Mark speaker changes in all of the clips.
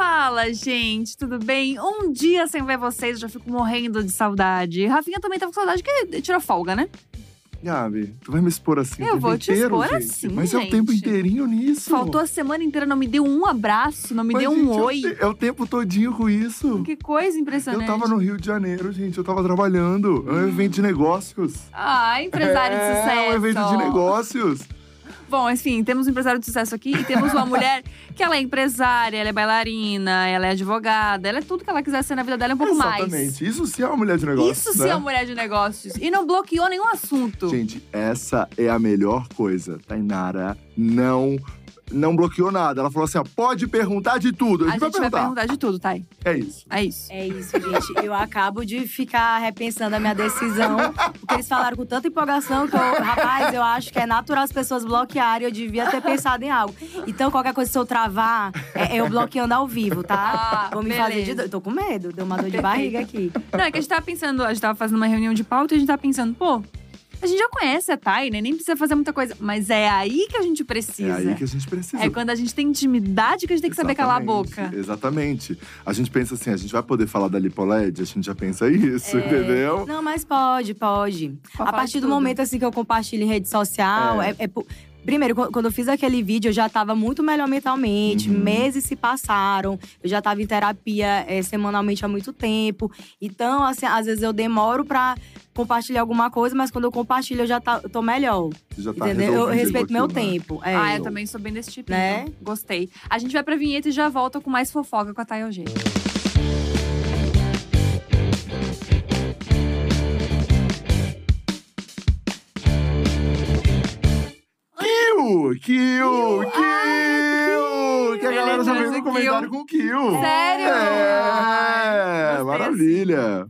Speaker 1: Fala, gente, tudo bem? Um dia sem ver vocês, eu já fico morrendo de saudade. Rafinha também tava com saudade, que tirou folga, né?
Speaker 2: Gabi, tu vai me expor assim
Speaker 1: Eu vou te
Speaker 2: inteiro,
Speaker 1: expor
Speaker 2: gente?
Speaker 1: assim,
Speaker 2: Mas é o tempo
Speaker 1: gente.
Speaker 2: inteirinho nisso.
Speaker 1: Faltou a semana inteira, não me deu um abraço, não me
Speaker 2: Mas,
Speaker 1: deu um
Speaker 2: gente, é o
Speaker 1: oi.
Speaker 2: É o tempo todinho com isso.
Speaker 1: Que coisa impressionante.
Speaker 2: Eu tava no Rio de Janeiro, gente. Eu tava trabalhando. É um evento de negócios.
Speaker 1: Ah, empresário de sucesso.
Speaker 2: É um evento de negócios.
Speaker 1: Bom, enfim, temos um empresário de sucesso aqui e temos uma mulher que ela é empresária, ela é bailarina, ela é advogada, ela é tudo que ela quiser ser na vida dela e um pouco mais.
Speaker 2: Exatamente. Isso sim é uma mulher de negócios,
Speaker 1: Isso sim
Speaker 2: né?
Speaker 1: é uma mulher de negócios. E não bloqueou nenhum assunto.
Speaker 2: Gente, essa é a melhor coisa. Tainara não não bloqueou nada. Ela falou assim: ó, pode perguntar de tudo. A
Speaker 1: a
Speaker 2: gente,
Speaker 1: gente
Speaker 2: vai
Speaker 1: vai
Speaker 2: perguntar.
Speaker 1: perguntar de tudo, Thay.
Speaker 2: É isso.
Speaker 1: É isso.
Speaker 3: É isso, gente. Eu acabo de ficar repensando a minha decisão, porque eles falaram com tanta empolgação que eu, rapaz, eu acho que é natural as pessoas bloquearem. Eu devia ter pensado em algo. Então, qualquer coisa, se eu travar, é eu bloqueando ao vivo, tá?
Speaker 1: Ah,
Speaker 3: Vou me fazer de
Speaker 1: beleza.
Speaker 3: doido. Tô com medo, deu uma dor de barriga aqui.
Speaker 1: Não, é que a gente tava pensando, a gente tava fazendo uma reunião de pauta e a gente tava pensando, pô, a gente já conhece a Thay, né? Nem precisa fazer muita coisa. Mas é aí que a gente
Speaker 2: É
Speaker 1: precisa.
Speaker 2: aí que a gente precisa.
Speaker 1: É quando a gente tem intimidade que a gente tem que saber calar a
Speaker 2: Exatamente,
Speaker 1: boca.
Speaker 2: Exatamente. A gente pensa assim, a gente vai poder falar da lipoled? A gente já pensa isso,
Speaker 3: É.
Speaker 2: entendeu?
Speaker 3: Não, mas pode, pode. A partir do
Speaker 1: tudo.
Speaker 3: momento assim que eu compartilho em rede social,
Speaker 2: É.
Speaker 3: é, é Primeiro, qu- quando eu fiz aquele vídeo, eu já tava muito melhor mentalmente.
Speaker 2: Uhum.
Speaker 3: Meses se passaram. Eu já tava em terapia é, semanalmente há muito tempo. Então, assim, às vezes eu demoro pra compartilhar alguma coisa, mas quando eu compartilho, eu já tá, eu tô melhor.
Speaker 2: Você já tá
Speaker 3: entendeu? Eu respeito meu
Speaker 2: né?
Speaker 3: tempo. É.
Speaker 1: Ah, eu também sou bem desse tipo,
Speaker 3: Né?
Speaker 1: então. Gostei. A gente vai pra vinheta e já volta com mais fofoca com a Thay Eugênia.
Speaker 2: Kill! Kill! Kill! Que a galera já fez um
Speaker 1: Kill.
Speaker 2: comentário com Kill.
Speaker 1: Sério?
Speaker 2: É, maravilha.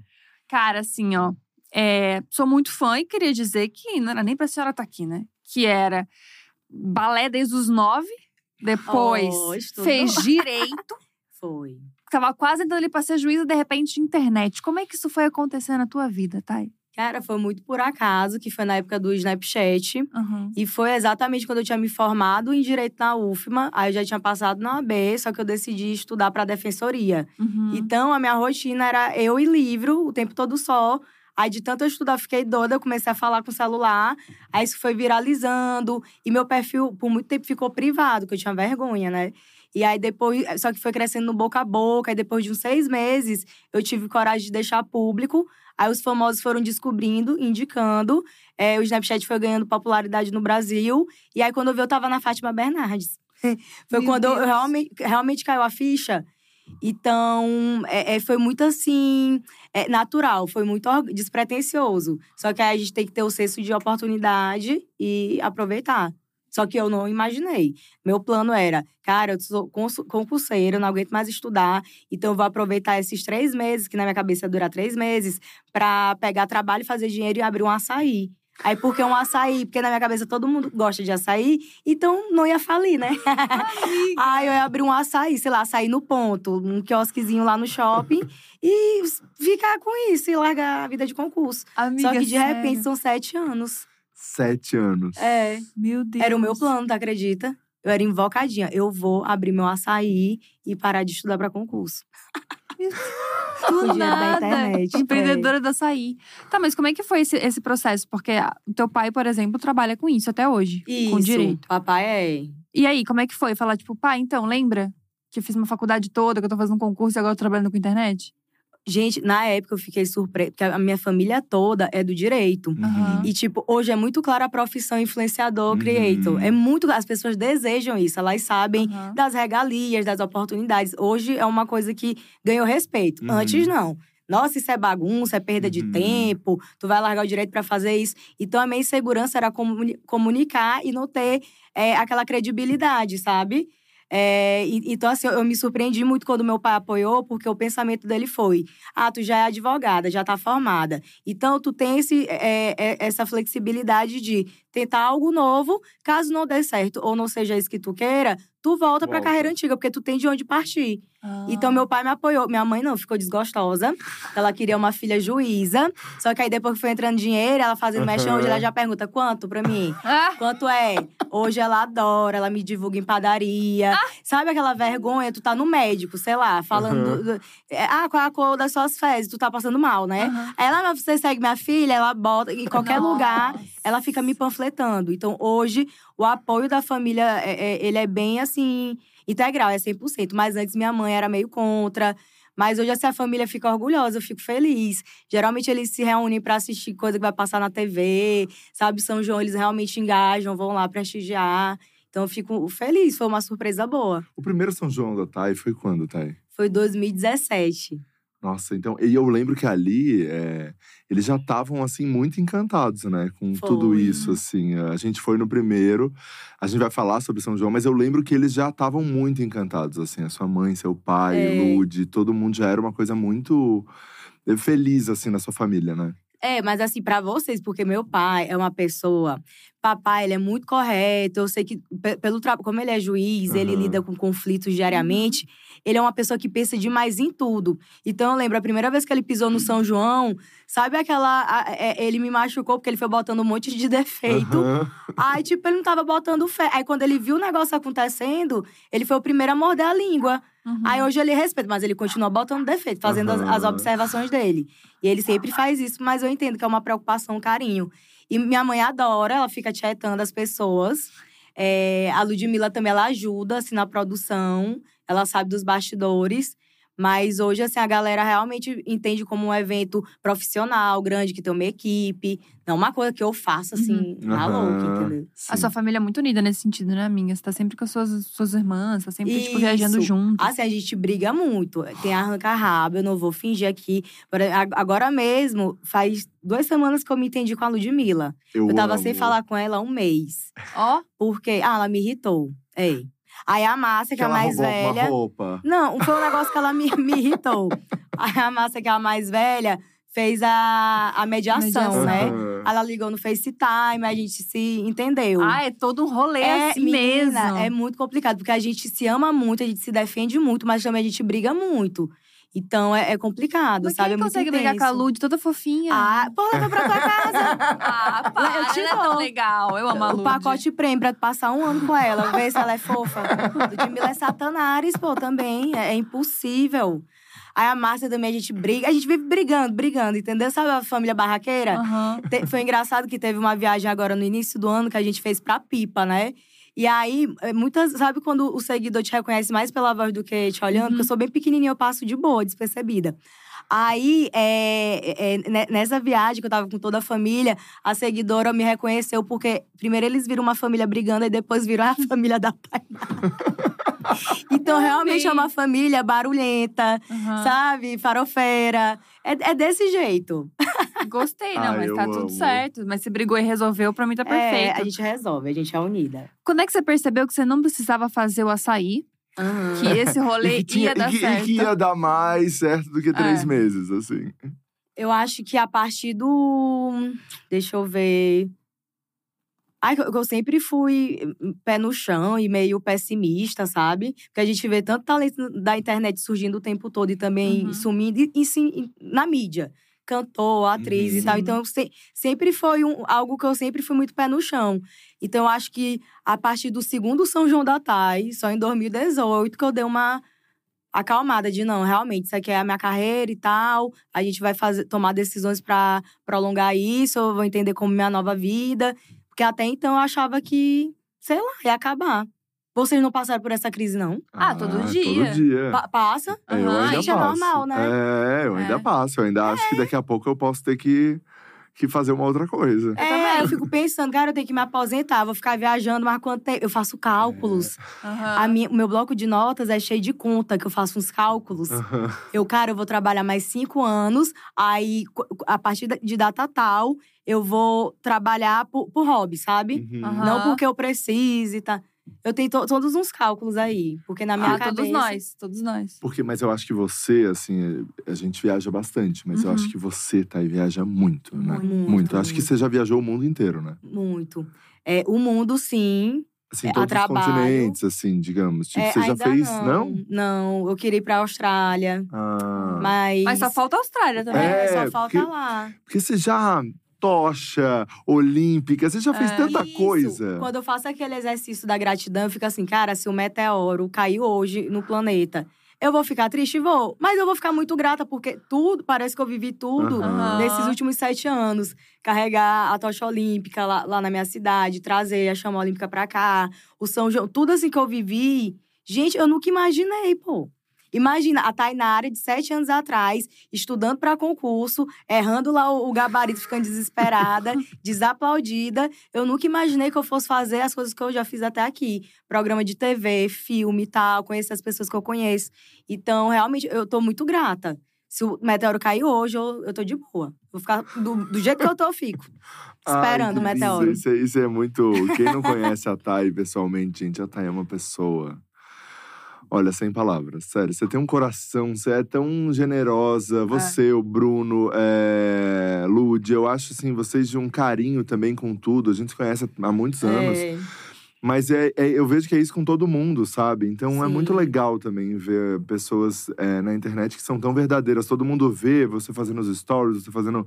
Speaker 1: Cara, assim, ó. É, sou muito fã e queria dizer que não era nem pra senhora estar aqui, né? Que era balé desde os nove, depois
Speaker 3: Oh,
Speaker 1: fez direito,
Speaker 3: Foi.
Speaker 1: tava quase entrando ali pra ser juíza, de repente internet. Como é que isso foi acontecer na tua vida, Thay?
Speaker 3: Cara, foi muito por acaso, que foi na época do Snapchat.
Speaker 1: Uhum.
Speaker 3: E foi exatamente quando eu tinha me formado em Direito na UFMA. Aí eu já tinha passado na AB, só que eu decidi estudar para Defensoria.
Speaker 1: Uhum.
Speaker 3: Então, a minha rotina era eu e livro, o tempo todo só. Aí, de tanto eu estudar, fiquei doida, eu comecei a falar com o celular. Aí, isso foi viralizando. E meu perfil, por muito tempo, ficou privado, que eu tinha vergonha, né? E aí, depois… Só que foi crescendo no boca a boca. Aí, depois de uns seis meses, eu tive coragem de deixar público. Aí, os famosos foram descobrindo, indicando. É, o Snapchat foi ganhando popularidade no Brasil. E aí, quando eu vi, eu tava na Fátima Bernardes. foi
Speaker 1: Meu
Speaker 3: quando eu realmente, realmente caiu a ficha. Então, é, é, foi muito assim, é, natural, foi muito despretensioso. Só que aí a gente tem que ter o senso de oportunidade e aproveitar. Só que eu não imaginei. Meu plano era, cara, eu sou concurseira, não aguento mais estudar, então eu vou aproveitar esses três meses, que na minha cabeça ia durar três meses, pra pegar trabalho, fazer dinheiro e abrir um açaí. Aí, por que um açaí? Porque na minha cabeça todo mundo gosta de açaí, então não ia falir, né? Aí eu ia abrir um açaí, sei lá, açaí no ponto, um quiosquezinho lá no shopping e ficar com isso e largar a vida de concurso.
Speaker 1: Amiga,
Speaker 3: Só que de
Speaker 1: sério?
Speaker 3: repente são sete anos.
Speaker 2: Sete anos.
Speaker 3: É.
Speaker 1: Meu Deus.
Speaker 3: Era o meu plano, tu acredita? Eu era invocadinha. Eu vou abrir meu açaí e parar de estudar pra concurso.
Speaker 1: Do
Speaker 3: dinheiro da
Speaker 1: nada.
Speaker 3: internet, é.
Speaker 1: Empreendedora da açaí. Tá, mas como é que foi esse, esse processo? Porque teu pai, por exemplo, trabalha com isso até hoje.
Speaker 3: Isso.
Speaker 1: Com direito.
Speaker 3: Papai é.
Speaker 1: E aí, como é que foi? Falar, tipo, pai, então, lembra? Que eu fiz uma faculdade toda, que eu tô fazendo um concurso e agora eu tô trabalhando com internet?
Speaker 3: Gente, na época eu fiquei surpresa, porque a minha família toda é do direito.
Speaker 1: Aham.
Speaker 3: E, tipo, hoje é muito clara a profissão influenciador,
Speaker 2: Uhum.
Speaker 3: creator. É muito. As pessoas desejam isso, elas sabem
Speaker 1: Aham.
Speaker 3: das regalias, das oportunidades. Hoje é uma coisa que ganhou respeito.
Speaker 2: Uhum.
Speaker 3: Antes, não. Nossa, isso é bagunça, é perda de
Speaker 2: Uhum.
Speaker 3: tempo, tu vai largar o direito pra fazer isso. Então, a minha insegurança era comuni- comunicar e não ter é, aquela credibilidade, sabe? É, então, assim, eu, eu me surpreendi muito quando meu pai apoiou, porque o pensamento dele foi: ah, tu já é advogada, já tá formada. Então, tu tem esse, é, é, essa flexibilidade de tentar algo novo, caso não dê certo ou não seja isso que tu queira, tu volta pra
Speaker 2: Volta.
Speaker 3: carreira antiga, porque tu tem de onde partir.
Speaker 1: Ah.
Speaker 3: Então, meu pai me apoiou. Minha mãe não, ficou desgostosa. Ela queria uma filha juíza. Só que aí, depois que foi entrando dinheiro, ela fazendo mexão, hoje ela já pergunta: quanto pra mim?
Speaker 1: Ah,
Speaker 3: Quanto é? Hoje ela adora, ela me divulga em padaria. Sabe aquela vergonha? Tu tá no médico, sei lá, falando.
Speaker 2: Aham.
Speaker 3: do- do- é, ah, qual é a cor das suas fezes? Tu tá passando mal, né? Aí ela, você segue minha filha, ela bota em qualquer
Speaker 1: Nossa.
Speaker 3: lugar, ela fica me panfletando. Então, hoje, o apoio da família, é- é- ele é bem, assim, integral, é 100%. Mas antes, minha mãe era meio contra. Mas hoje, assim, a família fica orgulhosa, eu fico feliz. Geralmente, eles se reúnem pra assistir coisa que vai passar na TV, sabe? São João, eles realmente engajam, vão lá prestigiar. Então, eu fico feliz, foi uma surpresa boa.
Speaker 2: O primeiro São João da Thay foi quando, Thay?
Speaker 3: Foi 2017.
Speaker 2: Nossa, então. E eu lembro que ali é, eles já estavam, assim, muito encantados, né? Com tudo
Speaker 3: Foi.
Speaker 2: isso, assim. A gente foi no primeiro, a gente vai falar sobre São João, mas eu lembro que eles já estavam muito encantados, assim. A sua mãe, seu pai,
Speaker 3: É.
Speaker 2: Lude, todo mundo já era uma coisa muito eh, feliz, assim, na sua família, né?
Speaker 3: É, mas assim, pra vocês, porque meu pai é uma pessoa. Papai, ele é muito correto. Eu sei que, pe- pelo trabalho, como ele é juiz, ele
Speaker 2: Aham.
Speaker 3: lida com conflitos diariamente. Ele é uma pessoa que pensa demais em tudo. Então, eu lembro, a primeira vez que ele pisou no São João, sabe aquela. a- é, ele me machucou porque ele foi botando um monte de defeito.
Speaker 2: Aham.
Speaker 3: Aí, tipo, ele não tava botando fé. Aí, quando ele viu o negócio acontecendo, ele foi o primeiro a morder a língua.
Speaker 1: Uhum.
Speaker 3: Aí hoje ele respeita, mas ele continua botando defeito, fazendo as, as
Speaker 2: Aham.
Speaker 3: observações dele. E ele sempre faz isso, mas eu entendo que é uma preocupação, um carinho. E minha mãe adora, ela fica tietando as pessoas. É, a Ludmilla também, ela ajuda, assim, na produção. Ela sabe dos bastidores. Mas hoje, assim, a galera realmente entende como um evento profissional, grande, que tem uma equipe. Não uma coisa que eu faço, assim, na
Speaker 2: Aham.
Speaker 3: louca, entendeu?
Speaker 1: A sua família é muito unida nesse sentido, né, amiga? Você tá sempre com as suas, suas irmãs, tá sempre, tipo,
Speaker 3: Isso.
Speaker 1: viajando junto.
Speaker 3: Assim, a gente briga muito. Tem arranca-rabo, eu não vou fingir aqui. Agora- ag- Agora mesmo, faz duas semanas que eu me entendi com a Ludmilla.
Speaker 2: Eu,
Speaker 3: Eu tava
Speaker 2: amo.
Speaker 3: sem falar com ela há um mês.
Speaker 1: Ó,
Speaker 3: Porque, ah, ela me irritou. É. Aí a Márcia, que é a mais
Speaker 2: roubou uma
Speaker 3: velha.
Speaker 2: roupa.
Speaker 3: Não, foi um negócio que ela me, me irritou. Aí a Márcia, que é a mais velha, fez a, a mediação,
Speaker 1: Mediação.
Speaker 3: né?
Speaker 2: Aham.
Speaker 3: Ela ligou no FaceTime, a gente se entendeu.
Speaker 1: ah, é todo um rolê assim
Speaker 3: menina,
Speaker 1: mesmo.
Speaker 3: É muito complicado, porque a gente se ama muito, a gente se defende muito, mas também a gente briga muito. Então é, é complicado,
Speaker 1: Mas
Speaker 3: sabe?
Speaker 1: quem
Speaker 3: é
Speaker 1: consegue brigar com a. Lud toda fofinha?
Speaker 3: Ah, pô, leva pra tua casa.
Speaker 1: Ah, para,
Speaker 3: eu te
Speaker 1: ela é tão
Speaker 3: dou.
Speaker 1: legal. Eu amo a
Speaker 3: o
Speaker 1: Lud.
Speaker 3: pacote prêmio pra passar um ano com ela, ver se ela é fofa. Ludmilla é satanares, pô, também. É, é impossível. Aí a Márcia também, a gente briga. A gente vive brigando, brigando, entendeu? Sabe a família barraqueira?
Speaker 1: Aham.
Speaker 3: Te- Foi engraçado que teve uma viagem agora no início do ano que a gente fez pra Pipa, né? E aí, é, muitas. Sabe quando o seguidor te reconhece mais pela voz do que te olhando?
Speaker 1: Uhum.
Speaker 3: Porque eu sou bem pequenininha, eu passo de boa, despercebida. Aí, é, é, ne- nessa viagem que eu tava com toda a família, a seguidora me reconheceu porque primeiro eles viram uma família brigando e depois viram a família da Tainá. então, realmente é uma família barulhenta,
Speaker 1: aham.
Speaker 3: sabe? Farofeira. É, é desse jeito.
Speaker 1: Gostei, não,
Speaker 2: Ah,
Speaker 1: mas tá tudo
Speaker 2: amo.
Speaker 1: certo. Mas se brigou e resolveu, pra mim tá perfeito.
Speaker 3: É, a gente resolve, a gente é unida.
Speaker 1: Quando é que você percebeu que você não precisava fazer o açaí? Que esse rolê
Speaker 2: E que, tinha-
Speaker 1: ia dar
Speaker 2: e que- e
Speaker 1: certo?
Speaker 2: que ia dar mais certo do que três
Speaker 1: É.
Speaker 2: meses, assim.
Speaker 3: Eu acho que a partir do. Deixa eu ver. Ai, eu sempre fui hum, pé no chão e meio pessimista, sabe? Porque a gente vê tanto talento da internet surgindo o tempo todo e também
Speaker 1: Uhum.
Speaker 3: sumindo, e, e sim, na mídia. Cantor, atriz e
Speaker 2: Uhum.
Speaker 3: tal.
Speaker 1: Sim.
Speaker 3: Então, se- sempre foi um, algo que eu sempre fui muito pé no chão. Então, eu acho que a partir do segundo São João da Thay, só em 2018, que eu dei uma acalmada de não, realmente, isso aqui é a minha carreira e tal. A gente vai fazer, tomar decisões pra prolongar isso, eu vou entender como minha nova vida. Porque até então eu achava que, sei lá, ia acabar. Vocês não passaram por essa crise, não?
Speaker 1: Ah, todo
Speaker 2: Todo
Speaker 1: dia.
Speaker 2: dia.
Speaker 3: Pa- passa?
Speaker 2: É, eu ainda
Speaker 3: gente, é
Speaker 2: passo.
Speaker 3: normal, né?
Speaker 2: É, eu ainda
Speaker 1: É.
Speaker 2: passo. Eu ainda acho que daqui a pouco eu posso ter que, que fazer uma outra coisa.
Speaker 3: é, eu fico pensando, cara, eu tenho que me aposentar, vou ficar viajando, mas quanto tempo? Eu faço cálculos.
Speaker 1: Aham.
Speaker 3: A minha, o meu bloco de notas é cheio de conta, que eu faço uns cálculos.
Speaker 2: Aham.
Speaker 3: Eu, cara, eu vou trabalhar mais cinco anos, aí, a partir de data tal, eu vou trabalhar por, por hobby, sabe?
Speaker 2: Uhum.
Speaker 3: Não porque eu precise, tá? Eu tenho to- todos uns cálculos aí, porque na minha
Speaker 1: Ah,
Speaker 3: cabeça…
Speaker 1: todos nós, todos nós.
Speaker 2: Porque, mas eu acho que você, assim, a gente viaja bastante, mas eu
Speaker 1: Uhum.
Speaker 2: acho que você, Thay, viaja muito, né?
Speaker 3: Muito,
Speaker 2: Muito. Eu acho que
Speaker 3: muito.
Speaker 2: você já viajou o mundo inteiro, né?
Speaker 3: Muito. É, o mundo, sim.
Speaker 2: Assim,
Speaker 3: É, a
Speaker 2: todos os
Speaker 3: trabalho.
Speaker 2: continentes, assim, digamos. Tipo,
Speaker 3: É,
Speaker 2: você já fez,
Speaker 3: não?
Speaker 2: não?
Speaker 3: Não, eu queria ir pra Austrália.
Speaker 2: Ah.
Speaker 3: Mas.
Speaker 1: Mas só falta a Austrália também.
Speaker 3: É,
Speaker 2: É,
Speaker 3: só falta
Speaker 2: porque-
Speaker 3: lá.
Speaker 2: Porque você já tocha olímpica, você já fez
Speaker 1: É.
Speaker 2: tanta
Speaker 3: Isso.
Speaker 2: coisa.
Speaker 3: Quando eu faço aquele exercício da gratidão, eu fico assim, cara, se o meteoro caiu hoje no planeta, eu vou ficar triste? Vou. Mas eu vou ficar muito grata, porque tudo, parece que eu vivi tudo
Speaker 2: Aham.
Speaker 3: nesses últimos sete anos. Carregar a tocha olímpica lá, lá na minha cidade, trazer a chama olímpica pra cá, o São João, tudo assim que eu vivi. Gente, eu nunca imaginei, pô. Imagina, a Tainara, de sete anos atrás, estudando para concurso, errando lá o, o gabarito, ficando desesperada, desaplaudida. Eu nunca imaginei que eu fosse fazer as coisas que eu já fiz até aqui. Programa de TV, filme e tal, conhecer as pessoas que eu conheço. Então, realmente, eu tô muito grata. Se o meteoro cair hoje, eu, eu tô de boa. Vou ficar do, do jeito que eu tô, eu fico. Esperando o
Speaker 2: Ai, que
Speaker 3: meteoro.
Speaker 2: Isso, é- isso é muito. Quem não conhece a Thay pessoalmente, gente, a Thay é uma pessoa. Olha, sem palavras, sério. Você tem um coração, você é tão generosa. Você, o Bruno, é... Lud, eu acho assim, vocês de um carinho também com tudo. A gente se conhece há muitos anos.
Speaker 3: É.
Speaker 2: Mas é, é- eu vejo que é isso com todo mundo, sabe? Então é
Speaker 3: Sim.
Speaker 2: muito legal também ver pessoas é, na internet que são tão verdadeiras. Todo mundo vê você fazendo os stories, você fazendo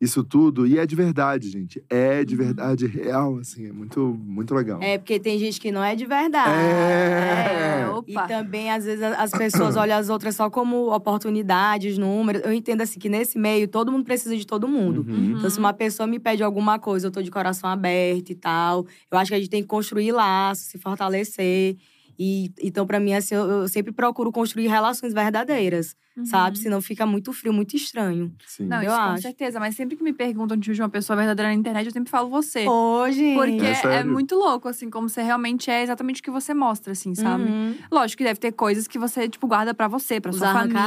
Speaker 2: isso tudo. E é de verdade, gente. É de
Speaker 1: Uhum.
Speaker 2: verdade real, assim. É muito, muito legal.
Speaker 3: É, porque tem gente que não é de verdade.
Speaker 2: É.
Speaker 3: É.
Speaker 1: Opa.
Speaker 3: E também, às vezes, as pessoas olham as outras só como oportunidades, números. Eu entendo assim que nesse meio todo mundo precisa de todo mundo.
Speaker 2: Uhum.
Speaker 3: Então, se uma pessoa me pede alguma coisa, eu tô de coração aberto e tal. Eu acho que a gente tem que construir laços, se fortalecer. E, então, pra mim, assim, eu, eu sempre procuro construir relações verdadeiras,
Speaker 1: Uhum.
Speaker 3: sabe? Senão fica muito frio, muito estranho.
Speaker 2: Sim.
Speaker 1: Não,
Speaker 3: Eu
Speaker 1: isso com
Speaker 3: acho.
Speaker 1: certeza. Mas sempre que me perguntam de uma pessoa verdadeira na internet, eu sempre falo você.
Speaker 3: Hoje.
Speaker 1: Porque
Speaker 2: É
Speaker 1: é, muito louco, assim, como você realmente é exatamente o que você mostra, assim, sabe?
Speaker 3: Uhum.
Speaker 1: Lógico que deve ter coisas que você, tipo, guarda pra você, pra
Speaker 3: Os
Speaker 1: sua família,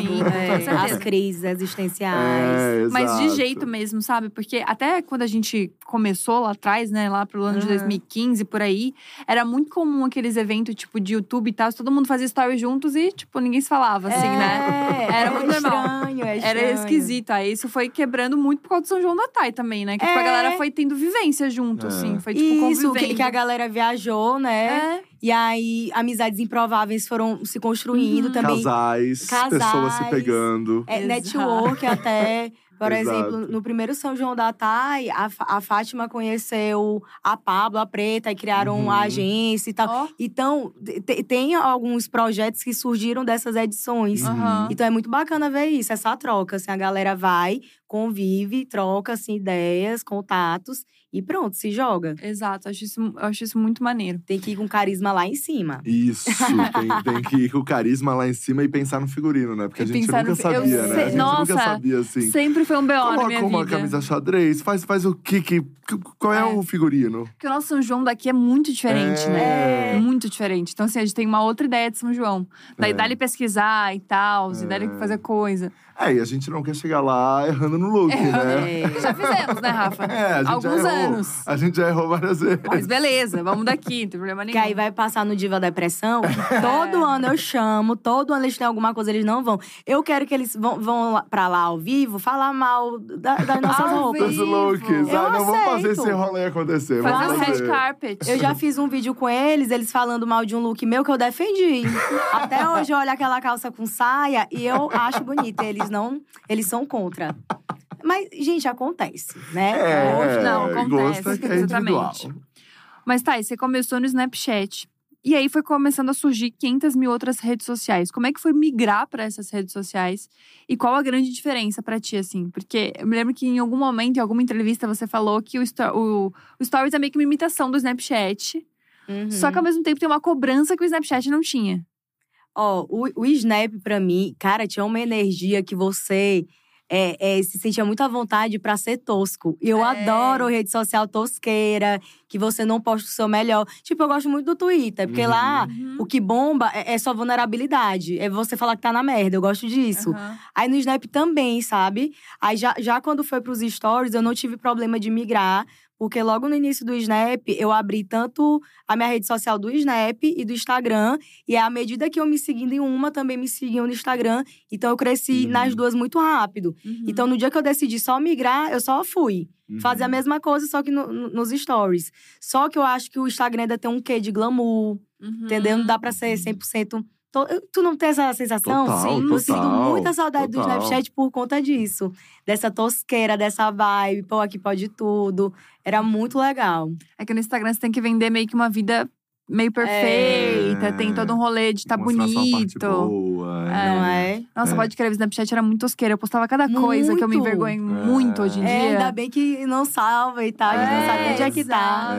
Speaker 1: enfim.
Speaker 3: é,
Speaker 1: com
Speaker 3: as crises existenciais.
Speaker 2: É,
Speaker 1: Mas de jeito mesmo, sabe? Porque até quando a gente começou lá atrás, né? Lá pro ano de
Speaker 3: Aham.
Speaker 1: 2015, por aí, era muito comum aqueles eventos, tipo, de YouTube e tal. Todo mundo fazia stories juntos e, tipo, ninguém se falava, assim, né?
Speaker 3: É,
Speaker 1: Era
Speaker 3: é
Speaker 1: muito
Speaker 3: estranho, é
Speaker 1: Era
Speaker 3: estranho.
Speaker 1: esquisito. Aí isso foi quebrando muito por causa do São João da Thay também, né? Que tipo, a
Speaker 3: É.
Speaker 1: galera foi tendo vivência junto,
Speaker 2: É.
Speaker 1: assim. Foi, tipo,
Speaker 3: Isso, que, que a galera viajou, né?
Speaker 1: É.
Speaker 3: E aí, amizades improváveis foram se construindo
Speaker 1: Uhum.
Speaker 3: também.
Speaker 2: Casais, pessoas se
Speaker 3: Casais.
Speaker 2: pegando.
Speaker 3: É, network até. Por
Speaker 2: Exato.
Speaker 3: exemplo, no primeiro São João da Thay, a, a Fátima conheceu a Pablo, a Preta, e criaram
Speaker 2: Uhum.
Speaker 3: uma agência e tal.
Speaker 1: Ó.
Speaker 3: Então, te- tem alguns projetos que surgiram dessas edições.
Speaker 2: Uhum.
Speaker 3: Então é muito bacana ver isso, essa troca. Assim, a galera vai, convive, troca assim, ideias, contatos e pronto, se joga.
Speaker 1: Exato, eu acho isso, eu acho isso muito maneiro.
Speaker 3: Tem que ir com carisma lá em cima.
Speaker 2: Isso, tem, tem que ir com o carisma lá em cima e pensar no figurino, né? Porque a gente
Speaker 1: pensar
Speaker 2: nunca
Speaker 1: no eu
Speaker 2: sabia, né?
Speaker 1: sei-
Speaker 2: A gente
Speaker 1: nossa,
Speaker 2: nunca sabia, assim.
Speaker 1: Sempre foi um BO na
Speaker 2: Coloca
Speaker 1: minha
Speaker 2: uma
Speaker 1: vida.
Speaker 2: camisa xadrez, faz, faz o que que. Qual é,
Speaker 1: É.
Speaker 2: o figurino?
Speaker 1: Porque o nosso São João daqui é muito diferente, né?
Speaker 3: É.
Speaker 1: Muito diferente. Então, assim, a gente tem uma outra ideia de São João. Daí
Speaker 2: É.
Speaker 1: dá-lhe pesquisar e tal, e dá-lhe
Speaker 2: É.
Speaker 1: fazer coisa.
Speaker 2: É, e a gente não quer chegar lá errando no look, né?
Speaker 3: É.
Speaker 1: Já fizemos, né, Rafa?
Speaker 2: É, a gente
Speaker 1: Alguns
Speaker 2: já errou.
Speaker 1: anos.
Speaker 2: A gente já errou várias vezes.
Speaker 1: Mas beleza, vamos daqui, não tem problema nenhum.
Speaker 3: Que aí vai passar no Diva Depressão, que todo ano eu chamo, todo ano eles têm alguma coisa, eles não vão. Eu quero que eles vão, vão lá- pra lá ao vivo falar mal da- das nossas
Speaker 1: Ao
Speaker 3: roupas.
Speaker 2: Os
Speaker 1: vivo.
Speaker 2: looks.
Speaker 3: Eu
Speaker 2: Ah, não, vamos fazer
Speaker 3: aceito.
Speaker 2: esse rolê acontecer.
Speaker 1: Fazer um red carpet.
Speaker 3: Eu já fiz um vídeo com eles, eles falando mal de um look meu que eu defendi. Até hoje eu olho aquela calça com saia e eu acho bonita. Eles não, eles são contra. Mas, gente, acontece, né?
Speaker 2: É,
Speaker 1: Gosto, não, acontece,
Speaker 2: gosto é que é
Speaker 1: exatamente. Mas tá, e você começou no Snapchat. E aí foi começando a surgir 500 mil outras redes sociais. Como é que foi migrar para essas redes sociais? E qual a grande diferença para ti, assim? Porque eu me lembro que em algum momento, em alguma entrevista, você falou que o, sto- o, o Stories é meio que uma imitação do Snapchat.
Speaker 3: Uhum.
Speaker 1: Só que ao mesmo tempo tem uma cobrança que o Snapchat não tinha.
Speaker 3: Ó, o, o Snap, pra mim, cara, tinha uma energia que você é, é, se sentia muito à vontade pra ser tosco. E eu
Speaker 1: É.
Speaker 3: adoro rede social tosqueira, que você não posta o seu melhor. Tipo, eu gosto muito do Twitter, porque
Speaker 2: Uhum.
Speaker 3: lá o que bomba é, é só vulnerabilidade. É você falar que tá na merda. Eu gosto disso.
Speaker 1: Aham.
Speaker 3: Aí no Snap também, sabe? Aí já, já quando foi pros stories, eu não tive problema de migrar, Porque logo no início do Snap, eu abri tanto a minha rede social do Snap e do Instagram. E à medida que eu me seguindo em uma, também me seguiam no Instagram. Então eu cresci
Speaker 2: Uhum.
Speaker 3: nas duas muito rápido.
Speaker 1: Uhum.
Speaker 3: Então no dia que eu decidi só migrar, eu só fui.
Speaker 2: Uhum.
Speaker 3: Fazer a mesma coisa, só que no- no- nos stories. Só que eu acho que o Instagram ainda tem um quê de glamour,
Speaker 1: Uhum.
Speaker 3: entendeu? Não dá pra ser 100%. Tu não tem essa sensação?
Speaker 2: Total,
Speaker 3: Sim, eu sinto
Speaker 2: total,
Speaker 3: muita saudade do
Speaker 2: total.
Speaker 3: Snapchat por conta disso. Dessa tosqueira, dessa vibe, pô, aqui pode tudo. Era muito legal.
Speaker 1: É que no Instagram você tem que vender meio que uma vida meio perfeita,
Speaker 2: É.
Speaker 1: tem todo um rolê de tá bonito.
Speaker 2: boa,
Speaker 1: É.
Speaker 3: Não é?
Speaker 1: Nossa,
Speaker 2: É.
Speaker 1: pode crer, o Snapchat era muito tosqueira. Eu postava cada coisa que eu me
Speaker 3: Muito.
Speaker 1: envergonho
Speaker 2: É.
Speaker 1: muito hoje em dia.
Speaker 3: É, ainda bem que não salva e tal. A gente não sabe onde é que tá.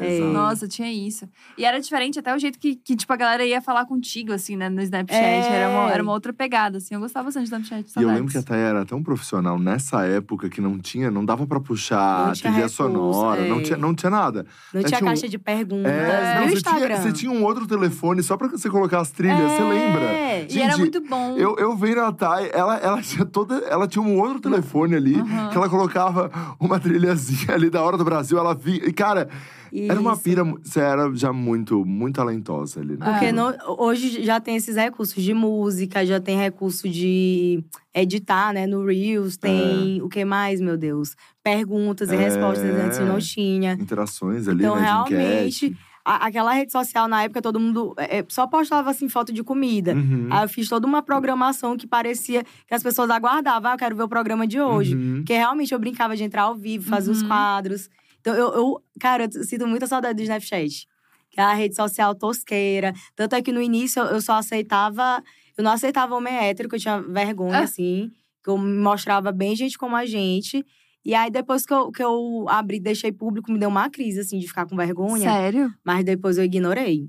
Speaker 2: É.
Speaker 1: Nossa, tinha isso. E era diferente até o jeito que, que tipo, a galera ia falar contigo, assim, né, no Snapchat.
Speaker 3: É.
Speaker 1: Era, uma, era uma outra pegada, assim. Eu gostava bastante do Snapchat.
Speaker 2: E eu
Speaker 1: saudades.
Speaker 2: lembro que a Thay era tão profissional nessa época que não tinha, não dava pra puxar
Speaker 3: Não tinha
Speaker 2: trilha
Speaker 3: recurso,
Speaker 2: sonora, não,
Speaker 3: é.
Speaker 2: tinha, não tinha nada.
Speaker 3: Não
Speaker 2: É,
Speaker 3: tinha
Speaker 2: tinha um-
Speaker 3: caixa de perguntas.
Speaker 2: É,
Speaker 3: viu
Speaker 2: não, você, tinha,
Speaker 3: Instagram?
Speaker 2: você tinha um outro telefone só pra você colocar as trilhas, você lembra?
Speaker 3: É.
Speaker 1: E era
Speaker 2: Gente,
Speaker 1: muito bom.
Speaker 2: Eu, eu vendo a Thay, ela, ela tinha toda. Ela tinha um outro telefone ali,
Speaker 1: Aham.
Speaker 2: que ela colocava uma trilhazinha ali da hora do Brasil, ela via. E, cara, era uma
Speaker 3: Isso.
Speaker 2: pira. Você era já muito, muito talentosa ali, né?
Speaker 3: Porque
Speaker 1: É.
Speaker 3: no- hoje já tem esses recursos de música, já tem recurso de editar, né? No Reels, tem o que mais, meu Deus? Perguntas e
Speaker 2: É.
Speaker 3: respostas antes não tinha.
Speaker 2: Interações ali,
Speaker 3: Então,
Speaker 2: né?
Speaker 3: realmente,
Speaker 2: enquete.
Speaker 3: A- aquela rede social na época, todo mundo é, é, só postava assim foto de comida.
Speaker 2: Uhum.
Speaker 3: Aí eu fiz toda uma programação que parecia que as pessoas aguardavam. Ah, eu quero ver o programa de hoje.
Speaker 2: Uhum.
Speaker 3: Porque realmente eu brincava de entrar ao vivo, fazer os
Speaker 1: Uhum.
Speaker 3: quadros. Então, eu, eu- cara, eu sinto muita saudade do Snapchat. Que é a rede social tosqueira. Tanto é que no início eu, eu só aceitava. Eu não aceitava homem hétero, que eu tinha vergonha,
Speaker 1: Ah.
Speaker 3: assim. Que eu me mostrava bem gente como a gente. E aí, depois que eu, que eu abri, deixei público, me deu uma crise, assim, de ficar com vergonha.
Speaker 1: Sério?
Speaker 3: Mas depois eu ignorei.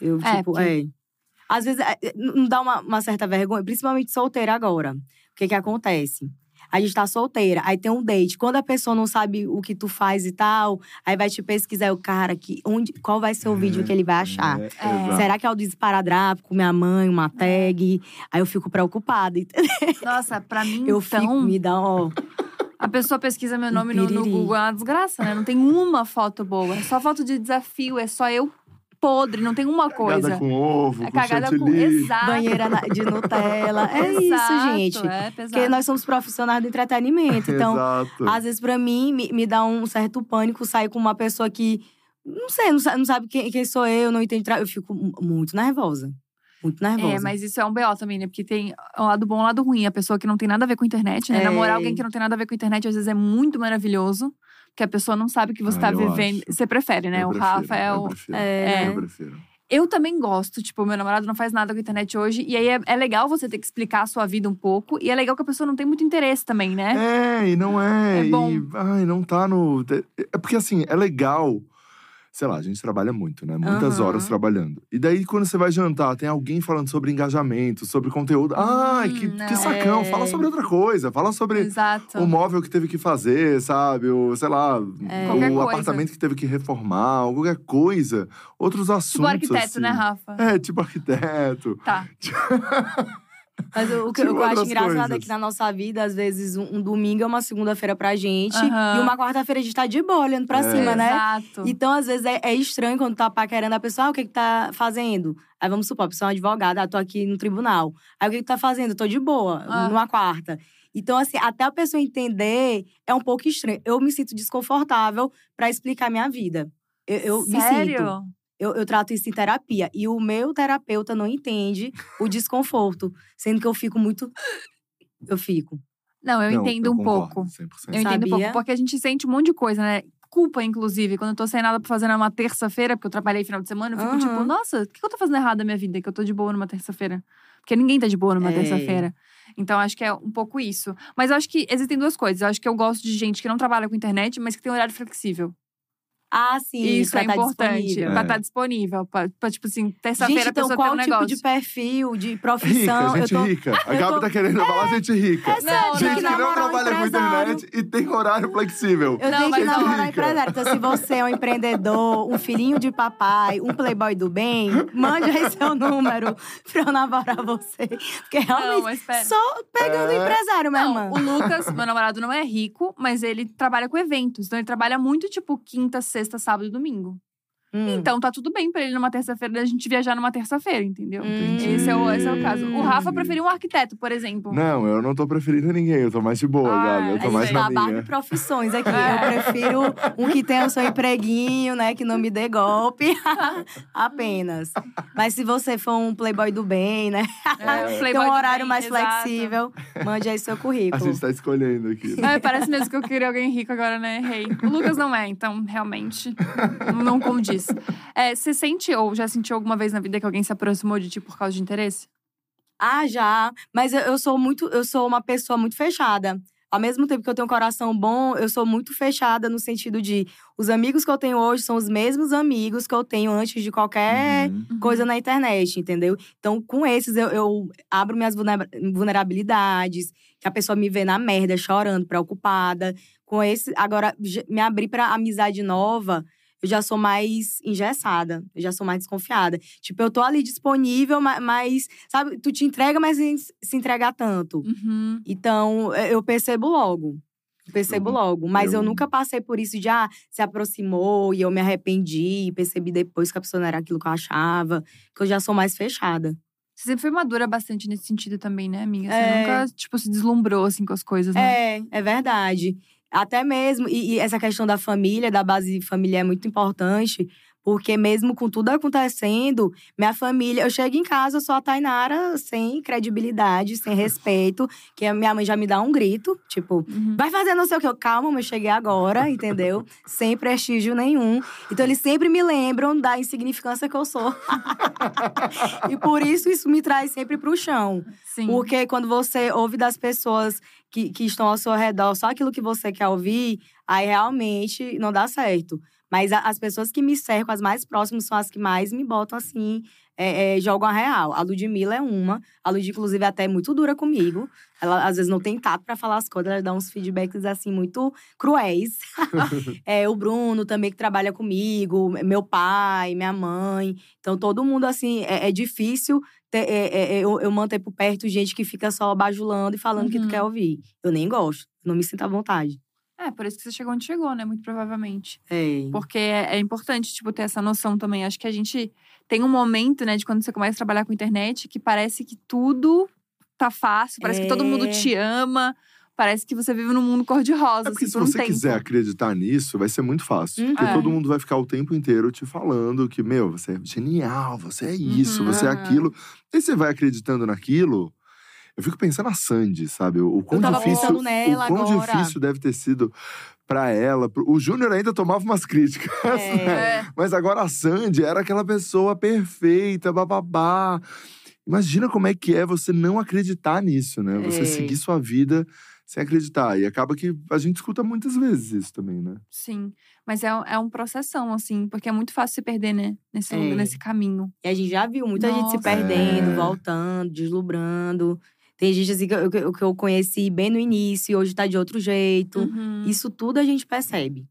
Speaker 3: Eu,
Speaker 1: É,
Speaker 3: tipo,
Speaker 1: porque-
Speaker 3: é. Às vezes, é, é, não dá uma, uma certa vergonha, principalmente solteira agora. O que que acontece? A gente tá solteira, aí tem um date. Quando a pessoa não sabe o que tu faz e tal, aí vai te pesquisar o cara que onde, qual vai ser o vídeo que ele vai achar.
Speaker 2: É,
Speaker 1: É.
Speaker 3: Será que é o do esparadrapo, minha mãe, uma tag? Aí eu fico preocupada. entendeu?
Speaker 1: Nossa, pra mim,
Speaker 3: Eu
Speaker 1: então,
Speaker 3: fico, me dá, ó.
Speaker 1: A pessoa pesquisa meu nome no, no. Google. É uma desgraça, né? Não tem uma foto boa. É só foto de desafio, é só eu podre, não tem uma coisa.
Speaker 2: Cagada com ovo,
Speaker 1: é
Speaker 2: com
Speaker 1: cagada com. Exato.
Speaker 3: Banheira de Nutella. É isso,
Speaker 1: Exato,
Speaker 3: gente.
Speaker 1: É pesado.
Speaker 3: Porque nós somos profissionais do entretenimento. Então,
Speaker 2: Exato.
Speaker 3: Às vezes, pra mim, me, me dá um certo pânico sair com uma pessoa que. Não sei, não sabe, não sabe quem, quem sou eu, não entende. Eu fico mu- muito nervosa. Muito nervosa.
Speaker 1: É, mas isso é um BO também, né? Porque tem um lado bom e um lado ruim. A pessoa que não tem nada a ver com a internet, né?
Speaker 3: É.
Speaker 1: Namorar alguém que não tem nada a ver com a internet, às vezes é muito maravilhoso. Porque a pessoa não sabe o que você
Speaker 2: Ah,
Speaker 1: tá vivendo.
Speaker 2: acho.
Speaker 1: Você prefere, né?
Speaker 2: Eu
Speaker 1: o
Speaker 2: prefiro,
Speaker 1: Rafa é
Speaker 2: eu
Speaker 1: o.
Speaker 2: prefiro.
Speaker 3: É.
Speaker 2: Eu prefiro.
Speaker 1: Eu também gosto, tipo, meu namorado não faz nada com a internet hoje. E aí é, é legal você ter que explicar a sua vida um pouco. E é legal que a pessoa não tem muito interesse também, né?
Speaker 2: É, e não é.
Speaker 1: É bom.
Speaker 2: E, ai, não tá no. É porque assim, é legal. Sei lá, a gente trabalha muito, né? Muitas
Speaker 3: Aham.
Speaker 2: horas trabalhando. E daí, quando você vai jantar, tem alguém falando sobre engajamento, sobre conteúdo. Ai, que,
Speaker 1: não.
Speaker 2: que sacão.
Speaker 3: É.
Speaker 2: Fala sobre outra coisa. Fala sobre
Speaker 1: Exato.
Speaker 2: o móvel que teve que fazer, sabe? O, sei lá,
Speaker 3: É.
Speaker 2: O apartamento que teve que reformar, qualquer coisa. Outros assuntos.
Speaker 1: Tipo arquiteto,
Speaker 2: assim.
Speaker 1: né, Rafa?
Speaker 2: É, tipo arquiteto.
Speaker 1: Tá.
Speaker 3: Mas o, que, o que eu acho engraçado é
Speaker 2: coisas.
Speaker 3: que na nossa vida, às vezes, um, um domingo é uma segunda-feira pra gente.
Speaker 1: Aham.
Speaker 3: E uma quarta-feira a gente tá de boa, olhando pra
Speaker 2: É.
Speaker 3: cima, né?
Speaker 1: Exato.
Speaker 3: Então, às vezes, é, é estranho quando tá paquerando a pessoa, ah, o que que tá fazendo? Aí vamos supor, a pessoa é uma advogada, ah, tô aqui no tribunal. Aí o que que tá fazendo? Tô de boa,
Speaker 1: Ah.
Speaker 3: numa quarta. Então, assim, até a pessoa entender é um pouco estranho. Eu me sinto desconfortável pra explicar minha vida. Eu, eu me sinto. Eu, eu trato isso em terapia. E o meu terapeuta não entende o desconforto. Sendo que eu fico muito. Eu fico.
Speaker 1: Não, eu
Speaker 2: Não,
Speaker 1: entendo
Speaker 2: eu
Speaker 1: um
Speaker 2: concordo,
Speaker 1: pouco.
Speaker 2: 100%.
Speaker 1: Eu entendo um pouco,
Speaker 3: Sabia?
Speaker 1: porque a gente sente um monte de coisa, né? Culpa, inclusive. Quando eu tô sem nada pra fazer numa terça-feira, porque eu trabalhei final de semana, eu fico
Speaker 3: Aham.
Speaker 1: tipo, nossa, o que eu tô fazendo errado na minha vida? Que eu tô de boa numa terça-feira. Porque ninguém tá de boa numa
Speaker 3: É.
Speaker 1: terça-feira. Então, acho que é um pouco isso. Mas eu acho que existem duas coisas. Eu acho que eu gosto de gente que não trabalha com internet, mas que tem horário flexível.
Speaker 3: Ah, sim.
Speaker 1: Isso
Speaker 3: pra
Speaker 1: é
Speaker 3: tá
Speaker 1: importante.
Speaker 3: disponível.
Speaker 1: Pra
Speaker 2: É.
Speaker 1: estar disponível. Pra, pra, tipo assim, terça-feira
Speaker 3: Gente,
Speaker 1: a
Speaker 3: então
Speaker 1: pessoa
Speaker 3: qual
Speaker 1: tem um
Speaker 3: tipo
Speaker 1: negócio.
Speaker 3: de perfil, de
Speaker 2: Rica,
Speaker 3: profissão?
Speaker 2: gente
Speaker 3: eu tô...
Speaker 2: rica. A Gabi
Speaker 3: tô-
Speaker 2: tá querendo falar gente rica.
Speaker 3: É sério,
Speaker 1: Não,
Speaker 2: gente que não
Speaker 3: um
Speaker 2: trabalha com internet e tem horário flexível.
Speaker 3: Eu
Speaker 1: Não,
Speaker 3: tenho que
Speaker 1: mas-
Speaker 3: namorar
Speaker 2: Rica.
Speaker 3: empresário. Então, se você é um empreendedor, um filhinho de papai, um playboy do bem, mande aí seu número pra eu namorar você. Porque
Speaker 1: Não,
Speaker 3: realmente, só pegando
Speaker 2: É.
Speaker 3: empresário, minha
Speaker 1: Não,
Speaker 3: irmã.
Speaker 1: o Lucas, meu namorado, não é rico, mas ele trabalha com eventos. Então ele trabalha muito, tipo, quinta, sexta, sábado e domingo.
Speaker 3: Hum.
Speaker 1: Então tá tudo bem pra ele numa terça-feira, a gente viajar numa terça-feira, entendeu?
Speaker 3: Hum.
Speaker 1: Esse, é o, esse é o caso. O Rafa preferiu um arquiteto, por exemplo.
Speaker 2: Não, eu não tô preferindo ninguém. Eu tô mais de boa,
Speaker 1: Ah,
Speaker 2: Gabi. Eu
Speaker 1: é
Speaker 2: tô
Speaker 3: A
Speaker 2: mais na minha.
Speaker 3: de profissões aqui.
Speaker 1: É.
Speaker 3: Eu prefiro um que tenha o seu empreguinho, né? Que não me dê golpe. Apenas. Mas se você for um playboy do bem, né?
Speaker 1: É, o
Speaker 3: Tem
Speaker 1: playboy
Speaker 3: um horário
Speaker 1: bem,
Speaker 3: mais
Speaker 1: exato.
Speaker 3: flexível. Mande aí seu
Speaker 2: A
Speaker 3: currículo.
Speaker 2: gente tá escolhendo aqui.
Speaker 1: É, parece mesmo que eu queria alguém rico agora, né? Errei. O Lucas não é, então realmente não condiz. É, você sente ou já sentiu alguma vez na vida que alguém se aproximou de ti por causa de interesse?
Speaker 3: Ah, já. Mas eu, eu sou muito, eu sou uma pessoa muito fechada. Ao mesmo tempo que eu tenho um coração bom, eu sou muito fechada no sentido de os amigos que eu tenho hoje são os mesmos amigos que eu tenho antes de qualquer
Speaker 2: Uhum.
Speaker 3: coisa na internet, entendeu? Então, com esses, eu, eu abro minhas vulnera- vulnerabilidades, que a pessoa me vê na merda, chorando, preocupada. Com esse, agora, me abrir pra amizade nova, eu já sou mais engessada, eu já sou mais desconfiada. Tipo, eu tô ali disponível, ma- mas, sabe, tu te entrega, mas sem se entregar tanto.
Speaker 1: Uhum.
Speaker 3: Então, eu eu percebo logo. Eu Percebo
Speaker 2: Eu-
Speaker 3: logo. Mas eu...
Speaker 2: eu-
Speaker 3: nunca passei por isso de, ah, se aproximou e eu me arrependi. E percebi depois que a pessoa não era aquilo que eu achava. Que eu já sou mais fechada.
Speaker 1: Você sempre foi madura bastante nesse sentido também, né, amiga? Você
Speaker 3: É.
Speaker 1: nunca, tipo, se deslumbrou, assim, com as coisas, né?
Speaker 3: É, é verdade. Até mesmo, e, e essa questão da família, da base familiar é muito importante. Porque mesmo com tudo acontecendo, minha família… Eu chego em casa, eu sou a Tainara sem credibilidade, sem respeito. Que a minha mãe já me dá um grito, tipo…
Speaker 1: Uhum.
Speaker 3: Vai fazer não sei o que. Eu, calma, mas eu cheguei agora, entendeu? Sem prestígio nenhum. Então, eles sempre me lembram da insignificância que eu sou. e por isso, isso me traz sempre pro chão.
Speaker 1: Sim.
Speaker 3: Porque quando você ouve das pessoas que, que estão ao seu redor só aquilo que você quer ouvir, aí realmente não dá certo. Mas a- as pessoas que me cercam, as mais próximas, são as que mais me botam assim, é, é, jogam a real. A Ludmilla é uma. A Lud, inclusive, até é muito dura comigo. Ela, às vezes, não tem tato pra falar as coisas. Ela dá uns feedbacks, assim, muito cruéis. é, o Bruno também, que trabalha comigo. Meu pai, minha mãe. Então, todo mundo, assim, é, é difícil ter- é, é, é, eu, eu manter por perto gente que fica só bajulando e falando o que tu
Speaker 1: Uhum.
Speaker 3: quer ouvir. Eu nem gosto. Não me sinto à vontade.
Speaker 1: É, por isso que você chegou onde chegou, né? Muito provavelmente.
Speaker 3: É.
Speaker 1: Porque é, é importante, tipo, ter essa noção também. Acho que a gente tem um momento, né, de quando você começa a trabalhar com internet, que parece que tudo tá fácil, parece que todo mundo
Speaker 3: É.
Speaker 1: te ama, parece que você vive num mundo cor-de-rosa,
Speaker 2: É porque
Speaker 1: assim,
Speaker 2: se
Speaker 1: um
Speaker 2: você
Speaker 1: tempo.
Speaker 2: quiser acreditar nisso, vai ser muito fácil.
Speaker 3: Uhum.
Speaker 2: Porque
Speaker 1: É.
Speaker 2: todo mundo vai ficar o tempo inteiro te falando que, meu, você é genial, você é isso,
Speaker 1: Uhum.
Speaker 2: você é aquilo. E você vai acreditando naquilo. Eu fico pensando na Sandy, sabe? O, o quão
Speaker 3: tava
Speaker 2: difícil,
Speaker 3: nela
Speaker 2: o quão
Speaker 3: agora.
Speaker 2: difícil deve ter sido pra ela. O Júnior ainda tomava umas críticas.
Speaker 3: É.
Speaker 1: É.
Speaker 2: Mas agora a Sandy era aquela pessoa perfeita, bababá. Imagina como é que é você não acreditar nisso, né? Você
Speaker 3: É.
Speaker 2: seguir sua vida sem acreditar. E acaba que a gente escuta muitas vezes isso também, né?
Speaker 1: Sim. Mas é, é um processão, assim, porque é muito fácil se perder, né? Nesse,
Speaker 3: É.
Speaker 1: nesse caminho.
Speaker 3: E a gente já viu muita gente se
Speaker 1: Nossa.
Speaker 3: perdendo,
Speaker 2: É.
Speaker 3: voltando, deslumbrando. Tem gente assim que eu, que eu- que conheci bem no início e hoje tá de outro jeito.
Speaker 1: Uhum.
Speaker 3: Isso tudo a gente percebe.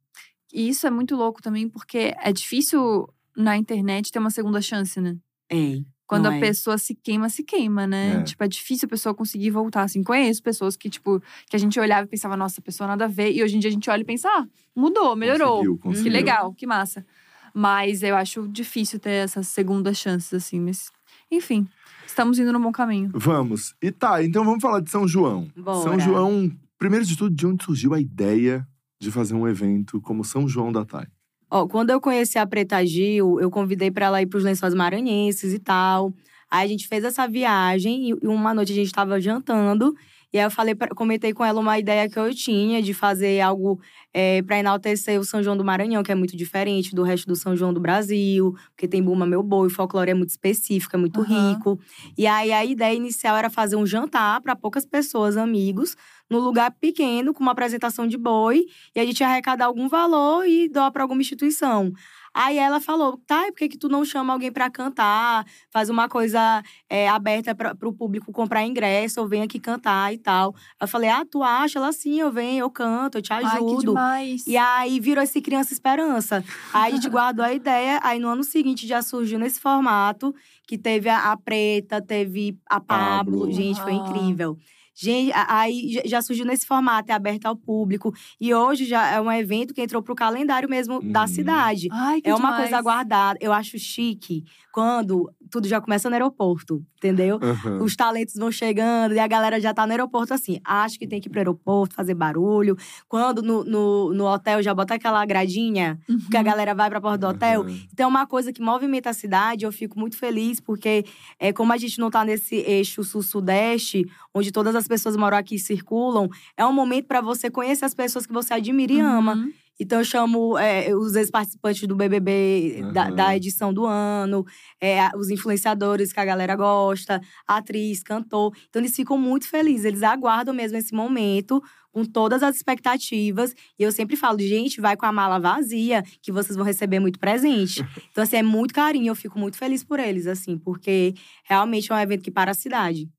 Speaker 1: E isso é muito louco também, porque é difícil na internet ter uma segunda chance, né?
Speaker 3: É.
Speaker 1: Quando
Speaker 3: não
Speaker 1: a
Speaker 3: é?
Speaker 1: pessoa se queima, se queima, né?
Speaker 2: É.
Speaker 1: Tipo, é difícil a pessoa conseguir voltar. Assim, conheço pessoas que, tipo, que a gente olhava e pensava, nossa, a pessoa nada a ver. E hoje em dia a gente olha e pensa, ah, mudou, melhorou.
Speaker 2: Conseguiu,
Speaker 1: Que
Speaker 2: conseguiu.
Speaker 1: legal, que massa. Mas eu acho difícil ter essas segundas chances, assim. Mas, enfim, estamos indo no bom caminho.
Speaker 2: Vamos. E tá, então vamos falar de São João.
Speaker 3: Bora.
Speaker 2: São João, primeiro de tudo, de onde surgiu a ideia de fazer um evento como São João da Thay?
Speaker 3: Ó, quando eu conheci a Preta Gil, eu convidei pra ela ir pros Lençóis Maranhenses e tal. Aí a gente fez essa viagem e uma noite a gente estava jantando. E aí eu falei, comentei com ela uma ideia que eu tinha de fazer algo é, para enaltecer o São João do Maranhão, que é muito diferente do resto do São João do Brasil, porque tem Buma Meu Boi, o folclore é muito específico, é muito uhum. rico. E aí a ideia inicial era fazer um jantar para poucas pessoas, amigos, no lugar pequeno, com uma apresentação de boi, e a gente arrecadar algum valor e doar para alguma instituição. Aí ela falou, tá, e por que, que tu não chama alguém para cantar? Faz uma coisa é, aberta para o público comprar ingresso, ou vem aqui cantar e tal. Eu falei, ah, tu acha? Ela, sim, eu venho, eu canto, eu te ajudo. Ai, que
Speaker 1: demais.
Speaker 3: E aí virou esse Criança Esperança. Aí a gente guardou a ideia, aí no ano seguinte já surgiu nesse formato, que teve a, a Preta, teve a Pablo. Pablo. Gente, foi incrível. Gente, aí já surgiu nesse formato, é aberto ao público. E hoje já é um evento que entrou pro calendário mesmo uhum. da cidade.
Speaker 1: Ai,
Speaker 3: é uma
Speaker 1: demais.
Speaker 3: coisa aguardada. Eu acho chique quando tudo já começa no aeroporto, entendeu? Uhum. Os talentos vão chegando e a galera já tá no aeroporto assim. Acho que tem que ir pro aeroporto, fazer barulho. Quando no, no, no hotel já bota aquela gradinha, uhum. que a galera vai pra porta do hotel. Uhum. Então é uma coisa que movimenta a cidade. Eu fico muito feliz, porque é, como a gente não tá nesse eixo sul-sudeste, onde todas as pessoas moram aqui e circulam, é um momento para você conhecer as pessoas que você admira e ama. Então, eu chamo é, os ex-participantes do BBB uhum. da, da, edição do ano, é, os influenciadores que a galera gosta, atriz, cantor. Então, eles ficam muito felizes. Eles aguardam mesmo esse momento, com todas as expectativas. E eu sempre falo, gente, vai com a mala vazia, que vocês vão receber muito presente. então, assim, é muito carinho. Eu fico muito feliz por eles, assim, porque realmente é um evento que para a cidade.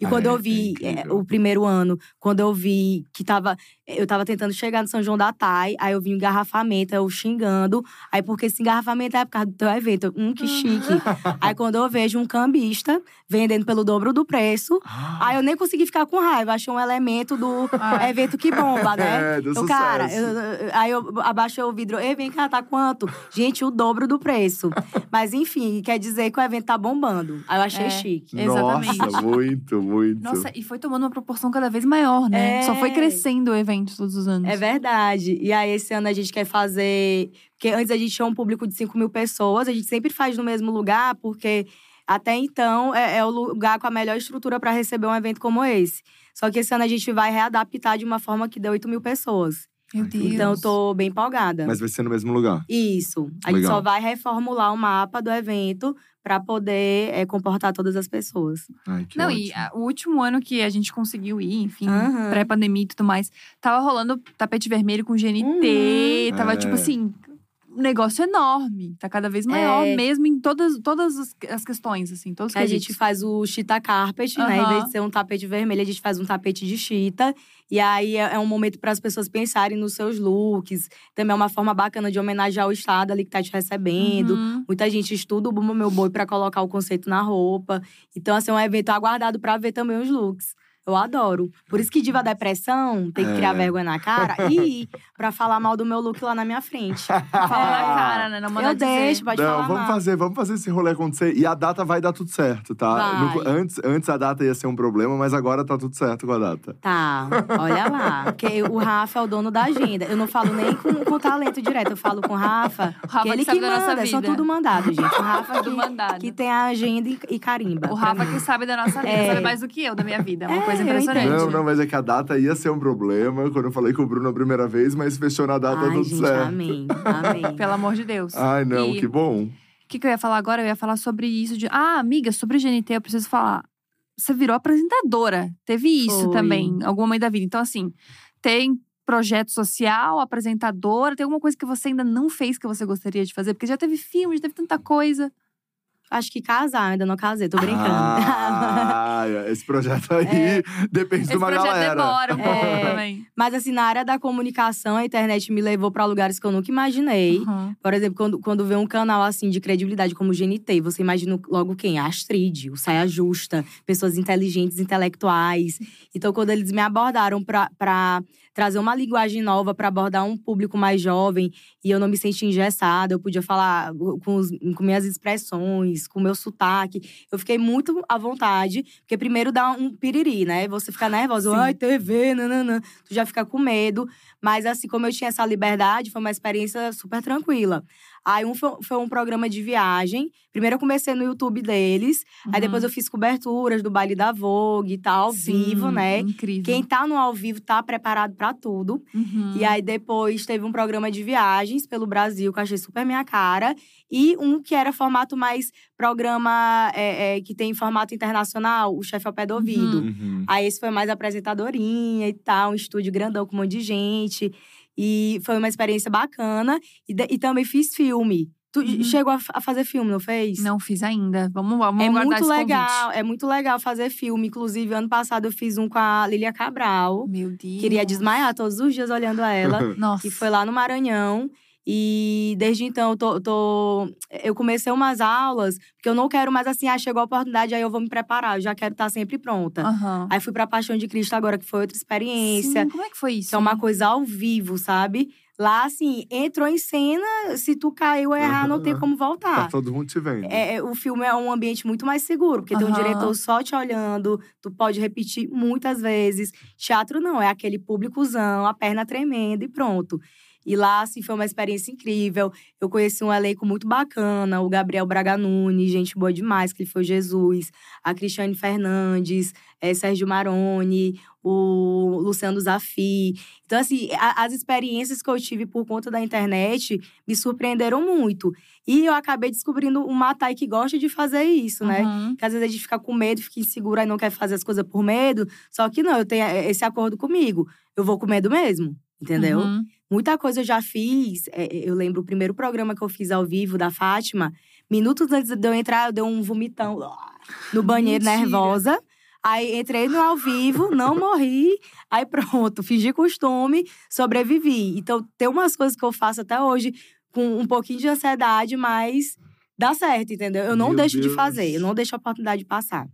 Speaker 3: E ah, quando é, eu vi é é, o primeiro ano, quando eu vi que tava. Eu tava tentando chegar no São João da Tai, aí eu vi um engarrafamento, eu xingando. Aí, porque esse engarrafamento é por causa do teu evento. Hum, que chique. aí, quando eu vejo um cambista vendendo pelo dobro do preço, aí eu nem consegui ficar com raiva. Achei um elemento do ah. evento que bomba, né?
Speaker 2: É, do
Speaker 3: então,
Speaker 2: sucesso.
Speaker 3: cara, eu, aí eu abaixei o vidro. Ei, vem cá, tá quanto? Gente, o dobro do preço. Mas, enfim, quer dizer que o evento tá bombando. Aí eu achei é, chique.
Speaker 1: Exatamente.
Speaker 2: Nossa, muito, muito.
Speaker 1: Nossa, e foi tomando uma proporção cada vez maior, né? É. Só foi crescendo o evento todos os anos.
Speaker 3: É verdade. E aí, esse ano a gente quer fazer. Porque antes a gente tinha um público de 5 mil pessoas, a gente sempre faz no mesmo lugar, porque até então é, é o lugar com a melhor estrutura para receber um evento como esse. Só que esse ano a gente vai readaptar de uma forma que dê 8 mil pessoas.
Speaker 1: Meu Deus.
Speaker 3: Então eu tô bem empolgada.
Speaker 2: Mas vai ser no mesmo lugar?
Speaker 3: Isso. A Legal. gente só vai reformular o mapa do evento para poder é, comportar todas as pessoas.
Speaker 2: Ai,
Speaker 1: Não,
Speaker 2: ótimo.
Speaker 1: e a, o último ano que a gente conseguiu ir, enfim, uhum. pré-pandemia e tudo mais, tava rolando tapete vermelho com GNT, uhum. tava tipo é. tipo assim, negócio enorme. Tá cada vez maior é. mesmo em todas, todas as questões, assim. Todos
Speaker 3: a gente faz o chita carpet, uhum. né? Em vez de ser um tapete vermelho, a gente faz um tapete de chita. E aí é, é um momento para as pessoas pensarem nos seus looks. Também é uma forma bacana de homenagear o estado ali que tá te recebendo. Uhum. Muita gente estuda o Bumba Meu Boi para colocar o conceito na roupa. Então, assim, é um evento aguardado para ver também os looks. Eu adoro. Por isso que diva depressão tem que criar é. vergonha na cara e ir pra falar mal do meu look lá na minha frente.
Speaker 1: Fala na cara, né? Não manda
Speaker 3: Eu
Speaker 1: dizer.
Speaker 3: deixo, pode
Speaker 2: Não,
Speaker 3: falar
Speaker 2: vamos
Speaker 3: mal.
Speaker 2: fazer, vamos fazer esse rolê acontecer. E a data vai dar tudo certo, tá? No, antes, antes a data ia ser um problema, mas agora tá tudo certo com a data.
Speaker 3: Tá, olha lá. Porque o Rafa é o dono da agenda. Eu não falo nem com, com o talento direto, eu falo com o Rafa.
Speaker 1: O Rafa
Speaker 3: que ele
Speaker 1: que,
Speaker 3: que,
Speaker 1: sabe da nossa
Speaker 3: manda, são tudo mandado, gente. O Rafa que,
Speaker 1: mandado.
Speaker 3: que tem a agenda e, e carimba.
Speaker 1: O Rafa que sabe da nossa vida,
Speaker 3: É.
Speaker 1: sabe mais do que eu da minha vida. É uma
Speaker 3: É,
Speaker 1: coisa
Speaker 3: eu
Speaker 1: impressionante.
Speaker 2: Não, não, mas é que a data ia ser um problema quando eu falei com o Bruno a primeira vez, mas fechou na data
Speaker 3: Ai,
Speaker 2: tudo
Speaker 3: gente,
Speaker 2: certo.
Speaker 3: amém. Amém.
Speaker 1: Pelo amor de Deus.
Speaker 2: Ai, não,
Speaker 1: E-
Speaker 2: que bom.
Speaker 1: O que, que eu ia falar agora? Eu ia falar sobre isso de. Ah, amiga, sobre GNT, eu preciso falar. Você virou apresentadora. Teve isso
Speaker 3: Foi.
Speaker 1: também, em algum momento da vida. Então, assim, tem projeto social, apresentadora, tem alguma coisa que você ainda não fez que você gostaria de fazer? Porque já teve filme, já teve tanta coisa.
Speaker 3: Acho que casar, ainda não casei, tô brincando.
Speaker 2: Ah, esse projeto aí
Speaker 3: É.
Speaker 2: depende
Speaker 1: Esse
Speaker 2: de uma
Speaker 1: projeto
Speaker 2: galera.
Speaker 1: demora um pouco
Speaker 3: É.
Speaker 1: também.
Speaker 3: Mas assim, na área da comunicação, a internet me levou pra lugares que eu nunca imaginei.
Speaker 1: Uhum.
Speaker 3: Por exemplo, quando, quando vê um canal assim de credibilidade como o GNT, você imagina logo quem? A Astrid, o Saia Justa, pessoas inteligentes, intelectuais. Então, quando eles me abordaram pra, pra trazer uma linguagem nova pra abordar um público mais jovem e eu não me senti engessada, eu podia falar com, os, com minhas expressões, com meu sotaque. Eu fiquei muito à vontade, porque primeiro dá um piriri, né? Você fica nervosa,
Speaker 1: Sim.
Speaker 3: ai, TV, nananã. Tu já fica com medo. Mas assim, como eu tinha essa liberdade, foi uma experiência super tranquila. Aí um foi, foi um programa de viagem. Primeiro eu comecei no YouTube deles. Aí depois eu fiz coberturas do baile da Vogue e tal, ao
Speaker 1: Sim,
Speaker 3: vivo, né?
Speaker 1: Incrível.
Speaker 3: Quem tá no ao vivo tá preparado pra tudo.
Speaker 1: Uhum.
Speaker 3: E aí depois teve um programa de viagens pelo Brasil, que eu achei super minha cara. E um que era formato mais programa é, é, que tem formato internacional, o chefe ao pé do ouvido.
Speaker 2: Uhum.
Speaker 3: Aí esse foi mais apresentadorinha e tal, um estúdio grandão com um monte de gente. E foi uma experiência bacana. E, e também fiz filme. Tu
Speaker 1: Uhum.
Speaker 3: chegou a, a fazer filme, não fez?
Speaker 1: Não fiz ainda. Vamos, vamos
Speaker 3: É muito
Speaker 1: esse
Speaker 3: legal,
Speaker 1: convite.
Speaker 3: é muito legal fazer filme. Inclusive, ano passado eu fiz um com a Lilia Cabral.
Speaker 1: Meu Deus.
Speaker 3: Queria desmaiar todos os dias olhando ela.
Speaker 1: Nossa.
Speaker 3: que foi lá no Maranhão. E desde então eu tô, tô- eu comecei umas aulas, porque eu não quero mais assim, ah, chegou a oportunidade, aí eu vou me preparar, eu já quero estar sempre pronta.
Speaker 1: Aham.
Speaker 3: Aí fui pra Paixão de Cristo agora, que foi outra experiência,
Speaker 1: Sim, como é que foi isso?
Speaker 3: que é uma coisa ao vivo, sabe? Lá, assim, entrou em cena, se tu caiu ou errar, não tem como
Speaker 2: Tá
Speaker 3: voltar.
Speaker 2: todo mundo te vendo.
Speaker 3: É, é, o filme é um ambiente muito mais seguro, porque tem um diretor só te olhando, tu pode repetir muitas vezes. Teatro não, é aquele públicozão, a perna tremenda e pronto. E lá, assim, foi uma experiência incrível. Eu conheci um elenco muito bacana, o Gabriel Braga Nunes, gente boa demais, que ele foi Jesus, a Cristiane Fernandes, eh, Sérgio Maroni, o Luciano Zafi. Então, assim, a- as experiências que eu tive por conta da internet me surpreenderam muito. E eu acabei descobrindo uma Thay que gosta de fazer isso, né?
Speaker 1: Uhum.
Speaker 3: Porque às vezes a gente fica com medo, fica insegura e não quer fazer as coisas por medo. Só que não, eu tenho eh, esse acordo comigo. Eu vou com medo mesmo, entendeu?
Speaker 1: Uhum.
Speaker 3: Muita coisa eu já fiz. É, eu lembro o primeiro programa que eu fiz ao vivo da Fátima. Minutos antes de eu entrar, eu dei um vomitão no banheiro,
Speaker 1: Mentira.
Speaker 3: nervosa. Aí entrei no ao vivo, não morri. Aí pronto, fingi costume, sobrevivi. Então tem umas coisas que eu faço até hoje com um pouquinho de ansiedade, mas dá certo, entendeu? Eu não
Speaker 2: Meu
Speaker 3: deixo de
Speaker 2: Deus.
Speaker 3: fazer, eu não deixo a oportunidade passar.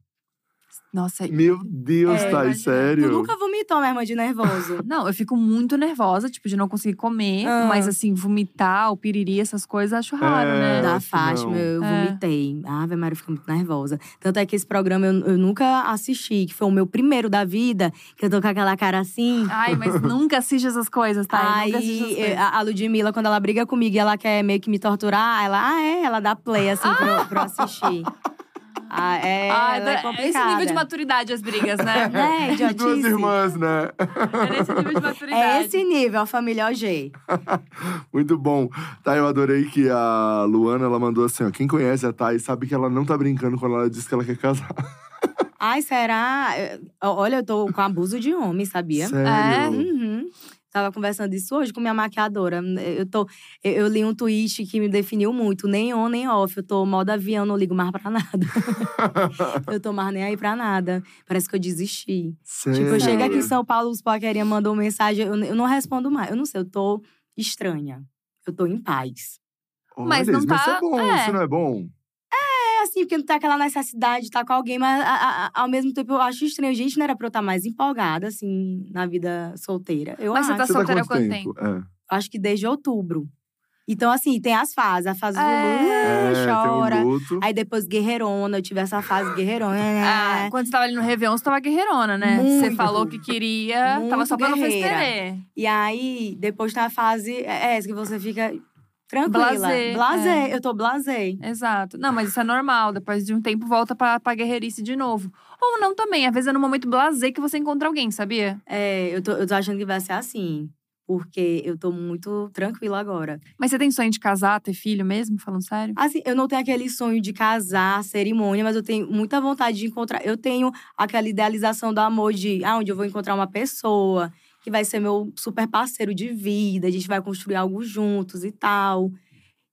Speaker 1: Nossa,
Speaker 2: Meu Deus,
Speaker 3: É,
Speaker 2: Thay, sério?
Speaker 3: Tu nunca vomitou, minha irmã, de nervoso?
Speaker 1: Não, eu fico muito nervosa, tipo, de não conseguir comer.
Speaker 3: Ah.
Speaker 1: Mas, assim, vomitar, o piriri, essas coisas, acho raro,
Speaker 2: É.
Speaker 1: né?
Speaker 3: da Fátima, eu
Speaker 1: É.
Speaker 3: vomitei. A Ave Maria, eu fico muito nervosa. Tanto é que esse programa eu, eu nunca assisti, que foi o meu primeiro da vida, que eu tô com aquela cara assim.
Speaker 1: Ai, mas nunca assiste essas coisas, tá? nunca assiste essas
Speaker 3: Aí
Speaker 1: coisas.
Speaker 3: a Ludmilla, quando ela briga comigo e ela quer meio que me torturar, ela, ah, é, ela dá play assim pra, pra eu assistir. Ah, é,
Speaker 1: Ah,
Speaker 3: ela é
Speaker 1: esse nível de maturidade, as brigas, né?
Speaker 3: Né,
Speaker 2: As duas irmãs, né?
Speaker 1: É nesse nível de maturidade.
Speaker 3: É esse nível, a família OG.
Speaker 2: Muito bom. Tá, eu adorei que a Luana, ela mandou assim, ó. Quem conhece a Thay sabe que ela não tá brincando quando ela diz que ela quer casar.
Speaker 3: Ai, será? Olha, eu tô com abuso de homem, sabia?
Speaker 2: Sério?
Speaker 3: Uhum. Tava conversando isso hoje com minha maquiadora. Eu, tô, eu, eu li um tweet que me definiu muito. Nem on, nem off. Eu tô modo avião, não ligo mais pra nada. eu tô mais nem aí pra nada. Parece que eu desisti.
Speaker 2: Sério?
Speaker 3: Tipo, eu chego aqui em São Paulo, os paquerinha mandou mensagem, eu, eu não respondo mais. Eu não sei, eu tô estranha. Eu tô em paz.
Speaker 2: Olha,
Speaker 1: Mas não
Speaker 2: isso Mas isso
Speaker 1: tá-
Speaker 2: é bom,
Speaker 1: é.
Speaker 2: isso não é bom?
Speaker 3: É assim, porque não tem aquela necessidade de estar com alguém, mas a- a- ao mesmo tempo eu acho estranho. Gente, não era pra eu estar mais empolgada, assim, na vida solteira. Eu
Speaker 1: Mas você
Speaker 3: acho.
Speaker 1: tá
Speaker 2: Você tá
Speaker 1: solteira há
Speaker 2: quanto
Speaker 1: quanto
Speaker 2: tempo? É.
Speaker 3: Acho que desde outubro. Então, assim, tem as fases. A fase do
Speaker 1: É.
Speaker 2: É,
Speaker 3: chora.
Speaker 2: luto.
Speaker 3: Aí depois guerreirona, eu tive essa fase guerreirona.
Speaker 1: Ah, quando você tava ali no Réveillon, você tava guerreirona, né? você
Speaker 3: Muito.
Speaker 1: falou que queria, tava só pra não festerer.
Speaker 3: E aí, depois tem a fase é essa que você fica tranquila.
Speaker 1: Blasé,
Speaker 3: Blasé,
Speaker 1: é.
Speaker 3: eu tô blasé.
Speaker 1: Exato. Não, mas isso é normal. Depois de um tempo, volta pra, pra guerreirice de novo. Ou não também. Às vezes é no momento blazer que você encontra alguém, sabia?
Speaker 3: É, eu tô, eu tô achando que vai ser assim. Porque eu tô muito tranquila agora.
Speaker 1: Mas você tem sonho de casar, ter filho mesmo? Falando sério?
Speaker 3: Assim, eu não tenho aquele sonho de casar, cerimônia, mas eu tenho muita vontade de encontrar. Eu tenho aquela idealização do amor de ah, onde eu vou encontrar uma pessoa que vai ser meu super parceiro de vida, a gente vai construir algo juntos e tal.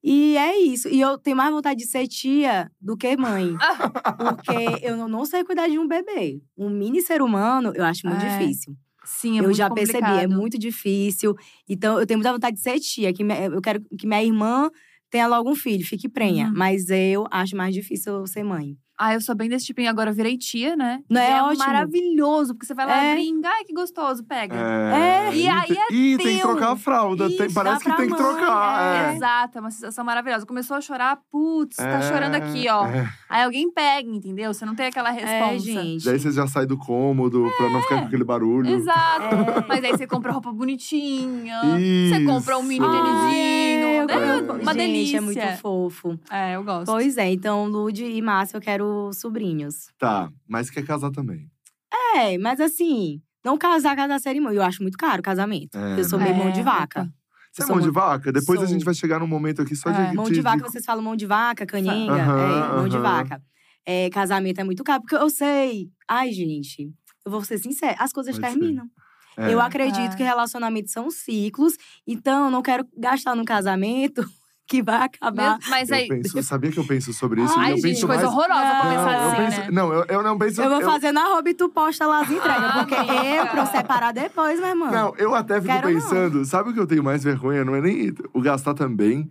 Speaker 3: E é isso. E eu tenho mais vontade de ser tia do que mãe. Porque eu não- sei cuidar de um bebê. Um mini ser humano, eu acho muito
Speaker 1: É,
Speaker 3: difícil.
Speaker 1: Sim, é
Speaker 3: eu já percebi, é
Speaker 1: complicado.
Speaker 3: muito difícil. Então, eu tenho muita vontade de ser tia. Que eu quero que minha irmã tenha logo um filho, fique prenha.
Speaker 1: Uhum.
Speaker 3: Mas eu acho mais difícil ser mãe.
Speaker 1: Ah, eu sou bem desse tipo. E agora eu virei tia, né?
Speaker 3: Não
Speaker 1: E
Speaker 3: é ótimo?
Speaker 1: maravilhoso. Porque você vai lá
Speaker 3: É.
Speaker 1: e brinca. Ai, que gostoso. Pega.
Speaker 2: É.
Speaker 1: E aí
Speaker 2: tem-
Speaker 1: é
Speaker 2: Ih, tem que trocar a fralda. tem-
Speaker 3: Isso,
Speaker 2: parece que tem que
Speaker 3: mãe,
Speaker 2: trocar.
Speaker 3: é.
Speaker 2: É.
Speaker 1: Exato, é uma sensação maravilhosa. Começou a chorar, putz, tá
Speaker 2: É,
Speaker 1: chorando aqui, ó.
Speaker 2: é.
Speaker 1: Aí alguém pega, entendeu? Você não tem aquela resposta.
Speaker 3: É, gente.
Speaker 2: Daí você já sai do cômodo pra não ficar com aquele barulho.
Speaker 1: Exato.
Speaker 3: É.
Speaker 1: Mas aí você compra roupa bonitinha.
Speaker 2: Isso.
Speaker 1: Você compra um mini
Speaker 3: Ai,
Speaker 1: tênisinho. né?
Speaker 2: É.
Speaker 1: Uma
Speaker 3: Gente,
Speaker 1: delícia.
Speaker 3: é muito fofo.
Speaker 1: É, eu gosto.
Speaker 3: Pois é, então Lude e Márcio eu quero sobrinhos.
Speaker 2: Tá, mas quer casar também.
Speaker 3: É, mas assim, não casar, casar cerimônia. Eu acho muito caro o casamento.
Speaker 2: É,
Speaker 3: eu sou
Speaker 2: né?
Speaker 3: meio mão
Speaker 1: É,
Speaker 3: de vaca.
Speaker 2: Você é mão de vaca? Depois a
Speaker 3: sou.
Speaker 2: gente vai chegar num momento aqui só
Speaker 1: É,
Speaker 2: de.
Speaker 3: Mão
Speaker 2: de-
Speaker 3: de vaca,
Speaker 2: de-
Speaker 3: vocês falam mão de vaca, canhenga.
Speaker 2: Aham,
Speaker 3: é, mão de vaca. É, casamento é muito caro, porque eu sei. Ai, gente, eu vou ser sincera, as coisas
Speaker 2: Pode
Speaker 3: terminam.
Speaker 2: É.
Speaker 3: Eu acredito
Speaker 1: É.
Speaker 3: que relacionamentos são ciclos, então eu não quero gastar num casamento que vai acabar.
Speaker 1: Mas
Speaker 2: Eu
Speaker 1: aí.
Speaker 2: penso, sabia que eu penso sobre isso?
Speaker 3: Ai,
Speaker 2: e eu
Speaker 1: gente,
Speaker 2: penso
Speaker 1: coisa
Speaker 2: mais...
Speaker 1: horrorosa
Speaker 3: Não,
Speaker 1: começar
Speaker 2: não, eu
Speaker 1: assim,
Speaker 2: penso,
Speaker 1: né?
Speaker 2: não, eu, eu não penso.
Speaker 3: Eu vou fazer na arroba e tu posta lá as entregas,
Speaker 1: Ah,
Speaker 3: porque
Speaker 1: amiga.
Speaker 3: eu, pra eu separar depois, meu irmão.
Speaker 2: Não, eu até fico
Speaker 3: Quero não.
Speaker 2: pensando, sabe o que eu tenho mais vergonha? Não é nem o gastar também,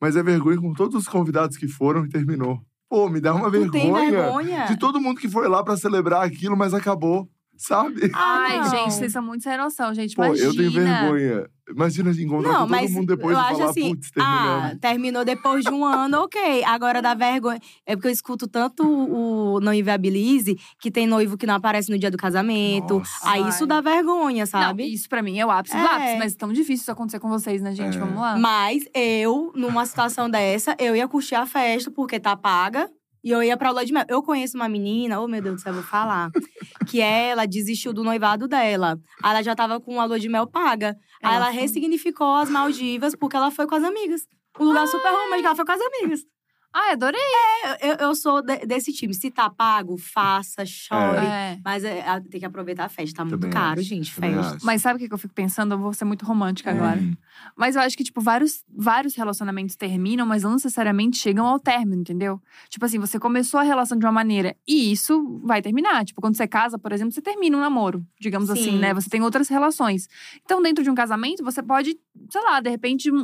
Speaker 2: mas é vergonha com todos os convidados que foram e terminou. Pô, me dá uma
Speaker 3: tu tem
Speaker 2: vergonha
Speaker 3: vergonha?
Speaker 2: de todo mundo que foi lá pra celebrar aquilo, mas acabou, sabe?
Speaker 3: Ah,
Speaker 1: Ai,
Speaker 3: não.
Speaker 1: gente, vocês são muito sem noção, gente.
Speaker 2: Pô,
Speaker 1: Imagina.
Speaker 2: eu tenho vergonha. Imagina encontrar
Speaker 3: Não,
Speaker 2: com todo mundo depois
Speaker 3: eu
Speaker 2: e
Speaker 3: acho
Speaker 2: falar,
Speaker 3: assim,
Speaker 2: putz, terminamos.
Speaker 3: ah, terminou depois de um ano, ok. Agora dá vergonha. É porque eu escuto tanto o Não Inviabilize, que tem noivo que não aparece no dia do casamento.
Speaker 2: Nossa.
Speaker 3: Aí isso dá vergonha,
Speaker 1: Não,
Speaker 3: sabe?
Speaker 1: isso pra mim é o ápice do
Speaker 3: É.
Speaker 1: ápice, mas é tão difícil isso acontecer com vocês, né, gente?
Speaker 2: É.
Speaker 1: Vamos lá.
Speaker 3: Mas eu, numa situação dessa, eu ia curtir a festa porque tá paga. E eu ia pra lua de mel. Eu conheço uma menina, oh meu Deus do céu, vou falar. que ela desistiu do noivado dela. Aí ela já tava com a lua de mel paga. Aí
Speaker 1: Ela
Speaker 3: ressignificou as Maldivas porque ela foi com as amigas. Um lugar super romântico, ela foi com as amigas.
Speaker 1: Ai, adorei.
Speaker 3: Eu, eu- eu sou de- desse time. Se tá pago, faça, chore.
Speaker 1: É.
Speaker 3: Mas é, é, tem que aproveitar a festa. Tá muito
Speaker 2: Também
Speaker 3: caro,
Speaker 2: acho,
Speaker 3: gente,
Speaker 2: também
Speaker 3: festa.
Speaker 2: acho.
Speaker 1: Mas sabe o que eu fico pensando? Eu vou ser muito romântica
Speaker 3: É.
Speaker 1: agora.
Speaker 2: Hum.
Speaker 1: Mas eu acho que, tipo, vários, vários relacionamentos terminam, mas não necessariamente chegam ao término, entendeu? Tipo assim, você começou a relação de uma maneira e isso vai terminar. Tipo, quando você casa, por exemplo, você termina um namoro, digamos assim,
Speaker 3: Sim.
Speaker 1: né? Você tem outras relações. Então, dentro de um casamento, você pode, sei lá, de repente, um-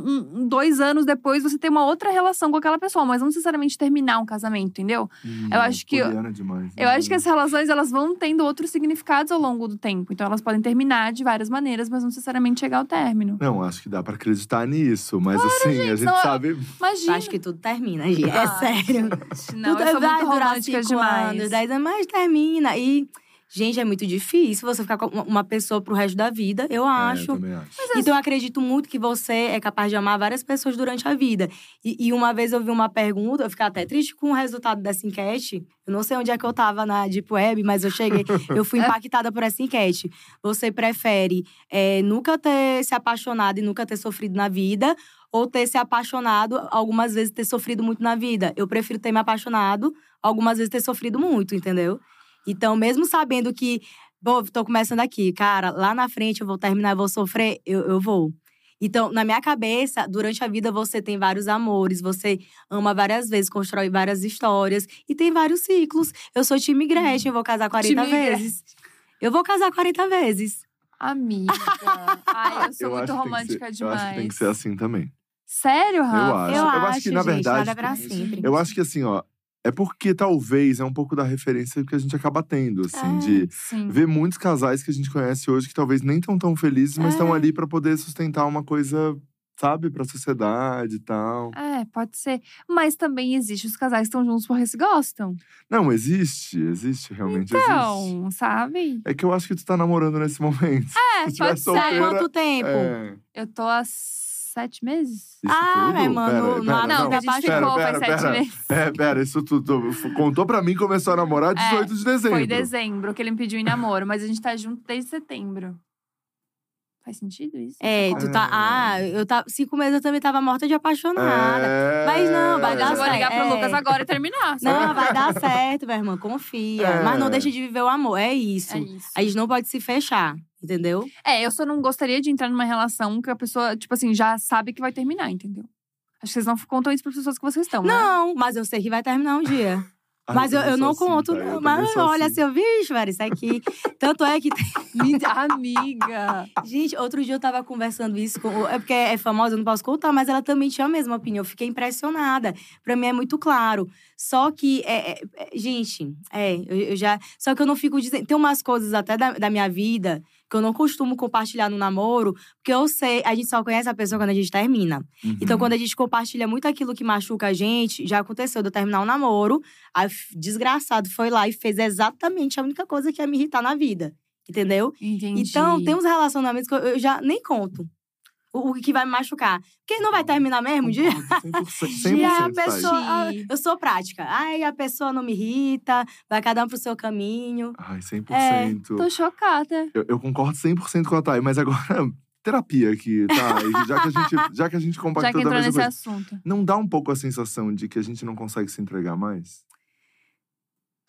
Speaker 1: um- dois anos depois, você ter uma outra relação com aquela pessoa, mas não necessariamente terminar um casamento, entendeu?
Speaker 2: Hum,
Speaker 1: Eu acho que-
Speaker 2: demais,
Speaker 1: Eu
Speaker 2: né?
Speaker 1: acho que as relações, elas vão tendo outros significados ao longo do tempo. Então, elas podem terminar de várias maneiras, mas não necessariamente chegar ao término.
Speaker 2: Não, acho que dá pra acreditar nisso. Mas assim, a gente
Speaker 1: não,
Speaker 2: sabe.
Speaker 3: Eu
Speaker 1: Imagina.
Speaker 3: acho que tudo termina, gente. É
Speaker 1: Ah,
Speaker 3: sério.
Speaker 1: Não,
Speaker 3: Tudo
Speaker 1: eu sou
Speaker 3: vai
Speaker 1: muito
Speaker 3: durar cinco
Speaker 1: demais.
Speaker 3: Anos, dez anos, mas termina. E, gente, é muito difícil você ficar com uma- pessoa pro resto da vida, eu
Speaker 2: É,
Speaker 3: acho.
Speaker 2: também acho.
Speaker 3: Então, eu acredito muito que você é capaz de amar várias pessoas durante a vida. E, e uma vez eu vi uma pergunta, eu fiquei até triste com o resultado dessa enquete. Eu não sei onde é que eu tava na Deep Web, mas eu cheguei, eu fui impactada por essa enquete. Você prefere é, nunca ter se apaixonado e nunca ter sofrido na vida? Ou ter se apaixonado, algumas vezes ter sofrido muito na vida? Eu prefiro ter me apaixonado, algumas vezes ter sofrido muito, entendeu? Então, mesmo sabendo que, pô, tô começando aqui, cara, lá na frente eu vou terminar, eu vou sofrer, eu, eu vou. Então, na minha cabeça, durante a vida você tem vários amores, você ama várias vezes, constrói várias histórias e tem vários ciclos. Eu sou time Gretchen, eu vou casar 40
Speaker 1: Time
Speaker 3: vezes. Eu vou casar 40 vezes.
Speaker 1: Amiga. Ai, eu sou
Speaker 2: Eu
Speaker 1: muito
Speaker 2: acho
Speaker 1: romântica
Speaker 2: ser-
Speaker 1: demais.
Speaker 2: Eu acho que tem que ser assim também.
Speaker 1: Sério, Rafa?
Speaker 2: Eu acho.
Speaker 3: Eu,
Speaker 2: acho que, na
Speaker 3: gente,
Speaker 2: verdade,
Speaker 3: nada pra sempre.
Speaker 2: Eu acho que assim, ó. É porque talvez é um pouco da referência que a gente acaba tendo, assim,
Speaker 3: É.
Speaker 2: de
Speaker 1: Sim.
Speaker 2: ver muitos casais que a gente conhece hoje que talvez nem estão tão felizes, mas estão
Speaker 3: É.
Speaker 2: ali pra poder sustentar uma coisa, sabe, pra sociedade e tal.
Speaker 1: É, pode ser. Mas também existe os casais que estão juntos porque se gostam.
Speaker 2: Não, existe, existe, realmente existe.
Speaker 1: Então, sabe?
Speaker 2: É que eu acho que tu tá namorando nesse momento.
Speaker 1: É,
Speaker 2: Se
Speaker 1: pode ser.
Speaker 3: Há quanto tempo?
Speaker 2: É.
Speaker 1: Eu tô há sete meses.
Speaker 2: Isso
Speaker 3: Ah,
Speaker 2: tudo?
Speaker 3: é, mano,
Speaker 2: Pera,
Speaker 3: não-
Speaker 2: pera,
Speaker 1: não,
Speaker 3: não,
Speaker 1: a gente
Speaker 2: pera,
Speaker 1: ficou
Speaker 2: pera,
Speaker 1: faz sete
Speaker 2: pera.
Speaker 1: meses.
Speaker 2: É, pera, isso tudo. Contou pra mim que começou a namorar 18 de dezembro.
Speaker 1: É, Foi dezembro que ele me pediu em namoro, mas a gente tá junto desde setembro. Faz sentido isso?
Speaker 3: É, tu tá.
Speaker 2: É.
Speaker 3: Ah, eu tava. Cinco meses eu também tava morta de apaixonada.
Speaker 2: É...
Speaker 3: Mas não, vai dar
Speaker 1: Eu vou ligar pro
Speaker 3: certo.
Speaker 1: Lucas agora e terminar.
Speaker 3: Não,
Speaker 1: sabe?
Speaker 3: vai dar certo, minha irmã, confia.
Speaker 2: É.
Speaker 3: Mas não deixa de viver o amor, é isso.
Speaker 1: É isso.
Speaker 3: A gente não pode se fechar, entendeu?
Speaker 1: É, eu só não gostaria de entrar numa relação que a pessoa, tipo assim, já sabe que vai terminar, entendeu? Acho que vocês não contam isso para pessoas que vocês estão, né?
Speaker 3: Não, mas eu sei que vai terminar um dia. Mas eu, eu não
Speaker 2: assim,
Speaker 3: conto,
Speaker 2: tá?
Speaker 3: Não. Mas olha,
Speaker 2: assim.
Speaker 3: seu bicho, velho, isso aqui. Tanto é que.
Speaker 1: Amiga!
Speaker 3: Gente, outro dia eu tava conversando isso com. É porque é famosa, eu não posso contar, mas ela também tinha a mesma opinião. Eu fiquei impressionada. Pra mim é muito claro. Só que, é, é- é- gente, é, eu, eu já. Só que eu não fico dizendo. Tem umas coisas até da, da minha vida que eu não costumo compartilhar no namoro, porque eu sei, a gente só conhece a pessoa quando a gente termina.
Speaker 2: Uhum.
Speaker 3: Então, quando a gente compartilha muito aquilo que machuca a gente, já aconteceu de eu terminar um namoro, f- desgraçado foi lá e fez exatamente a única coisa que ia me irritar na vida. Entendeu?
Speaker 1: Entendi.
Speaker 3: Então, tem uns relacionamentos que eu já nem conto. O, o que vai me machucar. Porque não vai terminar mesmo um dia.
Speaker 2: Concordo 100%, 100%
Speaker 3: E a pessoa.
Speaker 1: Gi.
Speaker 3: eu sou prática. Ai, a pessoa não me irrita, vai cada um pro seu caminho.
Speaker 2: Ai, 100%.
Speaker 3: É,
Speaker 1: Tô chocada.
Speaker 2: Eu, eu concordo 100% com a Thay, mas agora, terapia aqui, tá? E já que a gente, já que a gente
Speaker 1: Já
Speaker 2: compactou
Speaker 1: que
Speaker 2: da
Speaker 1: entrou
Speaker 2: mesma
Speaker 1: nesse
Speaker 2: coisa,
Speaker 1: assunto.
Speaker 2: não dá um pouco a sensação de que a gente não consegue se entregar mais?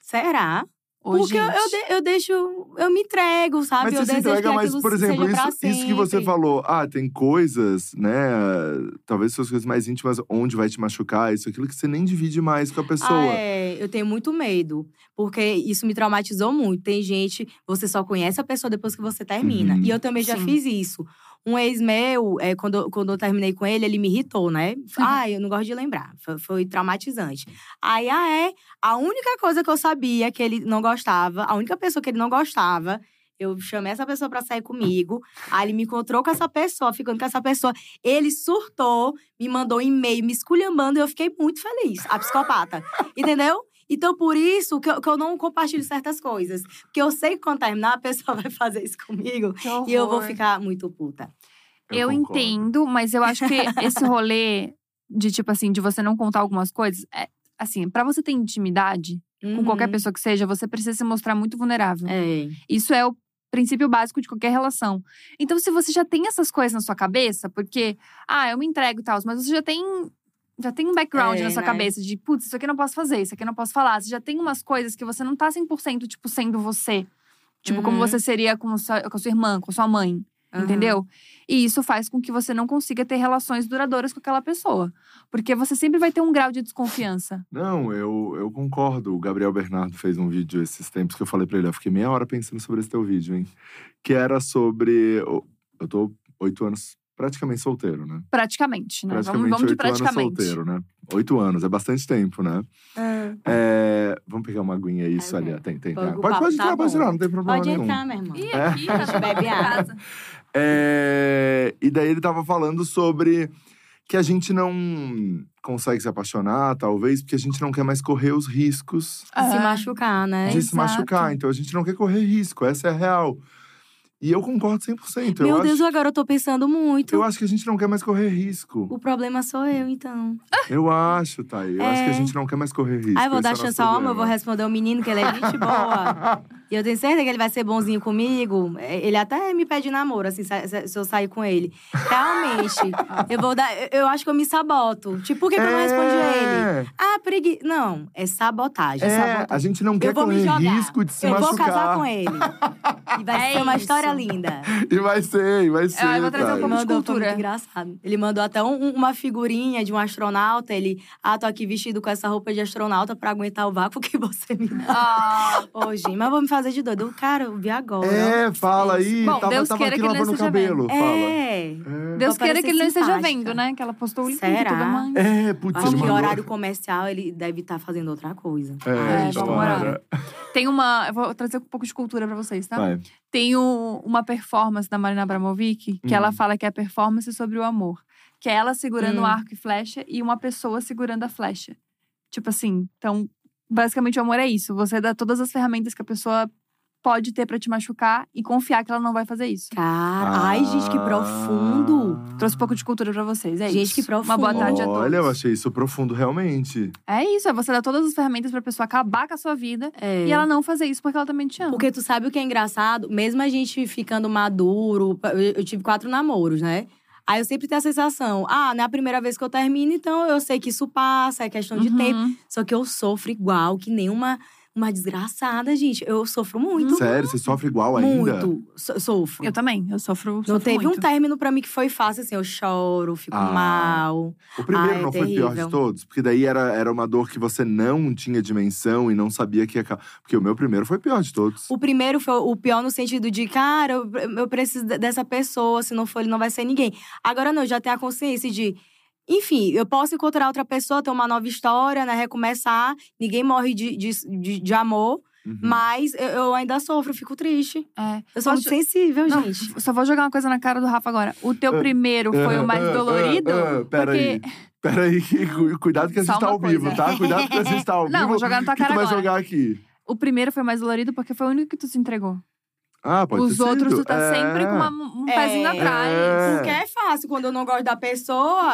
Speaker 3: Será?
Speaker 1: Ô,
Speaker 3: Porque eu, eu, de- eu deixo. Eu me entrego, sabe?
Speaker 2: Mas
Speaker 3: eu
Speaker 2: você se
Speaker 3: desejo
Speaker 2: entrega
Speaker 3: aquilo
Speaker 2: por exemplo, isso, isso que você falou. Ah, tem coisas, né? Talvez suas coisas mais íntimas, onde vai te machucar, isso, aquilo que você nem divide mais com a pessoa.
Speaker 3: Ah, é, eu tenho muito medo. Porque isso me traumatizou muito. Tem gente, você só conhece a pessoa depois que você termina.
Speaker 2: Uhum.
Speaker 3: E eu também já
Speaker 1: Sim.
Speaker 3: fiz isso. Um ex meu, é, quando, eu- quando eu terminei com ele, ele me irritou, né? Ai, eu não gosto de lembrar. Foi, foi traumatizante. Aí, ah, é. A única coisa que eu sabia que ele não gostava, a única pessoa que ele não gostava, eu chamei essa pessoa pra sair comigo. Aí ele me encontrou com essa pessoa, ficando com essa pessoa. Ele surtou, me mandou um e-mail me esculhambando e eu fiquei muito feliz. A psicopata. Entendeu? Então, por isso que eu, que eu não compartilho certas coisas. Porque eu sei que quando terminar, a pessoa vai fazer isso comigo. E eu vou ficar muito puta.
Speaker 1: Eu,
Speaker 2: concordo.
Speaker 1: entendo, mas eu acho que esse rolê de, tipo assim, de você não contar algumas coisas, é assim, pra você ter intimidade com qualquer
Speaker 3: Uhum.
Speaker 1: pessoa que seja, você precisa se mostrar muito vulnerável.
Speaker 3: É.
Speaker 1: Isso é o princípio básico de qualquer relação. Então, se você já tem essas coisas na sua cabeça, porque, ah, eu me entrego e tal, mas você já tem. Já tem um background
Speaker 3: É,
Speaker 1: na sua
Speaker 3: né?
Speaker 1: cabeça de, putz, isso aqui eu não posso fazer, isso aqui eu não posso falar. Você já tem umas coisas que você não tá 100%, tipo, sendo você. Tipo, como
Speaker 3: Uhum.
Speaker 1: você seria com, sua, com a sua irmã, com a sua mãe.
Speaker 3: Aham.
Speaker 1: Entendeu? E isso faz com que você não consiga ter relações duradouras com aquela pessoa. Porque você sempre vai ter um grau de desconfiança.
Speaker 2: Não, eu, eu concordo. O Gabriel Bernardo fez um vídeo esses tempos que eu falei pra ele. Eu fiquei meia hora pensando sobre esse teu vídeo, hein? Que era sobre. Eu tô oito anos praticamente solteiro, né?
Speaker 1: Praticamente, né?
Speaker 2: Praticamente
Speaker 1: vamos, vamos de
Speaker 2: oito anos
Speaker 1: praticamente.
Speaker 2: solteiro, né? Oito anos, é bastante tempo, né?
Speaker 3: Ah,
Speaker 2: É, vamos pegar uma aguinha, isso
Speaker 3: Vai,
Speaker 2: ali.
Speaker 3: vai.
Speaker 2: Tem, tem.
Speaker 3: Pode-
Speaker 2: tem.
Speaker 3: o
Speaker 2: Pode,
Speaker 3: papo
Speaker 2: pode
Speaker 3: tá
Speaker 2: entrar, pode
Speaker 3: bom.
Speaker 2: entrar, não tem problema
Speaker 3: Pode
Speaker 2: nenhum.
Speaker 3: entrar, meu irmão.
Speaker 1: Ih,
Speaker 2: É.
Speaker 1: aqui,
Speaker 3: A gente bebe água.
Speaker 2: É, e daí ele tava falando sobre que a gente não consegue se apaixonar, talvez, porque a gente não quer mais correr os riscos
Speaker 3: Se
Speaker 1: Ah,
Speaker 3: machucar, né?
Speaker 2: de se
Speaker 1: Exato.
Speaker 2: machucar. Então a gente não quer correr risco, essa é a real. E eu concordo 100%.
Speaker 3: Meu
Speaker 2: eu
Speaker 3: Deus,
Speaker 2: acho,
Speaker 3: agora eu tô pensando muito.
Speaker 2: eu acho que a gente não quer mais correr risco.
Speaker 3: O problema sou eu, então.
Speaker 2: Eu acho, Thay. Eu acho que a
Speaker 3: É.
Speaker 2: gente não quer mais correr risco.
Speaker 3: Eu vou
Speaker 2: esse
Speaker 3: dar
Speaker 2: é
Speaker 3: chance ao homem, eu vou responder o menino, que ele é gente boa. e eu tenho certeza que ele vai ser bonzinho comigo. É, Ele até me pede namoro, assim, se, eu sair com ele. Realmente, eu vou dar. eu- Eu acho que eu me saboto. Tipo, por que, que eu não respondi ele?
Speaker 2: É,
Speaker 3: Ah, pregui... Não, é sabotagem.
Speaker 2: é,
Speaker 3: sabotagem.
Speaker 2: a gente não quer
Speaker 3: eu
Speaker 2: correr risco de se
Speaker 3: eu
Speaker 2: machucar.
Speaker 3: vou casar com ele. E vai
Speaker 1: É
Speaker 3: ser uma
Speaker 1: isso.
Speaker 3: história linda.
Speaker 2: E vai ser, e vai ser.
Speaker 1: eu vou trazer um pouco de cultura.
Speaker 3: muito engraçado. Ele mandou até um- uma figurinha de um astronauta. Ele, ah, tô aqui vestido com essa roupa de astronauta pra aguentar o vácuo que você me dá.
Speaker 1: Ah,
Speaker 3: Ô, gente, mas vou me fazer de doido. Cara, eu vi agora.
Speaker 2: É, fala aí.
Speaker 1: Bom,
Speaker 2: tava,
Speaker 1: Deus
Speaker 2: tava
Speaker 1: queira
Speaker 2: aqui
Speaker 1: que ele não
Speaker 2: o
Speaker 1: esteja
Speaker 2: cabelo. Fala.
Speaker 3: É.
Speaker 2: É.
Speaker 1: Deus queira que ele não esteja vendo, né? Que ela postou o link
Speaker 3: Será?
Speaker 1: tudo mais.
Speaker 2: É, putz,
Speaker 3: Acho que
Speaker 2: mandou-
Speaker 3: horário comercial ele deve estar fazendo outra coisa.
Speaker 2: É,
Speaker 1: É,
Speaker 2: então,
Speaker 1: tomara. Tem uma. Eu vou trazer um pouco de cultura pra vocês, tá?
Speaker 2: Vai.
Speaker 1: Tem o- uma performance da Marina Abramovic que
Speaker 2: Hum.
Speaker 1: ela fala que é a performance sobre o amor. Que é ela segurando
Speaker 3: Hum.
Speaker 1: o arco e flecha e uma pessoa segurando a flecha. Tipo assim, então, basicamente o amor é isso. Você dá todas as ferramentas que a pessoa pode ter pra te machucar e confiar que ela não vai fazer isso.
Speaker 3: Cara, ai, gente, que profundo.
Speaker 1: Trouxe um pouco de cultura pra vocês, é
Speaker 3: Gente,
Speaker 1: isso.
Speaker 3: que profundo.
Speaker 1: Uma boa tarde a todos.
Speaker 2: Olha, eu achei isso profundo, realmente.
Speaker 1: É isso, é você dar todas as ferramentas pra pessoa acabar com a sua vida
Speaker 3: É.
Speaker 1: e ela não fazer isso porque ela também te ama.
Speaker 3: Porque tu sabe o que é engraçado? Mesmo a gente ficando maduro, eu tive quatro namoros, né? Aí eu sempre tenho a sensação, ah, não é a primeira vez que eu termino, então eu sei que isso passa, é questão de
Speaker 1: Uhum.
Speaker 3: tempo. Só que eu sofro igual, que nem uma, desgraçada, gente. Eu sofro muito.
Speaker 2: Sério, você sofre igual ainda?
Speaker 3: Muito. So- sofro.
Speaker 1: Eu também, eu sofro,
Speaker 3: Não
Speaker 1: sofro
Speaker 3: teve
Speaker 1: muito.
Speaker 3: um término pra mim que foi fácil, assim, eu choro, fico
Speaker 2: Ah.
Speaker 3: mal.
Speaker 2: O primeiro
Speaker 3: Ah, é
Speaker 2: não foi o pior de todos? Porque daí era, era uma dor que você não tinha dimensão e não sabia que ia. Porque o meu primeiro foi o pior de todos.
Speaker 3: O primeiro foi o pior no sentido de, cara, eu, eu preciso de- dessa pessoa, se não for ele não vai ser ninguém. Agora não, eu já tenho a consciência de, enfim, eu posso encontrar outra pessoa, ter uma nova história, né, recomeçar. Ninguém morre de, de, de, de amor,
Speaker 2: Uhum.
Speaker 3: mas eu, eu ainda sofro, eu fico triste.
Speaker 1: É.
Speaker 3: Eu sou
Speaker 1: Posso-
Speaker 3: muito sensível,
Speaker 1: Não,
Speaker 3: gente.
Speaker 1: só vou jogar uma coisa na cara do Rafa agora. O teu
Speaker 2: Ah,
Speaker 1: primeiro foi o mais
Speaker 2: ah,
Speaker 1: dolorido?
Speaker 2: ah,
Speaker 1: porque...
Speaker 2: aí. Peraí, cu- cuidado que a
Speaker 1: Só
Speaker 2: gente tá ao vivo, tá? Cuidado que a gente tá ao
Speaker 1: Não,
Speaker 2: vivo.
Speaker 1: vou jogar na tua cara
Speaker 2: vai
Speaker 1: agora.
Speaker 2: jogar aqui.
Speaker 1: O primeiro foi mais dolorido porque foi o único que tu se entregou.
Speaker 2: Ah, pode
Speaker 1: Os
Speaker 2: ter
Speaker 1: outros,
Speaker 2: sido.
Speaker 1: tu tá
Speaker 2: É.
Speaker 1: sempre com uma- um
Speaker 3: É.
Speaker 1: pezinho atrás.
Speaker 2: É.
Speaker 3: Porque é fácil quando eu não gosto da pessoa.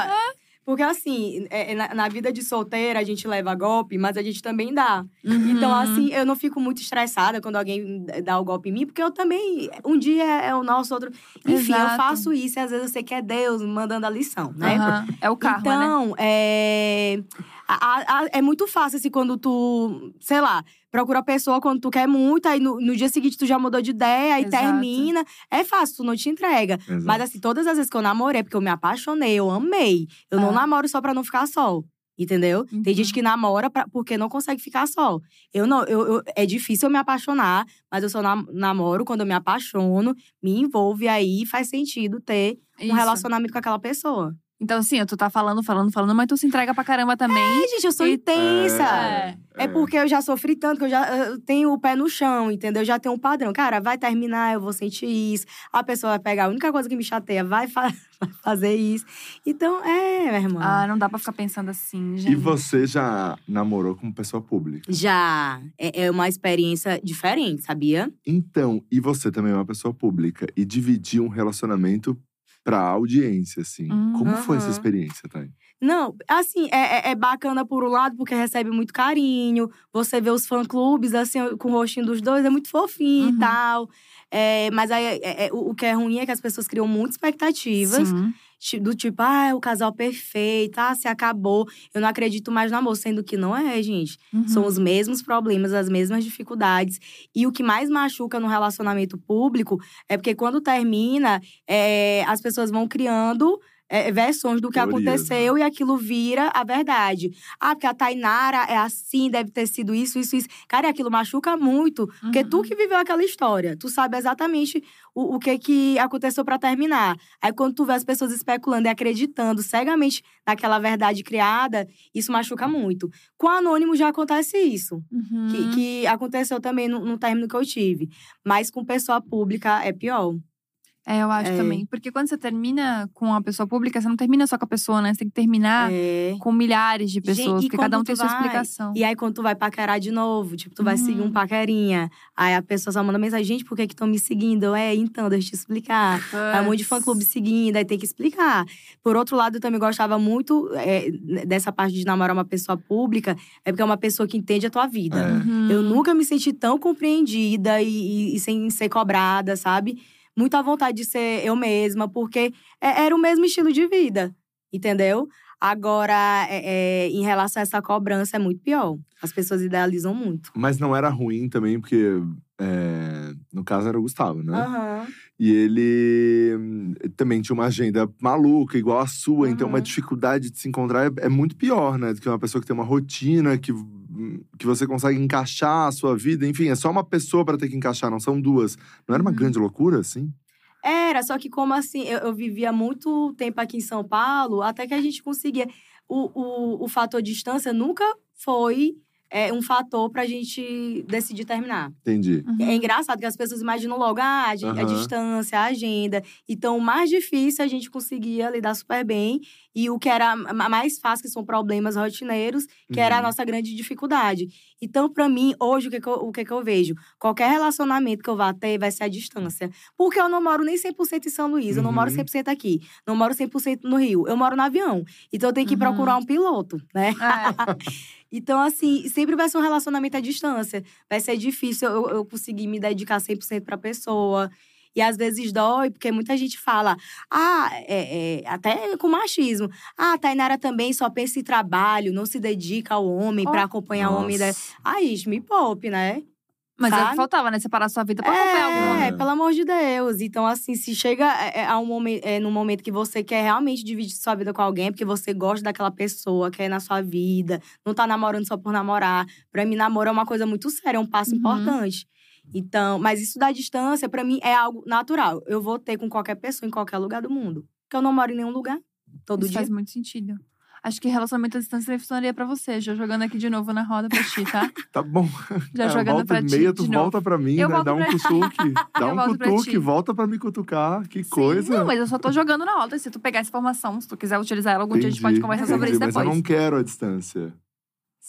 Speaker 3: Porque assim, é- é na, na vida de solteira a gente leva golpe, mas a gente também dá.
Speaker 1: Uhum.
Speaker 3: Então, assim, eu não fico muito estressada quando alguém dá o golpe em mim, porque eu também. Um dia é o nosso, outro. Enfim, eu
Speaker 1: Exato.
Speaker 3: faço isso e às vezes eu sei que é Deus mandando a lição, né?
Speaker 1: Aham. É o karma, né?
Speaker 3: então, é... a- a- é muito fácil, assim, quando tu, sei lá, procura a pessoa quando tu quer muito, aí no, no dia seguinte tu já mudou de ideia, aí
Speaker 1: Exato.
Speaker 3: termina. É fácil, tu não te entrega.
Speaker 2: Exato.
Speaker 3: Mas, assim, todas as vezes que eu namorei, porque eu me apaixonei, eu amei. Eu não
Speaker 1: Ah.
Speaker 3: namoro só pra não ficar só. Entendeu?
Speaker 1: Uhum.
Speaker 3: Tem gente que namora pra- porque não consegue ficar só. Eu não, eu, eu- é difícil eu me apaixonar, mas eu só nam- namoro quando eu me apaixono, me envolve aí faz sentido ter um
Speaker 1: Isso.
Speaker 3: relacionamento com aquela pessoa.
Speaker 1: Então, assim, tu tá falando, falando, falando, mas tu se entrega pra caramba também.
Speaker 3: Ai, gente, eu sou
Speaker 1: E-
Speaker 3: intensa.
Speaker 1: É.
Speaker 3: É porque eu já sofri tanto que eu já eu tenho o pé no chão, entendeu? Eu já tenho um padrão. Cara, vai terminar, eu vou sentir isso. A pessoa vai pegar a única coisa que me chateia, vai, fa- vai fazer isso. Então, é, minha irmã.
Speaker 1: Ah, não dá pra ficar pensando assim, gente.
Speaker 2: E você já namorou com pessoa pública?
Speaker 3: Já é, é uma experiência diferente, sabia?
Speaker 2: Então, e você também é uma pessoa pública e dividir um relacionamento pra audiência, assim.
Speaker 1: Hum,
Speaker 2: Como foi essa experiência, Thay?
Speaker 3: Não, assim, é, é- é bacana por um lado, porque recebe muito carinho. Você vê os fã-clubes, assim, com o rostinho dos dois, é muito fofinho
Speaker 1: Uhum.
Speaker 3: e tal. É, mas aí, é- é- o o que é ruim é que as pessoas criam muitas expectativas.
Speaker 1: Sim.
Speaker 3: Do tipo, ah, é o casal perfeito, ah, se acabou. Eu não acredito mais no amor, sendo que não é, gente.
Speaker 1: Uhum.
Speaker 3: São os mesmos problemas, as mesmas dificuldades. E o que mais machuca no relacionamento público é porque quando termina, é, as pessoas vão criando. É, versões do que
Speaker 2: Teorias,
Speaker 3: aconteceu e aquilo vira a verdade. Ah, porque a Tainara é assim, deve ter sido isso, isso, isso. Cara, e aquilo machuca muito. Porque
Speaker 1: Uhum.
Speaker 3: tu que viveu aquela história, tu sabe exatamente o, o que que aconteceu pra terminar. Aí quando tu vê as pessoas especulando e acreditando cegamente naquela verdade criada, isso machuca muito. Com o anônimo já acontece isso.
Speaker 1: Uhum.
Speaker 3: Que, que aconteceu também no, no término que eu tive. Mas com pessoa pública é pior.
Speaker 1: É, eu acho
Speaker 3: É.
Speaker 1: também. Porque quando você termina com uma pessoa pública, você não termina só com a pessoa, né? Você tem que terminar
Speaker 3: É.
Speaker 1: com milhares de pessoas,
Speaker 3: e
Speaker 1: porque cada um tem
Speaker 3: tu
Speaker 1: sua
Speaker 3: vai-
Speaker 1: explicação.
Speaker 3: E aí, quando tu vai paquerar de novo, tipo, tu vai seguir
Speaker 1: Uhum.
Speaker 3: um paquerinha. Aí a pessoa só manda mensagem, gente, por que que estão me seguindo? Eu, É, então, deixa eu te explicar. Aí um monte de fã-clube seguindo, aí tem que explicar. Por outro lado, eu também gostava muito é, dessa parte de namorar uma pessoa pública, é porque é uma pessoa que entende a tua vida.
Speaker 2: É.
Speaker 1: Uhum.
Speaker 3: Eu nunca me senti tão compreendida e, e- e sem ser cobrada, sabe? Muito à vontade de ser eu mesma, porque é- era o mesmo estilo de vida, entendeu? Agora, é- é, em relação a essa cobrança, é muito pior. As pessoas idealizam muito.
Speaker 2: Mas não era ruim também, porque… é, no caso era o Gustavo, né?
Speaker 3: Aham.
Speaker 2: E ele também tinha uma agenda maluca, igual a sua. Então, uma
Speaker 3: Uhum.
Speaker 2: dificuldade de se encontrar é, é muito pior, né? Do que uma pessoa que tem uma rotina, que, que você consegue encaixar a sua vida. Enfim, é só uma pessoa para ter que encaixar, não são duas. Não era uma
Speaker 1: Uhum.
Speaker 2: grande loucura, assim?
Speaker 3: Era, só que como assim, eu, eu vivia muito tempo aqui em São Paulo, até que a gente conseguia. O, o, o fator distância nunca foi é, um fator pra gente decidir terminar.
Speaker 2: Entendi.
Speaker 1: Uhum.
Speaker 3: É engraçado que as pessoas imaginam logo ah, a, di- a distância, a agenda. Então, o mais difícil a gente conseguia lidar super bem. E o que era ma- mais fácil, que são problemas rotineiros, que era a
Speaker 2: Uhum.
Speaker 3: nossa grande dificuldade. Então, pra mim, hoje, o que, que eu, o que, que eu vejo? Qualquer relacionamento que eu vá ter vai ser a distância. Porque eu não moro nem 100% em São Luís, eu não moro
Speaker 2: Uhum.
Speaker 3: 100% aqui. Não moro 100% no Rio, eu moro no avião. Então, eu tenho que
Speaker 1: Uhum.
Speaker 3: procurar um piloto, né?
Speaker 1: É.
Speaker 3: Então, assim, sempre vai ser um relacionamento à distância. Vai ser difícil eu, eu conseguir me dedicar 100% pra pessoa. E às vezes dói, porque muita gente fala, ah, é, é, até com machismo. Ah, a Tainara também só pensa em trabalho, não se dedica ao homem
Speaker 1: Oh.
Speaker 3: acompanhar o homem. Da... Gente, me poupe, né?
Speaker 1: Mas é o que faltava, né? Separar sua vida pra acompanhar algum
Speaker 3: É,
Speaker 1: homem.
Speaker 3: pelo amor de Deus. Então, assim, se chega é, é, a um momento, é, num momento que você quer realmente dividir sua vida com alguém, porque você gosta daquela pessoa, quer na sua vida, não tá namorando só por namorar. Pra mim, namoro é uma coisa muito séria, é um passo
Speaker 1: Uhum.
Speaker 3: importante. Então, mas isso da distância, pra mim, é algo natural. Eu vou ter com qualquer pessoa em qualquer lugar do mundo. Porque eu não moro em nenhum lugar, todo
Speaker 1: Isso
Speaker 3: dia.
Speaker 1: faz muito sentido. Acho que relacionamento à distância funcionaria pra você. Já jogando aqui de novo na roda pra ti, tá?
Speaker 2: Tá bom.
Speaker 1: Já
Speaker 2: É,
Speaker 1: jogando
Speaker 2: volta
Speaker 1: pra ti
Speaker 2: meia, tu
Speaker 1: de novo.
Speaker 2: volta pra mim,
Speaker 1: Eu
Speaker 2: né? Dá um cutuque. Dá
Speaker 1: Eu
Speaker 2: um
Speaker 1: pra
Speaker 2: cutuque, volta pra me cutucar. Que
Speaker 1: Sim.
Speaker 2: coisa.
Speaker 1: Não, mas eu só tô jogando na roda. Se tu pegar essa informação, se tu quiser utilizar ela algum dia, a gente pode
Speaker 2: Entendi,
Speaker 1: conversar sobre
Speaker 2: entendi,
Speaker 1: isso
Speaker 2: Mas
Speaker 1: depois.
Speaker 2: eu não quero a distância.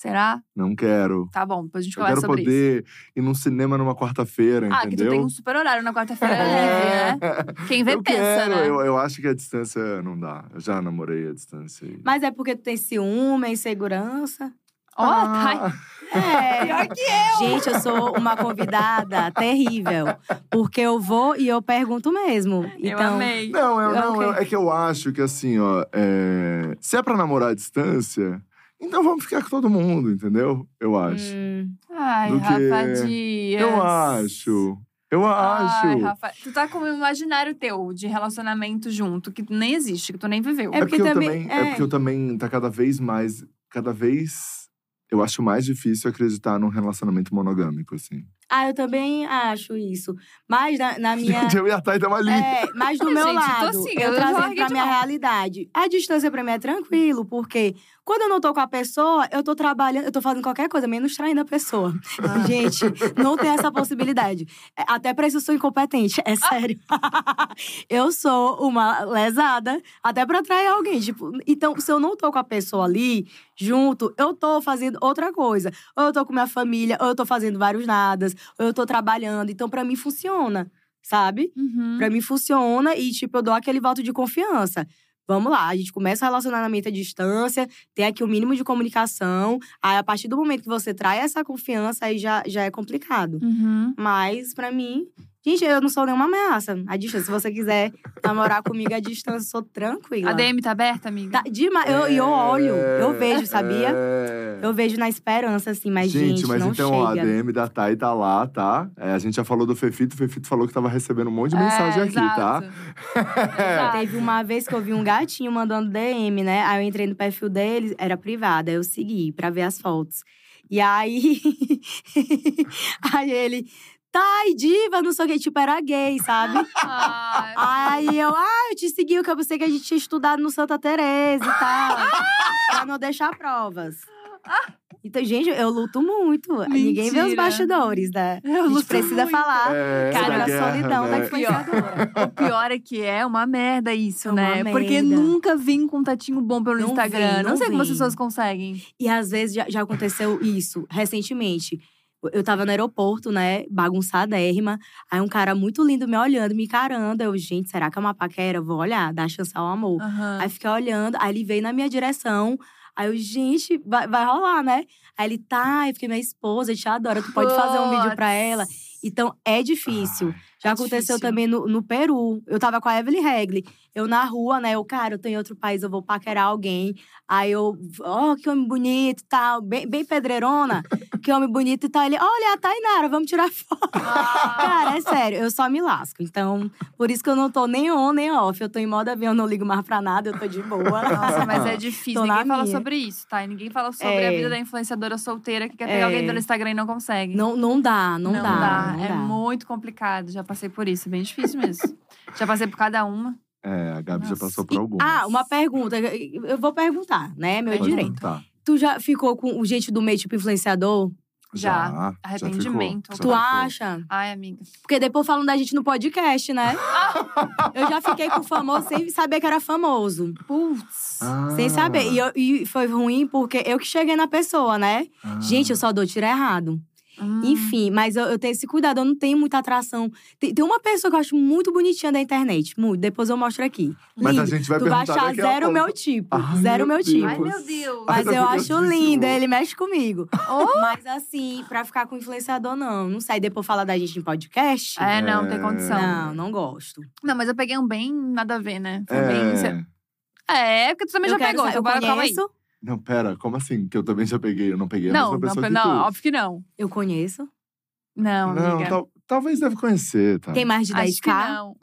Speaker 1: Será?
Speaker 2: Não quero.
Speaker 1: Tá bom, depois a gente
Speaker 2: Eu
Speaker 1: conversa
Speaker 2: quero
Speaker 1: sobre isso.
Speaker 2: poder ir num cinema numa quarta-feira,
Speaker 1: Ah, que tu
Speaker 2: entendeu?
Speaker 1: tem um super horário na quarta-feira livre, né? Quem vê
Speaker 2: eu
Speaker 1: pensa,
Speaker 2: quero,
Speaker 1: né?
Speaker 2: eu, eu acho que a distância não dá. Eu já namorei a distância. e-
Speaker 3: Mas é porque tu tem ciúme, insegurança.
Speaker 1: Ó,
Speaker 2: Ah,
Speaker 1: tá.
Speaker 3: É.
Speaker 1: Pior que eu.
Speaker 3: Gente, eu sou uma convidada terrível. Porque eu vou e eu pergunto mesmo.
Speaker 1: Eu
Speaker 3: Então,
Speaker 1: amei.
Speaker 2: Não, eu, não
Speaker 3: Ok.
Speaker 2: eu- é que eu acho que assim, ó, é, se é pra namorar à distância, então vamos ficar com todo mundo, entendeu? Eu acho.
Speaker 3: hum,
Speaker 1: Ai,
Speaker 2: do que-
Speaker 1: Dias.
Speaker 2: Eu acho. Eu acho.
Speaker 1: Ai, Rafa, tu tá com um imaginário teu de relacionamento junto, que nem existe, que tu nem viveu.
Speaker 3: É
Speaker 2: É
Speaker 3: porque
Speaker 2: porque, eu
Speaker 3: também-
Speaker 2: é
Speaker 3: é.
Speaker 2: porque eu também tá cada vez mais, cada vez eu acho mais difícil acreditar num relacionamento monogâmico assim.
Speaker 3: Ah, eu também acho isso. Mas na, na minha.
Speaker 2: Gente, eu e a Thay tamo ali.
Speaker 3: É, mas do meu
Speaker 1: Gente, tô
Speaker 3: lado,
Speaker 1: assim, eu
Speaker 3: eu trazendo pra minha
Speaker 1: mão.
Speaker 3: realidade. A distância pra mim é tranquilo, porque quando eu não tô com a pessoa, eu tô trabalhando, eu tô fazendo qualquer coisa, menos traindo a pessoa.
Speaker 1: Ah.
Speaker 3: Gente, não tem essa possibilidade. É, Até pra isso eu sou incompetente, é sério. eu sou uma lesada, até pra atrair alguém. Tipo, então, se eu não tô com a pessoa ali, junto, eu tô fazendo outra coisa. Ou eu tô com minha família, ou eu tô fazendo vários nadas, ou eu tô trabalhando. Então, pra mim, funciona, sabe?
Speaker 1: Uhum.
Speaker 3: Pra mim funciona e, tipo, eu dou aquele voto de confiança. Vamos lá, a gente começa o relacionamento à distância, tem aqui o mínimo de comunicação. Aí, a partir do momento que você trai essa confiança, aí já, já é complicado.
Speaker 1: Uhum.
Speaker 3: Mas, pra mim, gente, eu não sou nenhuma ameaça. A distância, se você quiser namorar comigo à distância, eu sou tranquila.
Speaker 1: A DM tá aberta, amiga?
Speaker 3: Tá, demais. Eu, e eu olho, eu vejo, sabia?
Speaker 2: É.
Speaker 3: Eu vejo na esperança, assim, mas, gente,
Speaker 2: mas
Speaker 3: não
Speaker 2: então, ó, a
Speaker 3: chega.
Speaker 2: DM da Thay tá lá, tá? É, a gente já falou do Fefito, o Fefito falou que tava recebendo um monte de mensagem
Speaker 1: é,
Speaker 2: aqui, tá?
Speaker 1: exato. Exato.
Speaker 3: Teve uma vez que eu vi um gatinho mandando DM, né? Aí eu entrei no perfil dele, era privado, aí eu segui pra ver as fotos. E aí. aí ele. Tá, e diva, não sei o que, tipo, era gay, sabe?
Speaker 1: Ai,
Speaker 3: Aí eu, ah, eu te segui, porque eu pensei que a gente tinha estudado no Santa Teresa e tal. pra não deixar provas. Então, gente, eu luto muito. Ninguém vê os
Speaker 1: Mentira.
Speaker 3: bastidores, né?
Speaker 1: Eu
Speaker 3: a gente
Speaker 1: luto
Speaker 3: precisa
Speaker 1: muito.
Speaker 3: falar
Speaker 2: É,
Speaker 1: Cara,
Speaker 3: a
Speaker 2: guerra,
Speaker 3: solidão da
Speaker 2: né?
Speaker 3: influenciadora.
Speaker 1: O pior é que é uma merda isso,
Speaker 3: É uma
Speaker 1: né? Porque
Speaker 3: merda.
Speaker 1: nunca vi um contatinho bom pelo
Speaker 3: Não
Speaker 1: Instagram.
Speaker 3: vi,
Speaker 1: não
Speaker 3: não
Speaker 1: sei como as pessoas conseguem.
Speaker 3: E às vezes já, já aconteceu isso, recentemente. Eu tava no aeroporto, né, bagunçadérrima. Aí um cara muito lindo me olhando, me encarando. Eu, gente, será que é uma paquera? Vou olhar, dar chance ao amor.
Speaker 1: Aham.
Speaker 3: Aí fiquei olhando, aí ele veio na minha direção. Aí eu, gente, vai, vai rolar, né? Aí ele, tá, eu fiquei minha esposa, eu te adoro, tu pode fazer um vídeo pra ela. Então, é difícil. Já
Speaker 1: é
Speaker 3: aconteceu
Speaker 1: difícil.
Speaker 3: também no, no Peru. Eu tava com a Evelyn Regli. Eu na rua, né? Eu, cara, eu tô em outro país, eu vou paquerar alguém. Aí eu, ó, que homem bonito e tal. Bem, bem pedreirona. que homem bonito e tal. Ele, olha, a Tainara, vamos tirar foto.
Speaker 1: Ah,
Speaker 3: Cara, é sério, eu só me lasco. Então, por isso que eu não tô nem on, nem off. Eu tô em modo avião, não ligo mais pra nada, eu tô de boa.
Speaker 1: Nossa, mas é difícil.
Speaker 3: Tô
Speaker 1: Ninguém fala
Speaker 3: minha.
Speaker 1: sobre isso, tá? E ninguém fala sobre
Speaker 3: É.
Speaker 1: a vida da influenciadora solteira que quer pegar
Speaker 3: É.
Speaker 1: alguém pelo Instagram e não consegue.
Speaker 3: Não, não dá, não, dá. não
Speaker 1: é
Speaker 3: dá.
Speaker 1: muito complicado. Já passei por isso, é bem difícil mesmo. Já passei por cada uma.
Speaker 2: É, a Gabi já
Speaker 1: Nossa.
Speaker 2: passou por algumas.
Speaker 3: Ah, uma pergunta. Eu vou perguntar, né? Meu
Speaker 1: Pode
Speaker 3: direito.
Speaker 2: Tá.
Speaker 3: Tu já ficou com o gente do meio, tipo, influenciador?
Speaker 1: Já.
Speaker 2: Já.
Speaker 1: Arrependimento.
Speaker 2: Já
Speaker 3: Tu acha?
Speaker 1: Ai, amiga.
Speaker 3: Porque depois falam da gente no podcast, né? eu já fiquei com famoso sem saber que era famoso.
Speaker 1: Putz.
Speaker 2: Ah.
Speaker 3: Sem saber. E, eu- e foi ruim porque eu que cheguei na pessoa, né?
Speaker 2: Ah.
Speaker 3: Gente, eu só dou tiro errado.
Speaker 1: Hum.
Speaker 3: Enfim, mas eu, eu tenho esse cuidado, eu não tenho muita atração. Tem, tem uma pessoa que eu acho muito bonitinha da internet, muito. Depois eu mostro aqui.
Speaker 2: Mas a
Speaker 3: Lindo.
Speaker 2: gente vai
Speaker 3: tu vai
Speaker 2: perguntar
Speaker 3: achar
Speaker 2: daqui a
Speaker 3: zero meu tipo.
Speaker 2: Ai,
Speaker 3: zero
Speaker 2: meu
Speaker 3: meu tipo.
Speaker 1: Ai, meu Deus.
Speaker 3: Mas
Speaker 2: Ai,
Speaker 3: eu acho lindo, ele mexe comigo.
Speaker 1: Oh.
Speaker 3: Mas assim, pra ficar com influenciador, não. Não sei, depois falar da gente em podcast.
Speaker 1: É, não, tem
Speaker 2: É.
Speaker 1: condição.
Speaker 3: Não, não gosto.
Speaker 1: Não, mas eu peguei um bem nada a ver, né? Foi bem.
Speaker 2: É.
Speaker 1: É, porque tu também
Speaker 3: eu
Speaker 1: já pegou,
Speaker 3: sa-
Speaker 1: então
Speaker 3: eu
Speaker 1: bora, calma aí.
Speaker 2: Não, pera, como assim? Que eu também já peguei. Eu não peguei a
Speaker 1: Não,
Speaker 2: mesma
Speaker 1: não,
Speaker 2: pessoa
Speaker 1: não,
Speaker 2: que tu.
Speaker 1: óbvio que não.
Speaker 3: Eu conheço.
Speaker 1: Não,
Speaker 2: Não,
Speaker 1: amiga.
Speaker 2: tal- talvez deve conhecer, tá?
Speaker 3: Tem mais de
Speaker 1: Acho que
Speaker 3: 10k?
Speaker 1: não.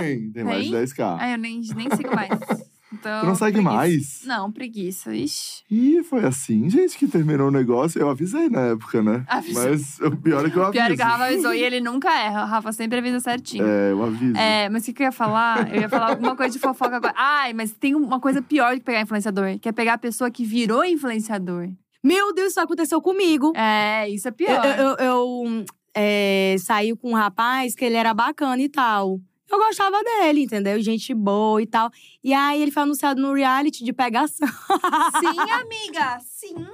Speaker 2: tem, tem mais de
Speaker 1: Tem?
Speaker 2: 10k.
Speaker 1: Ai, eu nem, nem sigo mais. Então,
Speaker 2: Tu não segue
Speaker 1: preguiça.
Speaker 2: mais?
Speaker 1: Não, preguiça. Ixi.
Speaker 2: Ih, foi assim, gente, que terminou o negócio. Eu avisei na época, né?
Speaker 1: Avisou.
Speaker 2: Mas o pior é que eu aviso.
Speaker 1: Pior é que o Rafa avisou e ele nunca erra. O Rafa sempre avisa certinho.
Speaker 2: É, eu aviso.
Speaker 1: É, mas o que, que eu ia falar? Eu ia falar alguma coisa de fofoca agora. Ai, mas tem uma coisa pior do que pegar influenciador, que é pegar a pessoa que virou influenciador.
Speaker 3: Meu Deus, isso aconteceu comigo.
Speaker 1: É, isso é
Speaker 3: Eu,
Speaker 1: pior.
Speaker 3: eu, eu, eu, é, saí com um rapaz que ele era bacana e tal. Eu gostava dele, entendeu? Gente boa e tal. E aí ele foi anunciado no reality de pegação.
Speaker 1: Sim, amiga, sim.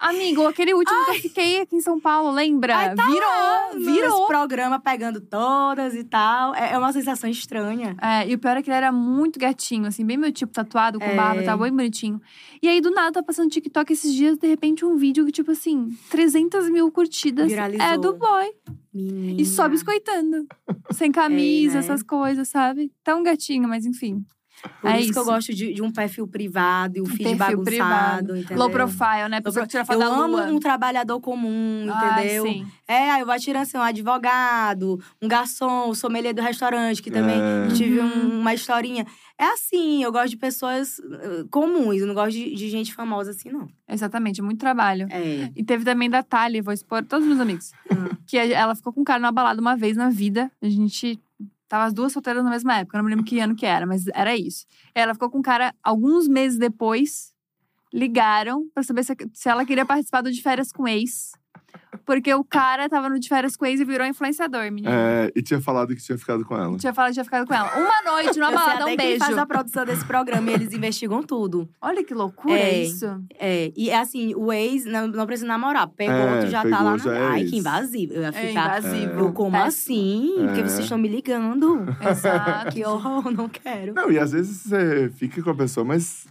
Speaker 1: Amigo, aquele último que eu fiquei aqui em São Paulo, lembra?
Speaker 3: Ai, tá
Speaker 1: virou,
Speaker 3: lá
Speaker 1: virou.
Speaker 3: Nesse programa pegando todas e tal. É, é uma sensação estranha.
Speaker 1: É, e o pior é que ele era muito gatinho, assim, bem meu tipo, tatuado, com
Speaker 3: É.
Speaker 1: barba, tava bem bonitinho. E aí, do nada, tá passando TikTok esses dias, de repente, um vídeo que, tipo assim, 300 mil curtidas.
Speaker 3: Viralizou.
Speaker 1: É do boy.
Speaker 3: Menina.
Speaker 1: E só biscoitando. Sem camisa,
Speaker 3: né?
Speaker 1: essas coisas, sabe? Tão gatinho, mas enfim.
Speaker 3: Por
Speaker 1: é
Speaker 3: isso, que eu gosto de, de um perfil privado e um feed
Speaker 1: Perfil
Speaker 3: bagunçado,
Speaker 1: privado.
Speaker 3: entendeu?
Speaker 1: Low profile, né? Pessoa que tira foto
Speaker 3: eu
Speaker 1: da
Speaker 3: amo
Speaker 1: lua.
Speaker 3: um trabalhador comum,
Speaker 1: Ai,
Speaker 3: entendeu?
Speaker 1: sim.
Speaker 3: É, aí eu vou tirando assim, um advogado, um garçom, o sommelier do restaurante, que também
Speaker 2: É.
Speaker 3: tive
Speaker 1: Uhum.
Speaker 3: um- uma historinha. É assim, eu gosto de pessoas uh, comuns, eu não gosto de, de gente famosa assim, não.
Speaker 1: Exatamente, muito trabalho.
Speaker 3: É.
Speaker 1: E teve também da Thalia, vou expor todos os meus amigos.
Speaker 3: Hum.
Speaker 1: Que ela ficou com um cara na balada uma vez na vida. A gente tava as duas solteiras na mesma época, eu não me lembro que ano que era, mas era isso. Ela ficou com um cara alguns meses depois. Ligaram pra saber se, se ela queria participar do de férias com ex. Porque o cara tava no de férias com ex e virou influenciador, menina.
Speaker 2: É, e tinha falado que tinha ficado com ela.
Speaker 1: Tinha falado que tinha ficado com ela. Uma noite, numa
Speaker 3: Eu sei
Speaker 1: balada,
Speaker 3: até
Speaker 1: um
Speaker 3: quem
Speaker 1: beijo.
Speaker 3: faz a produção desse programa e eles investigam tudo.
Speaker 1: Olha que loucura
Speaker 3: É.
Speaker 1: isso.
Speaker 3: É, e assim, o ex não, não precisa namorar. Pegou,
Speaker 2: É,
Speaker 3: tu já
Speaker 2: pegou,
Speaker 3: tá lá.
Speaker 2: já
Speaker 3: Na...
Speaker 2: é
Speaker 3: Ai, que invasivo. Eu ia
Speaker 1: É
Speaker 3: ficar.
Speaker 1: invasivo.
Speaker 3: Eu, como
Speaker 1: Péssimo.
Speaker 3: assim? Porque
Speaker 2: É.
Speaker 3: vocês estão me ligando.
Speaker 1: Exato.
Speaker 3: que horror, não quero.
Speaker 2: Não, e às vezes você fica com a pessoa, mas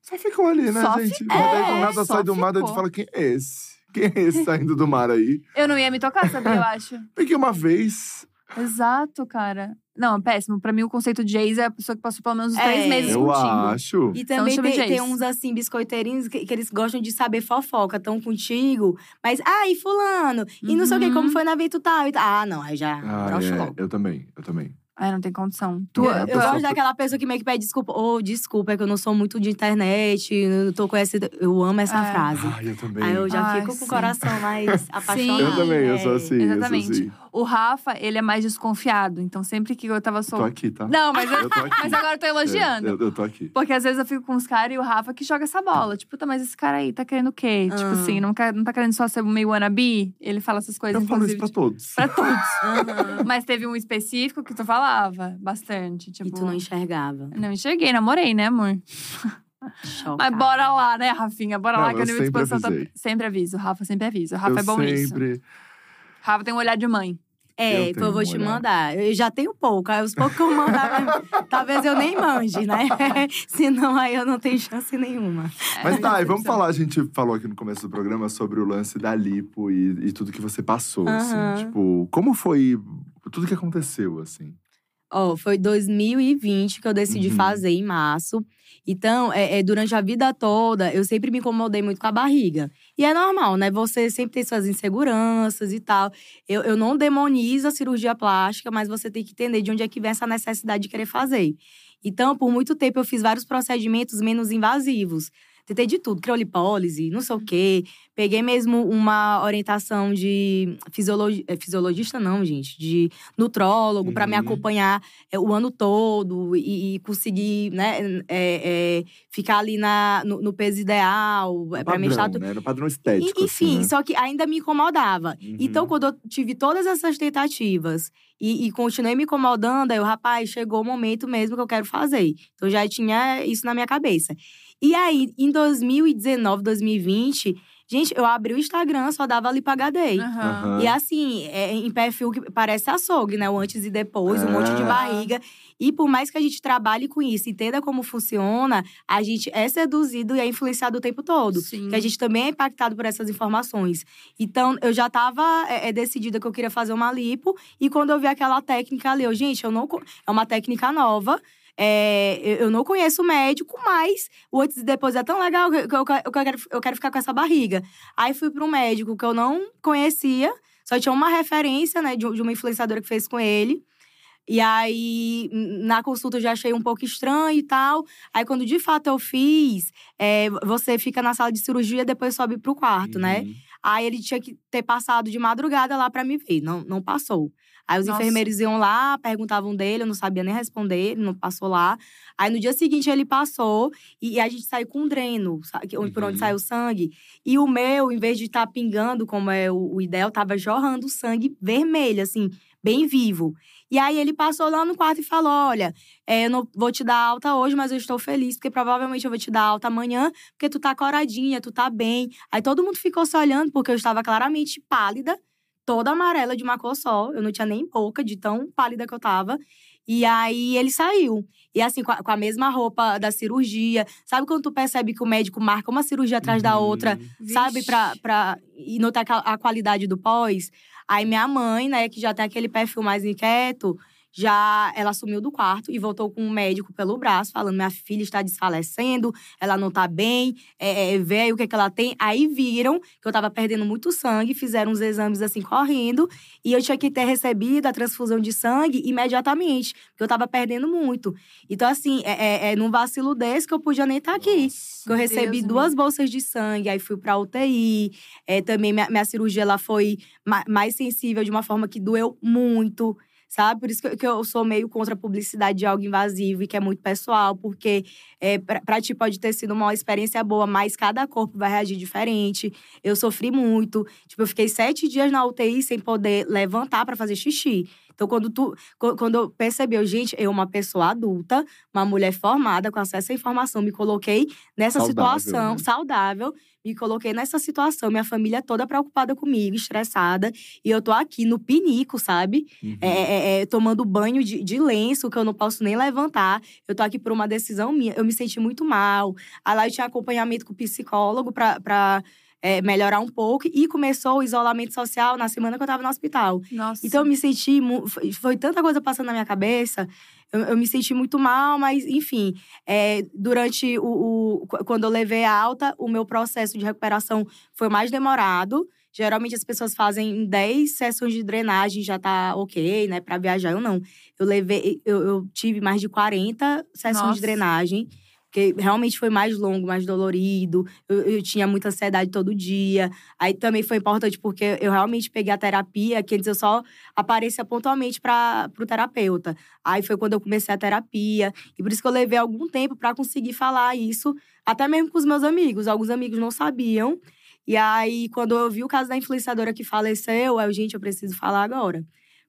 Speaker 2: só ficou ali, né,
Speaker 1: Só
Speaker 2: gente?
Speaker 1: ficou.
Speaker 2: Mas aí do
Speaker 1: É,
Speaker 2: nada
Speaker 1: só
Speaker 2: sai do mar, daí tu
Speaker 1: ficou.
Speaker 2: fala, quem é esse? Quem é esse saindo do mar aí?
Speaker 1: Eu não ia me tocar, sabia? Eu acho.
Speaker 2: Porque uma vez,
Speaker 1: Exato, cara. Não, péssimo. Pra mim, o conceito de ex é a pessoa que passou pelo menos uns
Speaker 3: É.
Speaker 1: três meses
Speaker 2: eu
Speaker 1: contigo.
Speaker 2: acho.
Speaker 3: E também
Speaker 1: de
Speaker 3: tem, tem uns assim, biscoiteirinhos, que, que eles gostam de saber fofoca, estão contigo. Mas, ah, e fulano? E não sei o quê,
Speaker 1: Uhum.
Speaker 3: como foi na vida e tal? e tal. Ah, não, aí já
Speaker 2: Ah, é, eu também, eu também.
Speaker 1: Ai, não tem condição. Tu,
Speaker 3: Eu,
Speaker 2: É,
Speaker 3: eu
Speaker 2: pessoa
Speaker 3: gosto
Speaker 2: foi-
Speaker 3: daquela pessoa que meio que pede desculpa. Ô, desculpa, é que eu não sou muito de internet, eu tô conhecendo. Eu amo essa
Speaker 1: É.
Speaker 3: frase.
Speaker 2: Ai, eu também.
Speaker 3: Aí eu já
Speaker 1: Ai,
Speaker 3: fico com
Speaker 1: sim.
Speaker 3: o coração mais apaixonado.
Speaker 2: Eu também, eu sou
Speaker 3: É.
Speaker 2: assim, eu
Speaker 1: Exatamente.
Speaker 2: sou assim.
Speaker 1: O Rafa, ele é mais desconfiado. Então, sempre que eu tava
Speaker 2: Tô
Speaker 1: solteira.
Speaker 2: aqui, tá?
Speaker 1: Não, mas, eu,
Speaker 2: Eu tô aqui.
Speaker 1: mas agora eu tô elogiando.
Speaker 2: É, eu, eu tô aqui.
Speaker 1: Porque às vezes eu fico com os caras e o Rafa que joga essa bola. Tipo, tá, mas esse cara aí tá querendo o quê? Tipo
Speaker 3: Ah.
Speaker 1: assim, não, quer, não tá querendo só ser meio wannabe? Ele fala essas coisas,
Speaker 2: Eu falo isso pra todos.
Speaker 1: pra todos.
Speaker 3: Aham.
Speaker 1: Mas teve um específico que tu falava bastante. Tipo,
Speaker 3: E tu não enxergava.
Speaker 1: Não enxerguei, namorei, né, amor?
Speaker 3: Chocada.
Speaker 1: Mas bora lá, né, Rafinha? Bora
Speaker 2: Não,
Speaker 1: lá, que
Speaker 2: eu
Speaker 1: o nível de
Speaker 2: sempre
Speaker 1: exposição tá. Sempre aviso. O Rafa sempre avisa. O Rafa
Speaker 2: eu
Speaker 1: é bom nisso.
Speaker 2: sempre.
Speaker 1: Rafa tem um olhar de mãe.
Speaker 3: É,
Speaker 2: Eu
Speaker 3: então eu vou
Speaker 2: um
Speaker 3: te
Speaker 2: olhar.
Speaker 3: mandar. Eu já tenho pouco. Aí os poucos que eu mandar, talvez eu nem manje, né? Senão aí eu não tenho chance nenhuma.
Speaker 2: Mas
Speaker 1: É,
Speaker 2: tá, e vamos falar, a gente falou aqui no começo do programa sobre o lance da lipo e, e tudo que você passou,
Speaker 3: Aham.
Speaker 2: assim. Tipo, como foi tudo que aconteceu, assim?
Speaker 3: Ó, foi 2020 que eu decidi
Speaker 2: Uhum.
Speaker 3: fazer em março. Então, é, é, durante a vida toda, eu sempre me incomodei muito com a barriga. E é normal, né? Você sempre tem suas inseguranças e tal. Eu, eu não demonizo a cirurgia plástica, mas você tem que entender de onde é que vem essa necessidade de querer fazer. Então, por muito tempo, eu fiz vários procedimentos menos invasivos. Tentei de tudo, criolipólise, não sei o quê. Peguei mesmo uma orientação de fisiologi... é, fisiologista, não, gente, de nutrólogo, pra me
Speaker 2: Uhum.
Speaker 3: acompanhar é, o ano todo e, e conseguir, né, é, é, ficar ali na, no, no peso ideal,
Speaker 2: padrão,
Speaker 3: minha estatura.
Speaker 2: né? No padrão estético,
Speaker 3: E-
Speaker 2: assim,
Speaker 3: Enfim,
Speaker 2: né?
Speaker 3: só que ainda me incomodava.
Speaker 2: Uhum.
Speaker 3: Então, quando eu tive todas essas tentativas e, e continuei me incomodando, aí eu, rapaz, chegou o momento mesmo que eu quero fazer. Então, já tinha isso na minha cabeça. E aí, em 2019, 2020, gente, eu abri o Instagram, só dava ali pra HD.
Speaker 1: Aham.
Speaker 3: E assim, é, em perfil que parece açougue, né? O antes e depois, um monte de
Speaker 2: É.
Speaker 3: barriga. E por mais que a gente trabalhe com isso, entenda como funciona, a gente é seduzido e é influenciado o tempo todo.
Speaker 1: Sim.
Speaker 3: Que a gente também é impactado por essas informações. Então, eu já tava é, é, decidida que eu queria fazer uma lipo. E quando eu vi aquela técnica ali, eu, gente, eu não. É uma técnica nova. É, eu- não conheço o médico, mas o antes e depois é tão legal que eu, que eu, eu quero, eu quero ficar com essa barriga. Aí fui para um médico que eu não conhecia, só tinha uma referência, né, de, de uma influenciadora que fez com ele. E aí, na consulta, eu já achei um pouco estranho e tal. Aí, quando de fato eu fiz, é, você fica na sala de cirurgia e depois sobe pro quarto, né?
Speaker 2: Uhum.
Speaker 3: Aí ele tinha que ter passado de madrugada lá pra me ver. Não, não passou. Aí os
Speaker 1: Nossa.
Speaker 3: enfermeiros iam lá, perguntavam dele, eu não sabia nem responder, ele não passou lá. Aí no dia seguinte ele passou e, e a gente saiu com um dreno, sabe, onde- por onde
Speaker 2: Uhum.
Speaker 3: sai o sangue. E o meu, em vez de estar pingando, como é o, o ideal, tava jorrando sangue vermelho, assim, bem vivo. E aí ele passou lá no quarto e falou: Olha, é, eu não vou te dar alta hoje, mas eu estou feliz, porque provavelmente eu vou te dar alta amanhã, porque tu tá coradinha, tu tá bem. Aí todo mundo ficou se olhando, porque eu estava claramente pálida, toda amarela de uma cor só. Eu não tinha nem boca de tão pálida que eu tava. E aí ele saiu. E assim, com a, com a, mesma roupa da cirurgia. Sabe quando tu percebe que o médico marca uma cirurgia atrás uhum. da outra, Vixe. sabe? Pra, pra e notar a, a qualidade do pós? Aí minha mãe, né, que já tem aquele perfil mais inquieto, já ela sumiu do quarto e voltou com um médico pelo braço, falando: minha filha está desfalecendo, ela não está bem, é, é, vê aí o que, é que ela tem. Aí viram que eu estava perdendo muito sangue, fizeram uns exames assim correndo, e eu tinha que ter recebido a transfusão de sangue imediatamente, porque eu estava perdendo muito. Então, assim, é, é, é num vacilo desse que eu podia nem estar tá aqui. Nossa, eu recebi Deus duas Deus. bolsas de sangue, aí fui pra UTI. É, também minha, minha cirurgia ela foi mais sensível de uma forma que doeu muito sabe? Por isso que eu sou meio contra a publicidade de algo invasivo e que é muito pessoal, porque é, pra, ti pode ter sido uma experiência boa, mas cada corpo vai reagir diferente. Eu sofri muito. Tipo, eu fiquei sete dias na UTI sem poder levantar para fazer xixi. Então, quando tu quando eu percebeu, gente, eu, uma pessoa adulta, uma mulher formada, com acesso à informação, me coloquei nessa saudável, situação né? saudável me coloquei nessa situação, minha família toda preocupada comigo, estressada, e eu tô aqui no pinico, sabe? Uhum. É, é, é, tomando banho de, de, lenço, que eu não posso nem levantar. Eu tô aqui por uma decisão minha. Eu me senti muito mal. Aí lá eu tinha acompanhamento com o psicólogo pra. pra é, melhorar um pouco. E começou o isolamento social na semana que eu tava no hospital.
Speaker 1: Nossa.
Speaker 3: Então eu me senti. Foi tanta coisa passando na minha cabeça. Eu, eu me senti muito mal, mas enfim. É, durante o, o. Quando eu levei a alta, o meu processo de recuperação foi mais demorado. Geralmente as pessoas fazem 10 sessões de drenagem, já tá ok, né, para viajar. Eu não. Eu levei, eu, eu tive mais de 40 sessões Nossa. de drenagem. Porque realmente foi mais longo, mais dolorido. Eu, eu, tinha muita ansiedade todo dia. Aí também foi importante porque eu realmente peguei a terapia, que antes eu só aparecia pontualmente para o terapeuta. Aí foi quando eu comecei a terapia. E por isso que eu levei algum tempo para conseguir falar isso, até mesmo com os meus amigos. Alguns amigos não sabiam. E aí, quando eu vi o caso da influenciadora que faleceu, eu, gente, eu preciso falar agora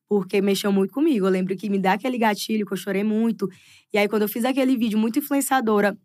Speaker 3: porque mexeu muito comigo. Eu lembro que me dá aquele gatilho que eu chorei muito. E aí, quando eu fiz aquele vídeo muito influenciadora,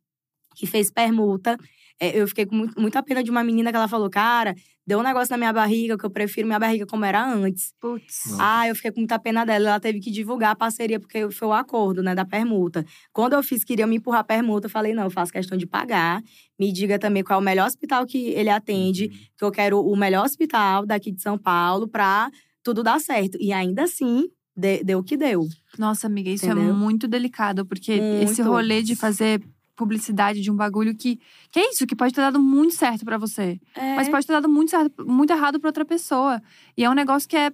Speaker 3: que fez permuta, é, eu fiquei com muito, muita pena de uma menina que ela falou, cara, deu um negócio na minha barriga que eu prefiro minha barriga como era antes.
Speaker 1: Putz.
Speaker 3: Ah, eu fiquei com muita pena dela. Ela teve que divulgar a parceria, porque foi o acordo, né, da permuta. Quando eu fiz, queria me empurrar a permuta, eu falei, não, eu faço questão de pagar. Me diga também qual é o melhor hospital que ele atende, uhum. que eu quero o melhor hospital daqui de São Paulo pra tudo dá certo. E ainda assim, de, deu o que deu.
Speaker 1: Nossa, amiga, isso é Entendeu? é muito delicado, porque muito. esse rolê de fazer publicidade de um bagulho que. Que é isso, que pode ter dado muito certo para você. É. Mas pode ter dado muito certo, muito errado pra outra pessoa. E é um negócio que é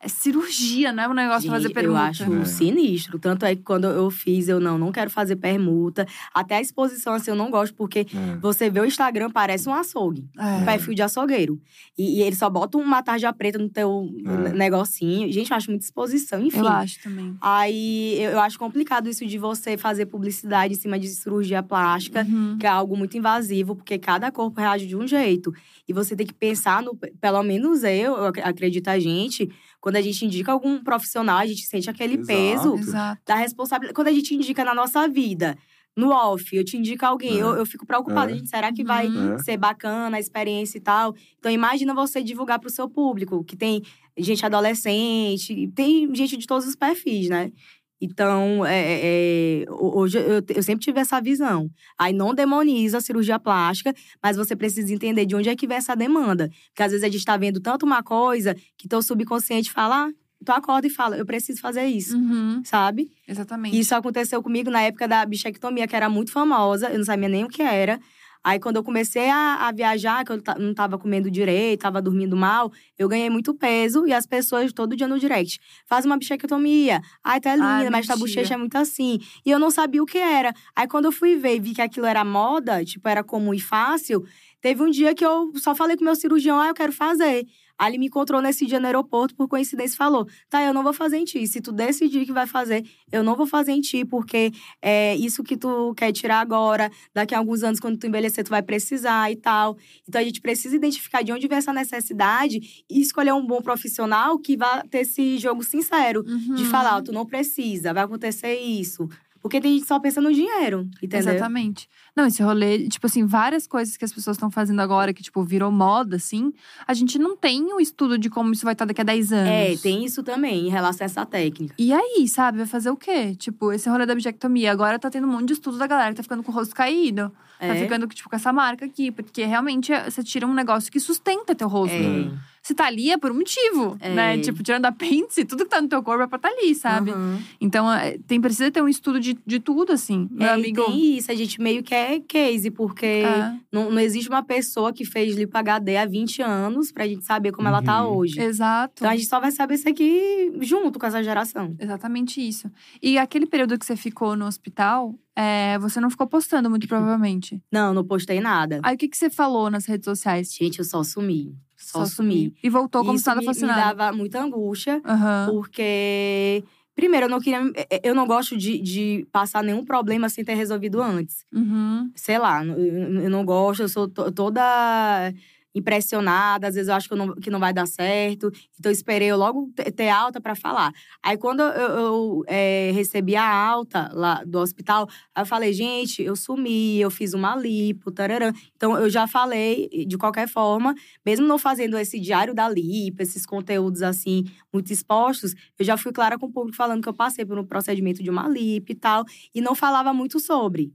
Speaker 1: é cirurgia, não é um negócio Gente, fazer permuta.
Speaker 3: Eu acho é. sinistro. Tanto é que quando eu fiz, eu não, não quero fazer permuta. Até a exposição, assim, eu não gosto, porque é. você vê o Instagram, parece um açougue. É. Um perfil de açougueiro. E, e ele só bota uma tarja preta no teu é. negocinho. Gente, eu acho muita exposição, enfim.
Speaker 1: Eu acho também.
Speaker 3: Aí, eu, eu, acho complicado isso de você fazer publicidade em cima de cirurgia plástica, uhum. que é algo muito invasivo, porque cada corpo reage de um jeito. E você tem que pensar no… Pelo menos eu, eu acredito a gente quando a gente indica algum profissional, a gente sente aquele Exato. peso
Speaker 1: Exato.
Speaker 3: da responsabilidade. Quando a gente indica na nossa vida, no off, eu te indico alguém, é. eu, eu fico preocupada, é. gente, será que vai uhum. é. ser bacana a experiência e tal? Então, imagina você divulgar para o seu público, que tem gente adolescente, tem gente de todos os perfis, né? Então, é, é, é hoje eu, eu, sempre tive essa visão. Aí não demoniza a cirurgia plástica, mas você precisa entender de onde é que vem essa demanda. Porque às vezes a gente está vendo tanto uma coisa que teu subconsciente fala, ah, tu acorda e fala, eu preciso fazer isso,
Speaker 1: uhum.
Speaker 3: sabe?
Speaker 1: Exatamente.
Speaker 3: Isso aconteceu comigo na época da bichectomia, que era muito famosa, eu não sabia nem o que era. Aí, quando eu comecei a, a viajar, que eu não tava comendo direito, tava dormindo mal, eu ganhei muito peso e as pessoas todo dia no direct. Faz uma bichectomia. Ai, tá linda, Ai, mas tua bochecha é muito assim. E eu não sabia o que era. Aí, quando eu fui ver e vi que aquilo era moda, tipo, era comum e fácil, teve um dia que eu só falei com o meu cirurgião, ah, eu quero fazer. Ele me encontrou nesse dia no aeroporto, por coincidência, falou: tá, eu não vou fazer em ti. Se tu decidir que vai fazer, eu não vou fazer em ti, porque é isso que tu quer tirar agora, daqui a alguns anos, quando tu envelhecer, tu vai precisar e tal. Então a gente precisa identificar de onde vem essa necessidade e escolher um bom profissional que vá ter esse jogo sincero de
Speaker 1: Uhum.
Speaker 3: falar: ó, tu não precisa, vai acontecer isso. Porque tem gente só pensa no dinheiro, entendeu?
Speaker 1: Exatamente. Não, esse rolê, tipo assim, várias coisas que as pessoas estão fazendo agora, que, tipo, virou moda, assim, a gente não tem um estudo de como isso vai estar daqui a 10 anos.
Speaker 3: É, tem isso também, em relação a essa técnica.
Speaker 1: E aí, sabe, vai fazer o quê? Tipo, esse rolê da bichectomia. Agora tá tendo um monte de estudo da galera que tá ficando com o rosto caído. Tá
Speaker 3: É.
Speaker 1: ficando, tipo, com essa marca aqui. Porque realmente é- você tira um negócio que sustenta teu rosto.
Speaker 3: É.
Speaker 1: Se tá ali é por um motivo,
Speaker 3: É.
Speaker 1: né? Tipo, tirando apêndice, tudo que tá no teu corpo é pra tá ali, sabe?
Speaker 3: Aham.
Speaker 1: Então, é, tem, precisa ter um estudo de, de tudo, assim. Meu
Speaker 3: É, e
Speaker 1: amigo.
Speaker 3: tem isso, a gente meio que é case, porque
Speaker 1: É,
Speaker 3: não, não existe uma pessoa que fez lipo HD há 20 anos pra gente saber como ela tá
Speaker 2: Uhum.
Speaker 3: hoje.
Speaker 1: exato.
Speaker 3: Então a gente só vai saber isso aqui junto com essa geração.
Speaker 1: Exatamente isso. E aquele período que você ficou no hospital, é, você não ficou postando muito provavelmente.
Speaker 3: Não, não postei nada.
Speaker 1: Aí o que, que você falou nas redes sociais?
Speaker 3: Gente, eu só sumi. Só, sumi.
Speaker 1: E voltou como se nada
Speaker 3: me,
Speaker 1: fosse
Speaker 3: me
Speaker 1: nada.
Speaker 3: dava muita angústia,
Speaker 1: Aham.
Speaker 3: porque… Primeiro, eu não queria… Eu não gosto de, de passar nenhum problema sem ter resolvido antes.
Speaker 1: Uhum.
Speaker 3: sei lá, eu, eu não gosto, eu sou to- toda impressionada, às vezes eu acho que, eu não, que não vai dar certo. Então, esperei eu logo te- ter alta para falar. Aí, quando eu, eu, é, recebi a alta lá do hospital, eu falei, gente, eu sumi, eu fiz uma lipo, tararã. Então, eu já falei, de qualquer forma, mesmo não fazendo esse diário da lipo, esses conteúdos, assim, muito expostos, eu já fui clara com o público falando que eu passei por um procedimento de uma lipo e tal, e não falava muito sobre,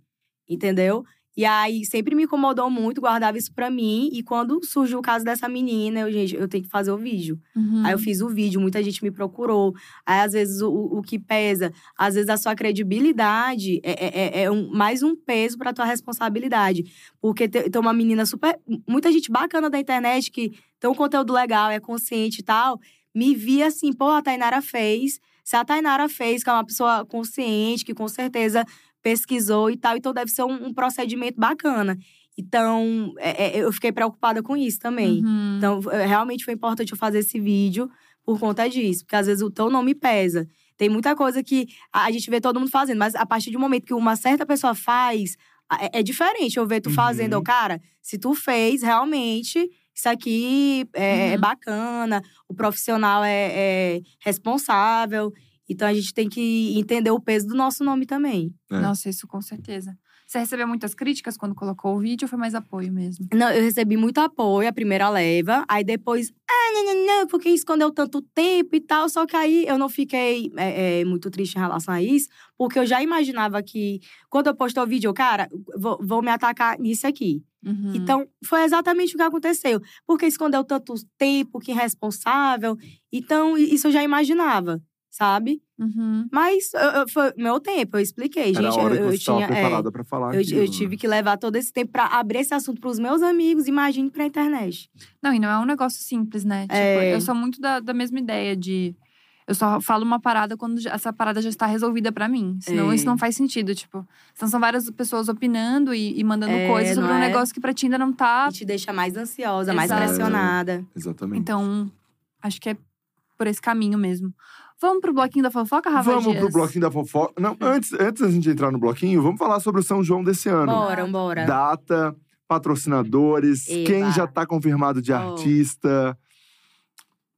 Speaker 3: entendeu? E aí, sempre me incomodou muito, guardava isso pra mim. E quando surgiu o caso dessa menina, eu, gente, eu tenho que fazer o vídeo.
Speaker 1: Uhum.
Speaker 3: Aí eu fiz o vídeo, muita gente me procurou. Aí, às vezes, o, o que pesa, às vezes a sua credibilidade é, é, é um- mais um peso pra tua responsabilidade. Porque tem, tem uma menina super. Muita gente bacana da internet que tem um conteúdo legal, é consciente e tal. Me via assim, pô, a Tainara fez. Se a Tainara fez, que é uma pessoa consciente, que com certeza pesquisou e tal, então deve ser um, um procedimento bacana. Então, é- é, eu fiquei preocupada com isso também.
Speaker 1: Uhum.
Speaker 3: Então, é, realmente foi importante eu fazer esse vídeo por conta disso. Porque às vezes o teu nome pesa. Tem muita coisa que a gente vê todo mundo fazendo, mas a partir do momento que uma certa pessoa faz, é, é diferente eu ver tu
Speaker 2: Uhum.
Speaker 3: fazendo. Eu, cara, se tu fez, realmente, isso aqui é, é
Speaker 1: Uhum.
Speaker 3: bacana, o profissional é, é responsável. Então a gente tem que entender o peso do nosso nome também.
Speaker 2: É.
Speaker 1: Nossa, isso com certeza. Você recebeu muitas críticas quando colocou o vídeo ou foi mais apoio mesmo?
Speaker 3: Não, eu recebi muito apoio, a primeira leva. Aí depois, ah, não, não, não, porque escondeu tanto tempo e tal. Só que aí eu não fiquei é, é, muito triste em relação a isso, porque eu já imaginava que quando eu postei o vídeo, cara, vou, vou me atacar nisso aqui.
Speaker 1: Uhum.
Speaker 3: Então, foi exatamente o que aconteceu. Porque escondeu tanto tempo, que irresponsável. Então, isso eu já imaginava, sabe?
Speaker 1: Uhum.
Speaker 3: Mas eu- eu- foi meu tempo, eu expliquei,
Speaker 2: Era
Speaker 3: gente.
Speaker 2: a hora
Speaker 3: eu,
Speaker 2: que
Speaker 3: eu tinha. é,
Speaker 2: preparada pra falar
Speaker 3: eu,
Speaker 2: aquilo,
Speaker 3: eu
Speaker 2: né?
Speaker 3: tive que levar todo esse tempo pra abrir esse assunto pros meus amigos, imagine pra internet.
Speaker 1: Não, e não é um negócio simples, né? Tipo,
Speaker 3: É.
Speaker 1: eu sou muito da, da mesma ideia de. Eu só falo uma parada quando essa parada já está resolvida pra mim. Senão
Speaker 3: É.
Speaker 1: isso não faz sentido, tipo. Então são várias pessoas opinando e, e mandando
Speaker 3: É,
Speaker 1: coisas sobre
Speaker 3: não
Speaker 1: um
Speaker 3: é?
Speaker 1: negócio que pra ti ainda não tá.
Speaker 3: E te deixa mais ansiosa, mais
Speaker 1: Exato.
Speaker 3: pressionada.
Speaker 2: Exatamente.
Speaker 1: Então, acho que é por esse caminho mesmo. Vamos pro bloquinho da fofoca, Rafa
Speaker 2: Vamos
Speaker 1: Dias?
Speaker 2: pro bloquinho da fofoca. Não, antes, antes da gente entrar no bloquinho, vamos falar sobre o São João desse ano.
Speaker 3: Bora, bora.
Speaker 2: Data, patrocinadores,
Speaker 3: Eba.
Speaker 2: quem já tá confirmado de
Speaker 3: Oh.
Speaker 2: artista.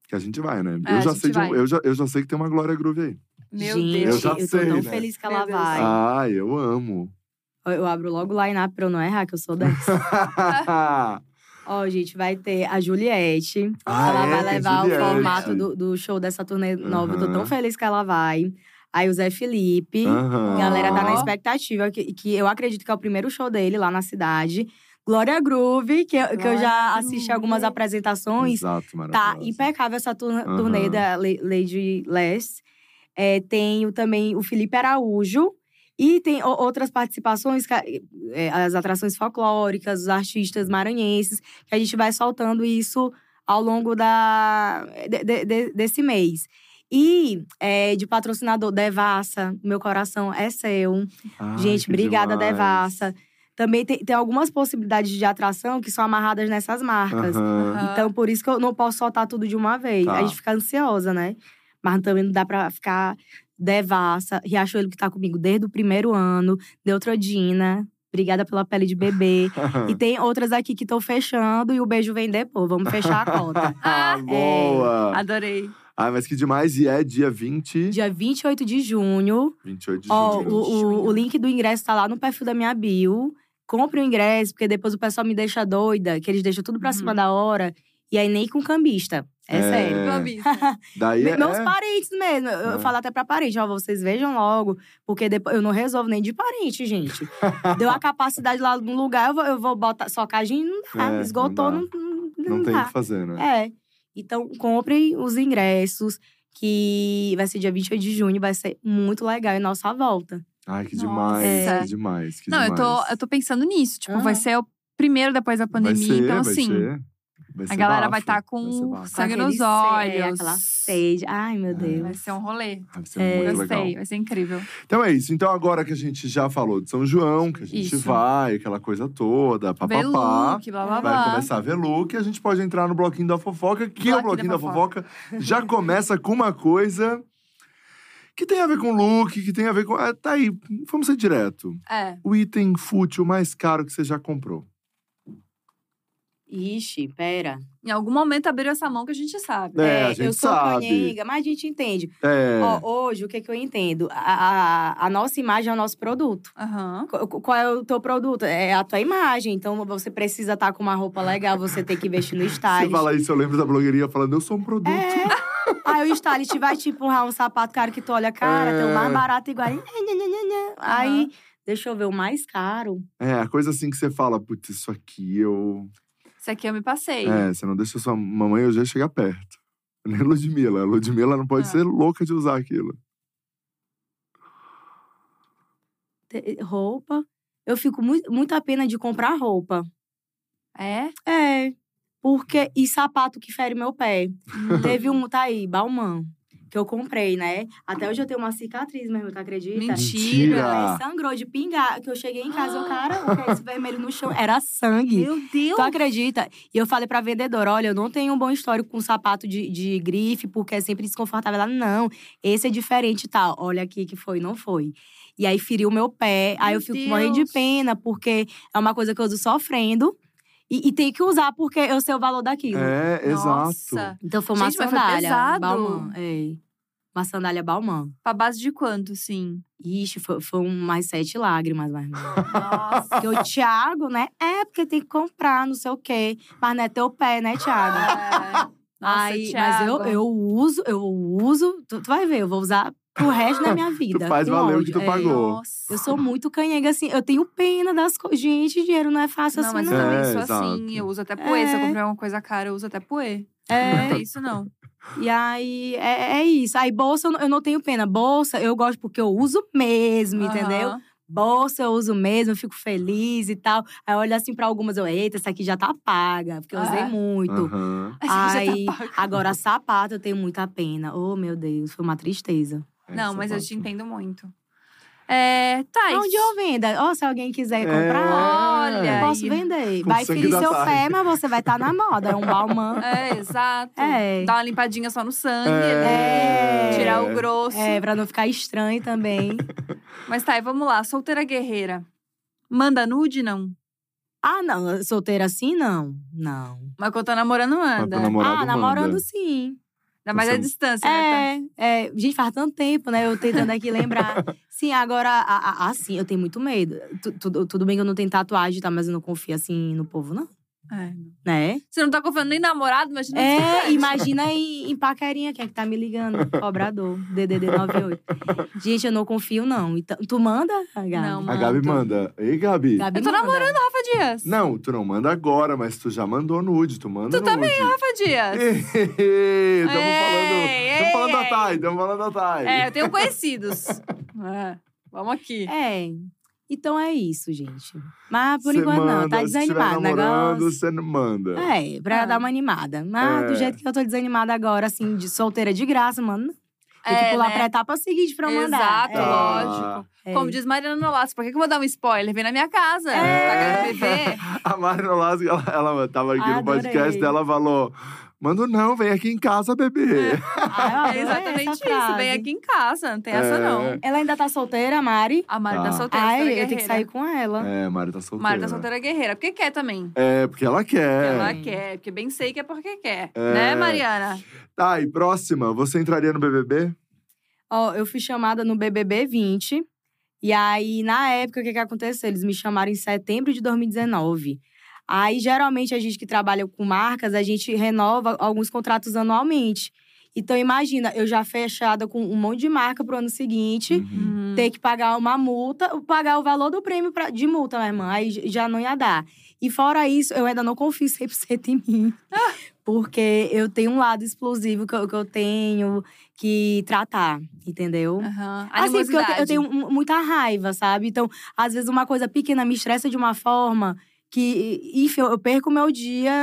Speaker 2: Que a gente vai, né?
Speaker 1: É,
Speaker 2: eu, já
Speaker 1: gente
Speaker 2: sei de um-
Speaker 1: vai.
Speaker 2: eu, já, eu já sei que tem uma Glória Groove aí.
Speaker 1: Meu
Speaker 3: Gente,
Speaker 1: Deus.
Speaker 2: Eu já
Speaker 3: eu tô
Speaker 2: sei,
Speaker 3: tão
Speaker 2: né?
Speaker 3: feliz que ela vai.
Speaker 2: Ai, eu amo.
Speaker 3: Eu- Eu abro logo o line-up pra eu não errar, que eu sou dessa. Ó, gente, vai ter a Juliette.
Speaker 2: Ah,
Speaker 3: ela
Speaker 2: é,
Speaker 3: vai levar
Speaker 2: Juliette.
Speaker 3: o formato do, do show dessa turnê nova. Eu tô tão feliz que ela vai. Aí o Zé Felipe. A galera tá na expectativa, que, que eu acredito que é o primeiro show dele lá na cidade. Glória Groove, que, eu- que eu já assisti
Speaker 1: Groove.
Speaker 3: algumas apresentações.
Speaker 2: Exato,
Speaker 3: Tá impecável essa
Speaker 2: Aham.
Speaker 3: turnê da La- Lady Les. É, tem o- também o Felipe Araújo. E tem outras participações, é, as atrações folclóricas, os artistas maranhenses, que a gente vai soltando isso ao longo da, de- de- de- desse mês. E é, de patrocinador, Devassa, meu coração é seu.
Speaker 2: Ai,
Speaker 3: gente, obrigada,
Speaker 2: demais.
Speaker 3: Devassa. também tem, tem algumas possibilidades de atração que são amarradas nessas marcas.
Speaker 2: Aham.
Speaker 3: Então, por isso que eu não posso soltar tudo de uma vez.
Speaker 2: Tá.
Speaker 3: A gente fica ansiosa, né? Mas também não dá pra ficar devassa. Riachuelo que tá comigo desde o primeiro ano. Neutrodina. Obrigada pela pele de bebê. e tem outras aqui que estão fechando e o beijo vem depois. Vamos fechar a conta.
Speaker 2: Ah, boa!
Speaker 1: Adorei.
Speaker 2: Ah, mas que demais. E é dia 20…
Speaker 3: Dia 28 de junho.
Speaker 2: 28 de
Speaker 3: Ó,
Speaker 2: junho.
Speaker 3: o, o, o link do ingresso tá lá no perfil da minha bio. Compre o ingresso, porque depois o pessoal me deixa doida, que eles deixam tudo pra
Speaker 1: Uhum.
Speaker 3: cima da hora. E aí nem com cambista. É,
Speaker 2: É.
Speaker 3: sério.
Speaker 1: Clubista.
Speaker 2: Daí é…
Speaker 3: Meus parentes mesmo. Eu,
Speaker 2: É.
Speaker 3: eu falo até pra parente, ó, vocês vejam logo, porque depois eu não resolvo nem de parente, gente. Deu a capacidade lá no lugar, eu vou, eu vou botar socagem, não dá.
Speaker 2: É,
Speaker 3: Esgotou,
Speaker 2: não
Speaker 3: não,
Speaker 2: dá.
Speaker 3: não,
Speaker 2: Não tem o que fazer, né?
Speaker 3: É. Então, comprem os ingressos, que vai ser dia 28 de junho, vai ser muito legal em nossa volta.
Speaker 2: Ai, que demais,
Speaker 3: É.
Speaker 2: que demais, que
Speaker 1: Não, eu
Speaker 2: demais.
Speaker 1: tô, eu tô pensando nisso. Tipo, vai
Speaker 3: Aham.
Speaker 1: ser o primeiro depois da pandemia.
Speaker 2: vai ser,
Speaker 1: então,
Speaker 2: vai
Speaker 1: assim,
Speaker 2: ser. Vai
Speaker 1: a galera
Speaker 2: bafo,
Speaker 1: vai estar com
Speaker 2: vai
Speaker 1: sangue nos olhos.
Speaker 3: É, aquela sede. Ai, meu
Speaker 2: É.
Speaker 3: Deus.
Speaker 1: Vai ser um rolê.
Speaker 2: Vai ser
Speaker 3: É.
Speaker 2: muito
Speaker 1: Gostei,
Speaker 2: legal.
Speaker 1: vai ser incrível.
Speaker 2: Então é isso. Então agora que a gente já falou de São João, que a gente
Speaker 1: Isso.
Speaker 2: vai, aquela coisa toda, papapá. Vai começar a ver look, a gente pode entrar no bloquinho da fofoca, que o
Speaker 1: Bloquinho
Speaker 2: bloquinho
Speaker 1: da
Speaker 2: da fofoca já começa com uma coisa que tem a ver com look, que tem a ver com. Ah, tá aí, vamos ser direto.
Speaker 1: É.
Speaker 2: O item fútil mais caro que você já comprou.
Speaker 3: Ixi, pera.
Speaker 1: Em algum momento abriu essa mão que a gente sabe.
Speaker 2: É, a gente
Speaker 3: eu sou canhenga, mas a gente entende.
Speaker 2: É.
Speaker 3: Ó, hoje, o que, que eu entendo? A, a, a nossa imagem é o nosso produto. Qu- Qual é o teu produto? É a tua imagem. Então, você precisa estar com uma roupa legal, você tem que investir no
Speaker 2: Você
Speaker 3: stylist.
Speaker 2: fala isso, eu lembro da blogueirinha falando, eu sou um produto.
Speaker 3: É. Aí o stylist vai te empurrar um sapato caro que tu olha, cara, tem o mais
Speaker 2: É.
Speaker 3: barato igual. Aí, deixa eu ver, o mais caro.
Speaker 2: É, a coisa assim que você fala, putz, isso aqui eu.
Speaker 1: Isso aqui eu me passei.
Speaker 2: É, você não deixa sua mamãe eu já chegar perto. Nem Ludmilla. A Ludmilla não pode
Speaker 1: Ah.
Speaker 2: ser louca de usar aquilo.
Speaker 3: Te- Roupa. Eu fico muito, muito a pena de comprar roupa.
Speaker 1: É?
Speaker 3: É. Porque. E sapato que fere meu pé. Teve um, tá aí, Balmain. Que eu comprei, né? Até hoje eu tenho uma cicatriz mesmo, tu acredita?
Speaker 1: Mentira.
Speaker 3: Aí sangrou de pingar. Que eu cheguei em casa, o cara, o que é esse vermelho no chão? Era sangue.
Speaker 1: Meu Deus!
Speaker 3: Tu acredita? E eu falei pra vendedora: olha, eu não tenho um bom histórico com sapato de, de grife, porque é sempre desconfortável. Ela, não, esse é diferente e tal. Olha aqui que foi, não foi. E aí feriu meu pé. aí
Speaker 1: Meu
Speaker 3: eu fico morrendo de
Speaker 1: Deus.
Speaker 3: pena, porque é uma coisa que eu uso sofrendo. E, e tem que usar porque eu sei o valor daquilo.
Speaker 2: É,
Speaker 1: Nossa.
Speaker 2: exato.
Speaker 3: Então foi uma
Speaker 1: Gente, mas foi
Speaker 3: sandália.
Speaker 1: pesado.
Speaker 3: Balmain, é. Uma sandália Balmain.
Speaker 1: Pra base de quanto, sim?
Speaker 3: Ixi, foi, foi um mais sete lágrimas, menos.
Speaker 1: Nossa.
Speaker 3: Porque o Thiago, né? É, porque tem que comprar, não sei o quê. Mas não é teu pé, né, Thiago?
Speaker 1: É. Nossa,
Speaker 3: Aí, mas eu,
Speaker 1: Thiago.
Speaker 3: eu uso, eu uso. Tu, tu vai ver, eu vou usar pro resto da minha vida.
Speaker 2: faz
Speaker 3: com
Speaker 2: valer o que tu
Speaker 3: É.
Speaker 2: pagou.
Speaker 1: Nossa.
Speaker 3: Eu sou muito canhega, assim. Eu tenho pena das coisas. Gente, dinheiro não é fácil
Speaker 1: Não,
Speaker 3: assim,
Speaker 1: mas
Speaker 3: não.
Speaker 1: eu também
Speaker 2: É,
Speaker 1: sou
Speaker 2: exato.
Speaker 1: assim. Eu uso até poê. Se eu
Speaker 3: É.
Speaker 1: comprei uma coisa cara, eu uso até poê. Não
Speaker 3: É,
Speaker 1: tem isso, não.
Speaker 3: E aí, é, é isso. Aí, bolsa, eu não- não tenho pena. Bolsa, eu gosto porque eu uso mesmo, entendeu?
Speaker 1: Aham.
Speaker 3: Bolsa eu uso mesmo, eu fico feliz e tal. Aí eu olho assim pra algumas, eu, eita, essa aqui já tá paga, porque eu usei
Speaker 1: É.
Speaker 3: muito.
Speaker 1: Tá
Speaker 3: Aí,
Speaker 1: pago.
Speaker 3: agora sapato eu tenho muita pena. Oh, meu Deus, foi uma tristeza.
Speaker 1: Não,
Speaker 2: Essa
Speaker 1: mas eu te entendo muito. É, tá.
Speaker 3: Onde eu vendo? Ó, se alguém quiser
Speaker 2: É.
Speaker 3: comprar,
Speaker 1: Olha
Speaker 3: posso vender.
Speaker 2: Com
Speaker 3: Vai ferir seu pé, mas você vai estar na moda. É um Balmain.
Speaker 1: É, exato.
Speaker 3: É.
Speaker 1: Dá uma limpadinha só no sangue,
Speaker 2: É.
Speaker 1: né? Tirar o grosso.
Speaker 3: É, pra não ficar estranho também.
Speaker 1: Mas tá, e vamos lá. Solteira guerreira. Manda nude, não?
Speaker 3: ah, não. Solteira assim, não. Não.
Speaker 1: Mas quando tá namorando,
Speaker 2: namorado
Speaker 3: ah, namorando
Speaker 2: manda.
Speaker 3: sim.
Speaker 1: Ainda mais a distância, né?
Speaker 3: É, é, gente, faz tanto tempo, né? Eu tentando aqui lembrar. Sim, agora, assim, eu tenho muito medo. Tu- Tudo, tudo bem que eu não tenho tatuagem, tá? Mas eu não confio, assim, no povo, não.
Speaker 1: É.
Speaker 3: Né?
Speaker 1: Você não tá confiando nem em namorado, imagina
Speaker 3: É, imagina em, em paquerinha, quem é que tá me ligando? Cobrador, DDD 98. Gente, eu não confio, não. Então, tu manda, Gabi?
Speaker 1: Não,
Speaker 2: A Gabi manda. Ei, Gabi.
Speaker 3: Gabi
Speaker 1: Eu tô
Speaker 3: manda.
Speaker 1: namorando Rafa Dias.
Speaker 2: Não, tu não manda agora, mas tu já mandou nude. Tu manda
Speaker 1: Tu
Speaker 2: nude.
Speaker 1: também, Rafa Dias.
Speaker 2: Estamos
Speaker 1: Ei,
Speaker 2: falando,
Speaker 1: ei,
Speaker 2: falando da
Speaker 1: ei.
Speaker 2: Thay, estamos falando da Thay.
Speaker 1: É, eu tenho conhecidos. É, vamos aqui.
Speaker 3: É. Então é isso, gente. Mas por
Speaker 2: Cê
Speaker 3: enquanto não,
Speaker 2: manda,
Speaker 3: tá
Speaker 2: se estiver
Speaker 3: desanimado o
Speaker 2: namorando,
Speaker 3: negócio.
Speaker 2: você não manda.
Speaker 3: É, pra
Speaker 1: Ah.
Speaker 3: dar uma animada. Mas
Speaker 2: É.
Speaker 3: do jeito que eu tô desanimada agora, assim, de solteira de graça, mano. Tem que
Speaker 1: É,
Speaker 3: pular
Speaker 1: né?
Speaker 3: pra etapa seguinte pra eu mandar.
Speaker 1: Exato,
Speaker 3: É.
Speaker 1: lógico.
Speaker 3: É.
Speaker 1: Como diz Mariana Nolasco, por que, que eu vou dar um spoiler? Vem na minha casa.
Speaker 3: É.
Speaker 1: Tá?
Speaker 2: A Marina Lasco, ela, ela tava aqui no
Speaker 3: Adorei.
Speaker 2: podcast dela, falou… Manda não, vem aqui em casa, bebê.
Speaker 3: Ah, eu adorei
Speaker 1: É exatamente
Speaker 3: essa
Speaker 1: isso.
Speaker 3: frase.
Speaker 1: Vem aqui em casa, não tem essa
Speaker 2: É.
Speaker 1: não.
Speaker 3: Ela ainda tá solteira, Mari?
Speaker 1: A Mari
Speaker 2: Tá.
Speaker 1: tá solteira,
Speaker 3: Ai,
Speaker 1: solteira
Speaker 3: eu tenho que sair com ela.
Speaker 2: É, Mari tá solteira.
Speaker 1: Mari tá solteira guerreira. Porque quer também.
Speaker 2: É, porque ela quer.
Speaker 1: Ela quer, porque bem sei que é porque quer.
Speaker 2: É.
Speaker 1: Né, Mariana?
Speaker 2: Tá, e próxima, você entraria no BBB?
Speaker 3: Ó, eu fui chamada no BBB 20. E aí, na época, o que que aconteceu? Eles me chamaram em setembro de 2019. Aí, geralmente, a gente que trabalha com marcas, a gente renova alguns contratos anualmente. Então, imagina, eu já fechada com um monte de marca pro ano seguinte,
Speaker 2: Uhum.
Speaker 1: Hum.
Speaker 3: ter que pagar uma multa, pagar o valor do prêmio pra- de multa, minha irmã. Aí já não ia dar. E fora isso, eu ainda não confio 100% em mim. Porque eu tenho um lado explosivo que eu, que eu tenho que tratar, entendeu?
Speaker 1: Aham.
Speaker 3: Assim, porque eu, eu tenho mu- muita raiva, sabe? Então, às vezes, uma coisa pequena me estressa de uma forma que, enfim, eu perco o meu dia,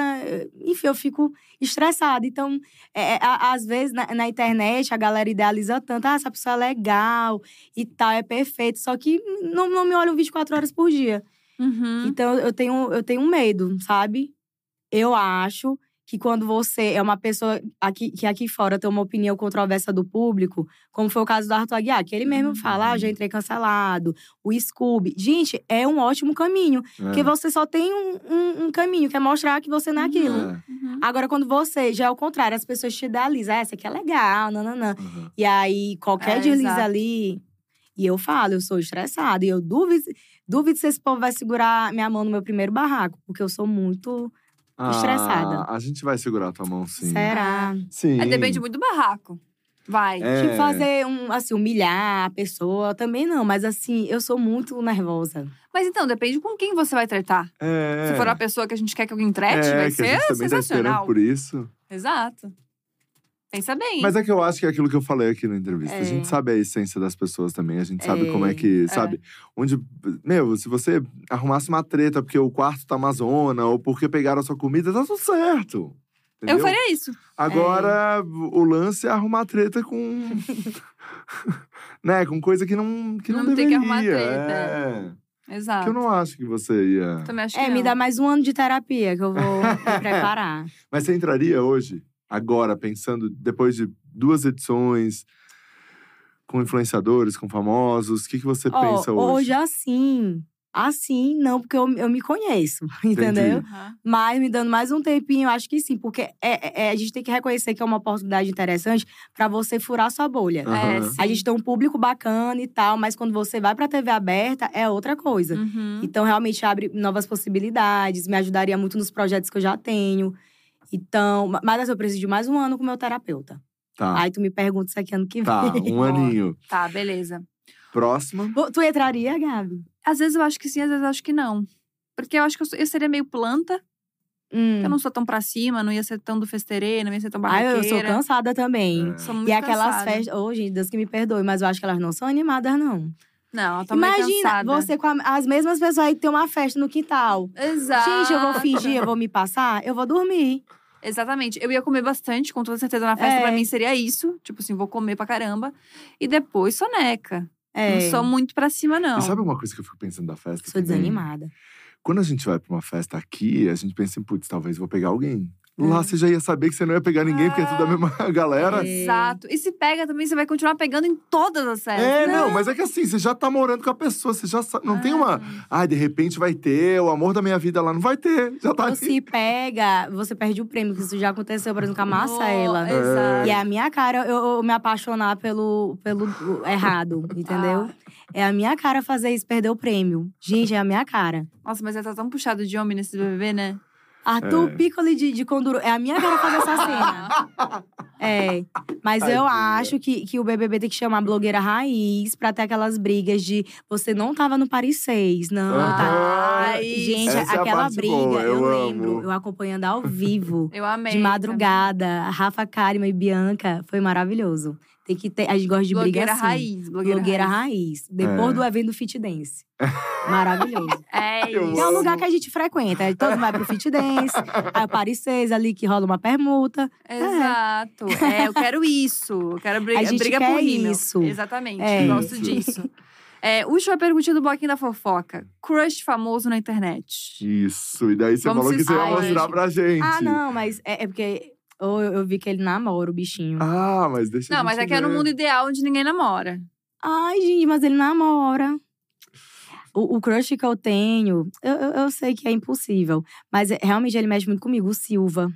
Speaker 3: enfim, eu fico estressada. Então, é, é, a- às vezes, na, na internet, a galera idealiza tanto, ah, essa pessoa é legal e tal, é perfeito. Só que não, não me olham 24 horas por dia.
Speaker 1: Uhum.
Speaker 3: Então, eu tenho, eu tenho medo, sabe? Eu acho que quando você é uma pessoa aqui, que aqui fora tem uma opinião controversa do público, como foi o caso do Arthur Aguiar, que ele mesmo
Speaker 1: Uhum.
Speaker 3: fala, ah, já entrei cancelado, o Scooby. Gente, é um ótimo caminho,
Speaker 2: É.
Speaker 3: porque você só tem um, um, um caminho, que é mostrar que você não é aquilo.
Speaker 2: É.
Speaker 1: Uhum.
Speaker 3: Agora, quando você já é o contrário, as pessoas te idealizam, ah, essa aqui é legal, nananã.
Speaker 2: Uhum.
Speaker 3: E aí, qualquer
Speaker 1: É,
Speaker 3: deslize
Speaker 1: exato.
Speaker 3: ali. E eu falo, eu sou estressada. E eu duvido, duvido se esse povo vai segurar minha mão no meu primeiro barraco, porque eu sou muito. Estressada.
Speaker 2: Ah, a gente vai segurar a tua mão, sim.
Speaker 3: Será?
Speaker 2: Sim.
Speaker 1: É, depende muito do barraco. Vai.
Speaker 2: É.
Speaker 3: Tipo, fazer um, assim, humilhar a pessoa também não, mas assim, eu sou muito nervosa.
Speaker 1: Mas então, depende com quem você vai tratar.
Speaker 2: É.
Speaker 1: Se for a pessoa que a gente quer que alguém trate,
Speaker 2: é,
Speaker 1: vai
Speaker 2: que a
Speaker 1: ser
Speaker 2: gente também tá
Speaker 1: sensacional.
Speaker 2: por isso.
Speaker 1: Exato. Pensa bem.
Speaker 2: Mas é que eu acho que é aquilo que eu falei aqui na entrevista. A
Speaker 3: É.
Speaker 2: gente sabe a essência das pessoas também. A gente sabe
Speaker 3: É.
Speaker 2: como é que, sabe? Onde, meu, se você arrumasse uma treta porque o quarto tá uma zona ou porque pegaram a sua comida, tá tudo certo.
Speaker 1: Eu
Speaker 2: entendeu?
Speaker 1: faria isso.
Speaker 2: Agora, o lance é arrumar treta com. né? Com coisa que não, que não,
Speaker 1: Não tem que
Speaker 2: deveria.
Speaker 1: arrumar treta.
Speaker 2: É.
Speaker 1: Exato.
Speaker 2: Que eu não acho que você ia.
Speaker 1: Também acho
Speaker 3: É,
Speaker 1: que
Speaker 3: me
Speaker 1: não.
Speaker 3: dá mais um ano de terapia que eu vou me preparar.
Speaker 2: Mas você entraria hoje, agora, pensando, depois de duas edições, com influenciadores, com famosos, o que, que você
Speaker 3: Ó,
Speaker 2: pensa hoje?
Speaker 3: hoje, assim. Assim, não, porque eu, eu me conheço, entendeu?
Speaker 1: Aham.
Speaker 3: Mas me dando mais um tempinho, eu acho que sim, porque é, é- a gente tem que reconhecer que é uma oportunidade interessante pra você furar sua bolha.
Speaker 2: Aham.
Speaker 1: É.
Speaker 3: A gente tem um público bacana e tal, mas quando você vai pra TV aberta, é outra coisa.
Speaker 1: Uhum.
Speaker 3: Então, realmente abre novas possibilidades, me ajudaria muito nos projetos que eu já tenho. Então, ma- mas eu preciso de mais um ano com o meu terapeuta.
Speaker 2: Tá,
Speaker 3: Aí tu me pergunta isso aqui ano que
Speaker 2: tá,
Speaker 3: vem.
Speaker 2: um aninho.
Speaker 1: Tá, beleza.
Speaker 2: Próxima.
Speaker 3: Tu entraria, Gabi?
Speaker 1: Às vezes eu acho que sim, às vezes eu acho que não. Porque eu acho que eu, seria meio planta.
Speaker 3: Hum.
Speaker 1: Eu não sou tão pra cima, não ia ser tão do festeirê, não ia ser tão
Speaker 3: Ah,
Speaker 1: barraqueira.
Speaker 3: eu sou cansada também.
Speaker 2: É.
Speaker 1: Sou muito
Speaker 3: E aquelas
Speaker 1: cansada.
Speaker 3: festas. Ô, gente, Deus que me perdoe, mas eu acho que elas não são animadas, não.
Speaker 1: Não, eu tô meio
Speaker 3: Imagina,
Speaker 1: cansada.
Speaker 3: você com a- as mesmas pessoas aí que tem uma festa no quintal.
Speaker 1: Exato.
Speaker 3: Gente, eu vou fingir, eu vou me passar, eu vou dormir.
Speaker 1: Exatamente. Eu ia comer bastante, com toda certeza, na festa.
Speaker 3: É.
Speaker 1: Pra mim seria isso. Tipo assim, vou comer pra caramba. E depois soneca.
Speaker 3: É,
Speaker 1: Não sou muito pra cima, não.
Speaker 2: E sabe uma coisa que eu fico pensando da festa?
Speaker 3: sou
Speaker 2: também?
Speaker 3: desanimada.
Speaker 2: Quando a gente vai pra uma festa aqui, a gente pensa em, putz, talvez vou pegar alguém. Lá
Speaker 3: É.
Speaker 2: você já ia saber que você não ia pegar ninguém, porque é tudo da mesma galera.
Speaker 3: É.
Speaker 1: Exato. E se pega também, você vai continuar pegando em todas as festas.
Speaker 2: É, não, mas é que assim, você já tá morando com a pessoa, você já sabe. Não tem uma. Ai, de repente vai ter, o amor da minha vida lá. Não vai ter. Já tá
Speaker 3: Ou
Speaker 2: ali.
Speaker 3: se pega, você perde o prêmio, que isso já aconteceu, por exemplo, com a Marcela.
Speaker 1: Oh, exato.
Speaker 3: E é a minha cara eu, eu me apaixonar pelo, pelo errado, entendeu? É a minha cara fazer isso, perder o prêmio. Gente, é a minha cara.
Speaker 1: Nossa, mas ele tá tão puxado de homem nesse BBB, né?
Speaker 3: Arthur
Speaker 2: É.
Speaker 3: Piccoli de, de Conduro. É a minha cara fazer essa cena. É. Mas eu
Speaker 2: Tadinha.
Speaker 3: acho que, que o BBB tem que chamar a blogueira raiz pra ter aquelas brigas de você não tava no Paris 6, não, tá?
Speaker 1: Ai,
Speaker 3: Gente,
Speaker 2: Essa é a
Speaker 3: aquela
Speaker 2: parte
Speaker 3: briga,
Speaker 2: boa,
Speaker 3: eu,
Speaker 2: eu
Speaker 3: lembro, eu acompanhando ao vivo.
Speaker 1: Eu amei.
Speaker 3: de madrugada, Rafa Karima e Bianca, foi maravilhoso. Tem que ter. A gente gosta de briga
Speaker 1: blogueira
Speaker 3: assim.
Speaker 1: raiz. Blogueira,
Speaker 3: Blogueira
Speaker 1: raiz.
Speaker 3: raiz. Depois
Speaker 2: É.
Speaker 3: do evento do Fit Dance. Maravilhoso.
Speaker 1: É
Speaker 2: Eu
Speaker 1: isso.
Speaker 3: É o
Speaker 2: amo.
Speaker 3: lugar que a gente frequenta. Todo mundo vai pro Fit Dance. aí o Paris 6 ali que rola uma permuta.
Speaker 1: Exato. É, eu quero isso. Eu quero briga,
Speaker 3: A gente
Speaker 1: briga
Speaker 3: quer
Speaker 1: por rímel.
Speaker 3: isso.
Speaker 1: Exatamente.
Speaker 3: É.
Speaker 1: Gosto
Speaker 2: Isso.
Speaker 1: disso. É, última perguntinha do bloquinho da fofoca. Crush famoso na internet.
Speaker 2: Isso. E daí você
Speaker 1: Como
Speaker 2: falou
Speaker 1: se
Speaker 2: que você ia mostrar pra gente.
Speaker 3: Ah, não, mas é, é porque eu, eu vi que ele namora o bichinho.
Speaker 2: Ah, mas deixa
Speaker 1: Não, mas é que é no mundo ideal onde ninguém namora.
Speaker 3: Ai, gente, mas ele namora. O, o crush que eu tenho, eu, eu, eu sei que é impossível. Mas é- realmente ele mexe muito comigo, o Silva.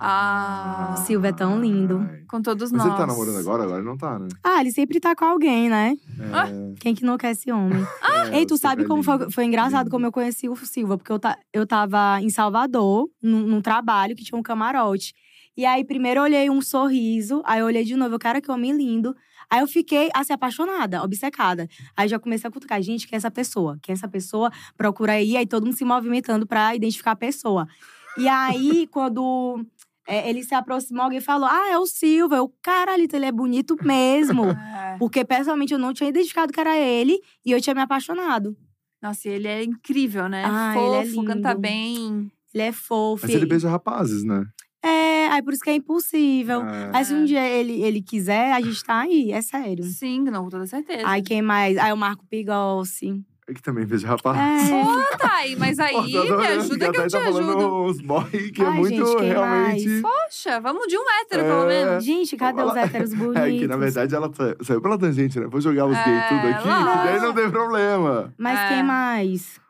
Speaker 1: Ah.
Speaker 3: O Silva é tão lindo.
Speaker 2: Ai.
Speaker 1: Com todos
Speaker 2: Mas
Speaker 1: nós.
Speaker 2: ele tá namorando agora? Agora ele não tá, né?
Speaker 3: Ah, ele sempre tá com alguém, né?
Speaker 2: É,
Speaker 3: Quem que não quer esse homem?
Speaker 2: é,
Speaker 3: Ei, tu sabe
Speaker 2: é
Speaker 3: como foi, foi engraçado
Speaker 2: Lindo.
Speaker 3: como eu conheci o Silva? Porque eu, ta, eu tava em Salvador, num, num trabalho que tinha um camarote. E aí, primeiro eu olhei um sorriso, aí eu olhei de novo, eu cara que homem lindo. Aí eu fiquei, assim, apaixonada, obcecada. Aí já comecei a cutucar, gente, quem é essa pessoa? Quem é essa pessoa? Procura aí, aí todo mundo se movimentando pra identificar a pessoa. E aí, quando é, ele se aproximou, alguém falou, ah, é o Silva. Eu, caralho, ele é bonito mesmo.
Speaker 1: É.
Speaker 3: Porque, pessoalmente, eu não tinha identificado que era ele e eu tinha me apaixonado.
Speaker 1: Nossa, e ele é incrível, né?
Speaker 3: Ah, ele é
Speaker 1: Fofo, canta
Speaker 3: lindo.
Speaker 1: bem.
Speaker 3: Ele é fofo.
Speaker 2: Mas ele beija rapazes, né?
Speaker 3: É, aí por isso que é impossível.
Speaker 2: É.
Speaker 3: Aí se um dia ele, ele quiser, a gente tá aí, é sério.
Speaker 1: Sim, não, com toda certeza.
Speaker 3: Aí quem mais? Aí o Marco Pigossi.
Speaker 2: É que também beija rapazes.
Speaker 3: É.
Speaker 1: Ô, Thay, mas aí
Speaker 2: Pô, tô
Speaker 1: me ajuda que eu te
Speaker 2: tá
Speaker 1: ajudo.
Speaker 2: uns boy que é
Speaker 3: Ai,
Speaker 2: muito
Speaker 3: gente,
Speaker 2: realmente.
Speaker 1: Poxa, vamos de um hétero,
Speaker 2: É.
Speaker 1: pelo menos.
Speaker 3: Gente, cadê os
Speaker 2: Fala-
Speaker 3: héteros bonitos?
Speaker 2: É que, na verdade, ela sa- saiu pela tangente, né? Vou jogar os
Speaker 1: É,
Speaker 2: gays tudo aqui, e daí não tem problema.
Speaker 3: Mas
Speaker 1: É.
Speaker 3: quem mais?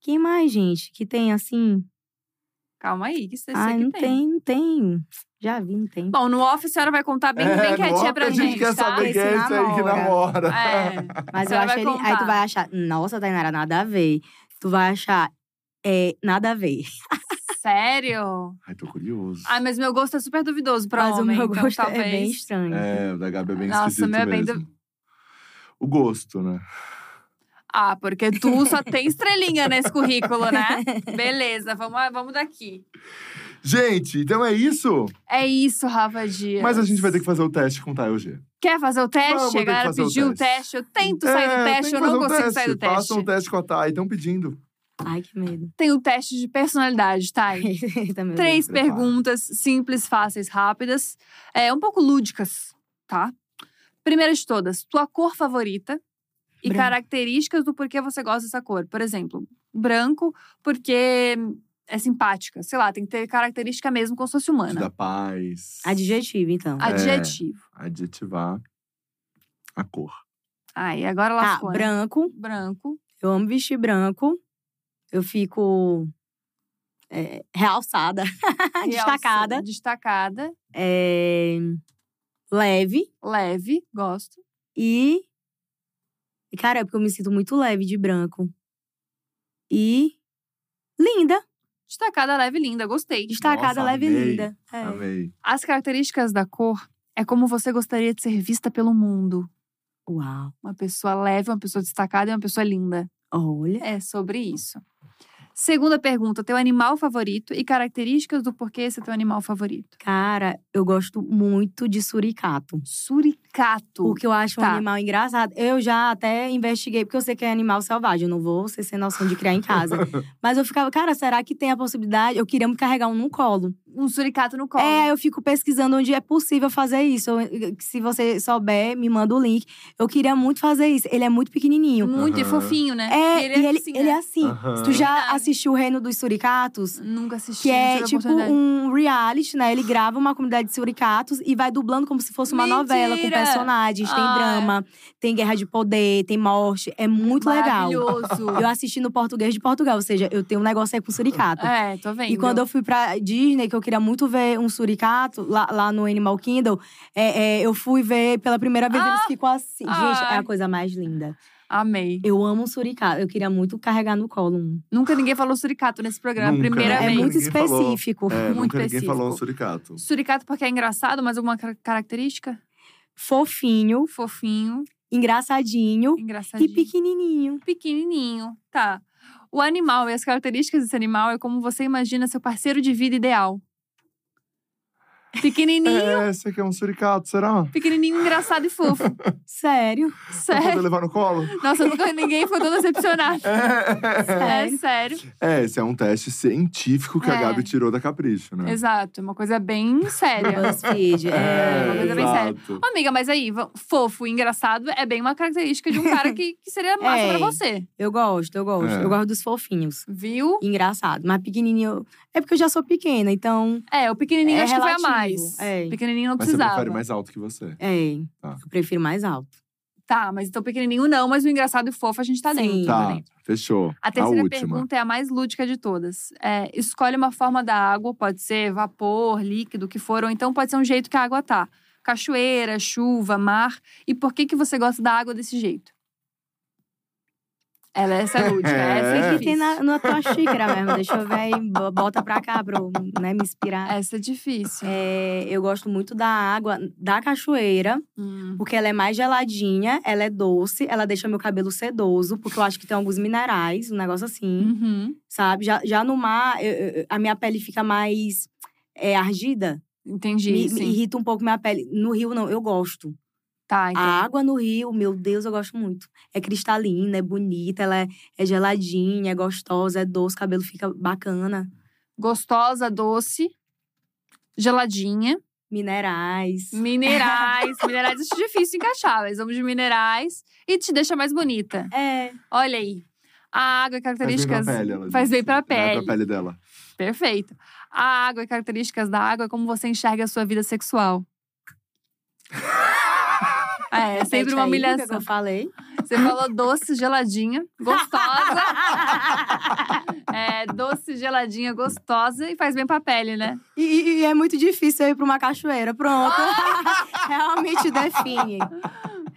Speaker 3: Quem mais, gente? Que tem assim?
Speaker 1: Calma aí, que você
Speaker 3: Ai,
Speaker 1: que
Speaker 3: não
Speaker 1: tem.
Speaker 3: tem, não tem. Já vi, não tem.
Speaker 1: Bom, no off a senhora vai contar bem, bem
Speaker 2: É, no
Speaker 1: quietinha pra
Speaker 2: a gente quer
Speaker 1: tá?
Speaker 2: saber quem é esse aí que namora.
Speaker 1: É.
Speaker 3: Mas eu acho ele. Aí tu vai achar, nossa, Tainara, nada a ver. Tu vai achar, é, nada a ver.
Speaker 1: Sério?
Speaker 2: Ai, tô curioso.
Speaker 1: Ai, mas meu gosto é super duvidoso pra
Speaker 3: Mas
Speaker 1: homem.
Speaker 3: o meu
Speaker 1: então,
Speaker 3: gosto
Speaker 1: talvez...
Speaker 3: é bem estranho.
Speaker 2: É, o da Gabi é bem
Speaker 1: Nossa,
Speaker 2: esquisito
Speaker 1: o meu é bem
Speaker 2: mesmo. O gosto, né?
Speaker 1: Ah, porque tu só tem estrelinha nesse currículo, né? Beleza, vamos, vamos daqui.
Speaker 2: Gente, então é isso?
Speaker 1: É isso, Rafa Dias.
Speaker 2: Mas a gente vai ter que fazer o teste com o Tayo G.
Speaker 1: Quer fazer o teste?
Speaker 2: Vamos
Speaker 1: a galera
Speaker 2: fazer o
Speaker 1: pediu o
Speaker 2: teste.
Speaker 1: Eu tento sair do
Speaker 2: É,
Speaker 1: teste, eu não
Speaker 2: fazer um
Speaker 1: consigo sair do teste.
Speaker 2: Faça um teste com a Thay, estão pedindo.
Speaker 3: Ai, que medo.
Speaker 1: Tem o teste de personalidade, tá?
Speaker 3: Meu
Speaker 1: Três perguntas simples, fáceis, rápidas. É, um pouco lúdicas, tá? Primeira de todas, tua cor favorita e
Speaker 3: Branco.
Speaker 1: características do porquê você gosta dessa cor. Por exemplo, branco porque é simpática. Sei lá, tem que ter característica mesmo como se fosse humana.
Speaker 2: dá paz.
Speaker 3: Adjetivo, então.
Speaker 1: Adjetivo.
Speaker 2: Adjetivar a cor.
Speaker 1: Aí, agora
Speaker 3: Ah,
Speaker 1: lascou, né?
Speaker 3: branco.
Speaker 1: Branco.
Speaker 3: Eu amo vestir branco. Eu fico é, realçada, destacada.
Speaker 1: Realça- Destacada.
Speaker 3: É, leve.
Speaker 1: Leve, gosto.
Speaker 3: E. e, Cara, é porque eu me sinto muito leve de branco. E. Linda.
Speaker 1: Destacada, leve, linda. Gostei.
Speaker 3: Destacada,
Speaker 2: Nossa,
Speaker 3: leve e
Speaker 2: amei.
Speaker 3: linda. É.
Speaker 2: Amei.
Speaker 1: As características da cor é como você gostaria de ser vista pelo mundo.
Speaker 3: Uau.
Speaker 1: Uma pessoa leve, uma pessoa destacada e uma pessoa linda.
Speaker 3: Olha.
Speaker 1: É sobre isso. Segunda pergunta: teu animal favorito e características do porquê esse é teu animal favorito.
Speaker 3: Cara, eu gosto muito de suricato.
Speaker 1: Suricato.
Speaker 3: Porque eu acho um
Speaker 1: Tá.
Speaker 3: animal engraçado. Eu já até investiguei, porque eu sei que é animal selvagem. Eu não vou ser sem noção de criar em casa. Mas eu ficava, cara, será que tem a possibilidade? Eu queria muito carregar um no colo.
Speaker 1: Um suricato no colo.
Speaker 3: É, eu fico pesquisando onde é possível fazer isso. Eu- Se você souber, me manda o link. Eu queria muito fazer isso. Ele é muito pequenininho.
Speaker 1: Muito e
Speaker 2: Aham.
Speaker 1: fofinho, né?
Speaker 3: É,
Speaker 1: ele
Speaker 3: e ele,
Speaker 1: assim,
Speaker 3: ele
Speaker 1: né?
Speaker 3: é assim.
Speaker 2: Aham.
Speaker 3: Tu já assistiu o Reino dos Suricatos?
Speaker 1: Nunca assisti.
Speaker 3: Que é tipo um reality, né? Ele grava uma comunidade de suricatos e vai dublando como se fosse uma novela com
Speaker 1: Mentira!
Speaker 3: Personagens. Tem
Speaker 1: Ai.
Speaker 3: drama, tem guerra de poder, tem morte. É muito legal.
Speaker 1: Maravilhoso.
Speaker 3: Eu assisti no português de Portugal, ou seja, eu tenho um negócio aí com suricato.
Speaker 1: É, tô vendo.
Speaker 3: E quando eu fui pra Disney, que eu queria muito ver um suricato, lá, lá no Animal Kingdom, é, é, eu fui ver pela primeira vez, eles ficam assim. Gente, é
Speaker 1: Ai.
Speaker 3: a coisa mais linda.
Speaker 1: Amei.
Speaker 3: Eu amo um suricato. Eu queria muito carregar no colo um.
Speaker 1: Nunca ninguém falou suricato nesse programa.
Speaker 2: Nunca,
Speaker 1: Primeira
Speaker 2: né?
Speaker 3: É
Speaker 1: vez.
Speaker 3: muito
Speaker 2: Ninguém falou.
Speaker 3: específico.
Speaker 2: É,
Speaker 1: Muito
Speaker 2: nunca ninguém falou um
Speaker 1: específico.
Speaker 2: suricato.
Speaker 1: Suricato porque é engraçado, mas alguma car- característica?
Speaker 3: Fofinho,
Speaker 1: Fofinho,
Speaker 3: engraçadinho
Speaker 1: engraçadinho.
Speaker 3: e pequenininho.
Speaker 1: pequenininho. Tá. O animal e as características desse animal é como você imagina seu parceiro de vida ideal. Pequenininho,
Speaker 2: É, você quer um suricato, será?
Speaker 1: pequenininho, engraçado e fofo.
Speaker 3: Sério?
Speaker 2: Pra
Speaker 1: Sério.
Speaker 2: levar no colo?
Speaker 1: Nossa, nunca ninguém foi tão decepcionado. É
Speaker 3: Sério?
Speaker 1: sério.
Speaker 2: É, esse é um teste científico que a
Speaker 1: É.
Speaker 2: Gabi tirou da Capricho, né?
Speaker 1: Exato, uma coisa bem séria.
Speaker 3: BuzzFeed.
Speaker 2: É,
Speaker 1: uma
Speaker 3: É.
Speaker 1: coisa bem séria.
Speaker 2: exato.
Speaker 1: Ô, amiga, mas aí, fofo e engraçado é bem uma característica de um cara que, que seria massa
Speaker 3: É.
Speaker 1: pra você.
Speaker 3: Eu gosto, eu gosto.
Speaker 2: É.
Speaker 3: Eu gosto dos fofinhos.
Speaker 1: Viu?
Speaker 3: Engraçado. Mas pequenininho. É porque eu já sou pequena, então.
Speaker 1: É, o pequenininho
Speaker 3: É
Speaker 1: acho que foi a
Speaker 3: relativo,
Speaker 1: mais.
Speaker 3: é.
Speaker 1: O pequenininho não
Speaker 2: Mas você
Speaker 1: precisava.
Speaker 2: prefere mais alto que você.
Speaker 3: É.
Speaker 2: Tá.
Speaker 3: Eu prefiro mais alto.
Speaker 1: Tá, mas então pequenininho não, mas o engraçado e fofo a gente tá
Speaker 3: Sim.
Speaker 1: dentro.
Speaker 2: Tá,
Speaker 1: também.
Speaker 2: fechou.
Speaker 1: A terceira
Speaker 2: última.
Speaker 1: pergunta é a mais lúdica de todas. É, escolhe uma forma da água, pode ser vapor, líquido, o que for, ou então pode ser um jeito que a água tá. Cachoeira, chuva, mar. E por que que você gosta da água desse jeito? Ela essa é lúdica, essa é
Speaker 2: É.
Speaker 3: O que tem na, na tua xícara mesmo? Deixa eu ver aí. bo- Bota pra cá pra eu né, me inspirar.
Speaker 1: Essa é difícil.
Speaker 3: É, eu gosto muito da água da cachoeira,
Speaker 1: Hum.
Speaker 3: porque ela é mais geladinha, ela é doce, ela deixa meu cabelo sedoso, porque eu acho que tem alguns minerais, um negócio assim,
Speaker 1: Uhum.
Speaker 3: sabe? Já, já no mar, eu- eu- a minha pele fica mais é, ardida,
Speaker 1: Entendi,
Speaker 3: me, me irrita um pouco minha pele. No rio, não, eu gosto.
Speaker 1: Tá, então.
Speaker 3: A água no rio, meu Deus, eu gosto muito. É cristalina, é bonita, ela é, é geladinha, é gostosa, é doce, o cabelo fica bacana.
Speaker 1: Gostosa, doce, geladinha.
Speaker 3: Minerais.
Speaker 1: Minerais. minerais acho difícil encaixar, mas vamos de minerais. E te deixa mais bonita.
Speaker 3: É,
Speaker 1: Olha aí. A água e
Speaker 2: Faz bem
Speaker 1: características.
Speaker 2: pra pele, ela
Speaker 1: Faz bem pra
Speaker 2: É,
Speaker 1: pele.
Speaker 2: pra pele dela.
Speaker 1: Perfeito. A água e características da água é como você enxerga a sua vida sexual. É, sempre uma
Speaker 3: aí o que
Speaker 1: humilhação.
Speaker 3: eu falei.
Speaker 1: Você falou doce, geladinha, gostosa. É, doce, geladinha, gostosa e faz bem pra pele, né?
Speaker 3: E, e- é muito difícil ir pra uma cachoeira. Pronto. Realmente define.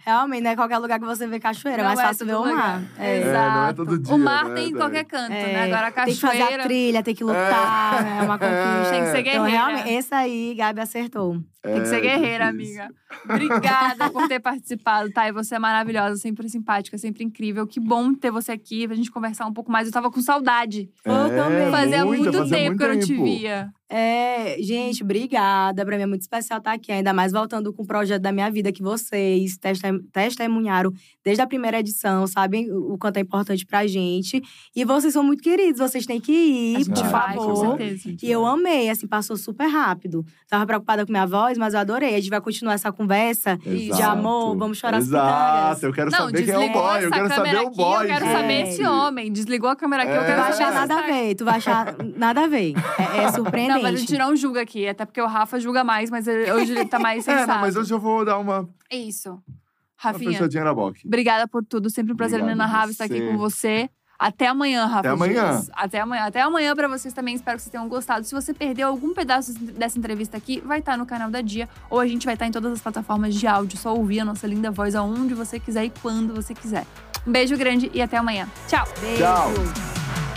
Speaker 3: Realmente, não é qualquer lugar que você vê cachoeira, é
Speaker 1: Não
Speaker 3: mais
Speaker 1: é
Speaker 3: fácil ver o mar.
Speaker 1: lugar.
Speaker 3: É.
Speaker 2: É, não é
Speaker 1: Exato.
Speaker 2: todo dia,
Speaker 1: o mar
Speaker 2: né,
Speaker 1: tem em qualquer canto,
Speaker 3: É,
Speaker 1: né? Agora a
Speaker 3: Tem que fazer
Speaker 1: cachoeira.
Speaker 3: a trilha, tem que lutar, né? É uma conquista.
Speaker 1: Tem que ser
Speaker 3: Então,
Speaker 1: guerreira.
Speaker 3: realmente, esse aí, Gabi acertou.
Speaker 1: Tem que ser
Speaker 2: É,
Speaker 1: guerreira,
Speaker 2: difícil.
Speaker 1: amiga. Obrigada por ter participado, tá? E você é maravilhosa, sempre simpática, sempre incrível. Que bom ter você aqui pra gente conversar um pouco mais. Eu tava com saudade.
Speaker 3: Eu também.
Speaker 1: Fazia
Speaker 2: muita,
Speaker 1: muito
Speaker 2: fazia
Speaker 1: tempo
Speaker 2: muito
Speaker 1: que eu não te via.
Speaker 3: É, gente, obrigada. Pra mim é muito especial estar aqui, ainda mais voltando com o projeto da minha vida que vocês testem- testemunharam desde a primeira edição, sabem o quanto é importante pra gente. E vocês são muito queridos, vocês têm que ir, por
Speaker 1: vai, com
Speaker 3: favor.
Speaker 1: certeza.
Speaker 3: E eu amei, assim, passou super rápido. Tava preocupada com minha voz, mas eu adorei. A gente vai continuar essa conversa.
Speaker 1: Isso.
Speaker 3: De amor, vamos chorar as
Speaker 2: Exato, eu quero
Speaker 1: Não,
Speaker 2: saber quem é o boy. Eu quero saber
Speaker 1: câmera
Speaker 2: o
Speaker 1: aqui,
Speaker 2: boy.
Speaker 1: eu quero
Speaker 2: gente.
Speaker 1: saber desse homem. Desligou a câmera aqui, eu
Speaker 2: É.
Speaker 1: quero
Speaker 3: Tu vai achar nada a
Speaker 1: tá-
Speaker 3: ver, tu vai achar nada a ver. É, é surpreendente.
Speaker 1: Não, mas a gente não julga aqui, até porque o Rafa julga mais, mas ele- hoje ele tá mais
Speaker 2: É,
Speaker 1: sensato.
Speaker 2: não, mas hoje eu vou dar uma, uma
Speaker 1: Isso. Rafinha,
Speaker 2: fechadinha na boca.
Speaker 1: obrigada por tudo. Sempre um prazer
Speaker 2: Obrigado
Speaker 1: inenarrável estar aqui
Speaker 2: você.
Speaker 1: com você. Até amanhã, Rafa.
Speaker 2: Até amanhã.
Speaker 1: Dias. Até amanhã. Até amanhã pra vocês também. Espero que vocês tenham gostado. Se você perdeu algum pedaço dessa entrevista aqui, vai estar no canal da Dia. Ou a gente vai estar em todas as plataformas de áudio. Só ouvir a nossa linda voz aonde você quiser e quando você quiser. Um beijo grande e até amanhã. Tchau!
Speaker 3: Beijo.
Speaker 2: Tchau.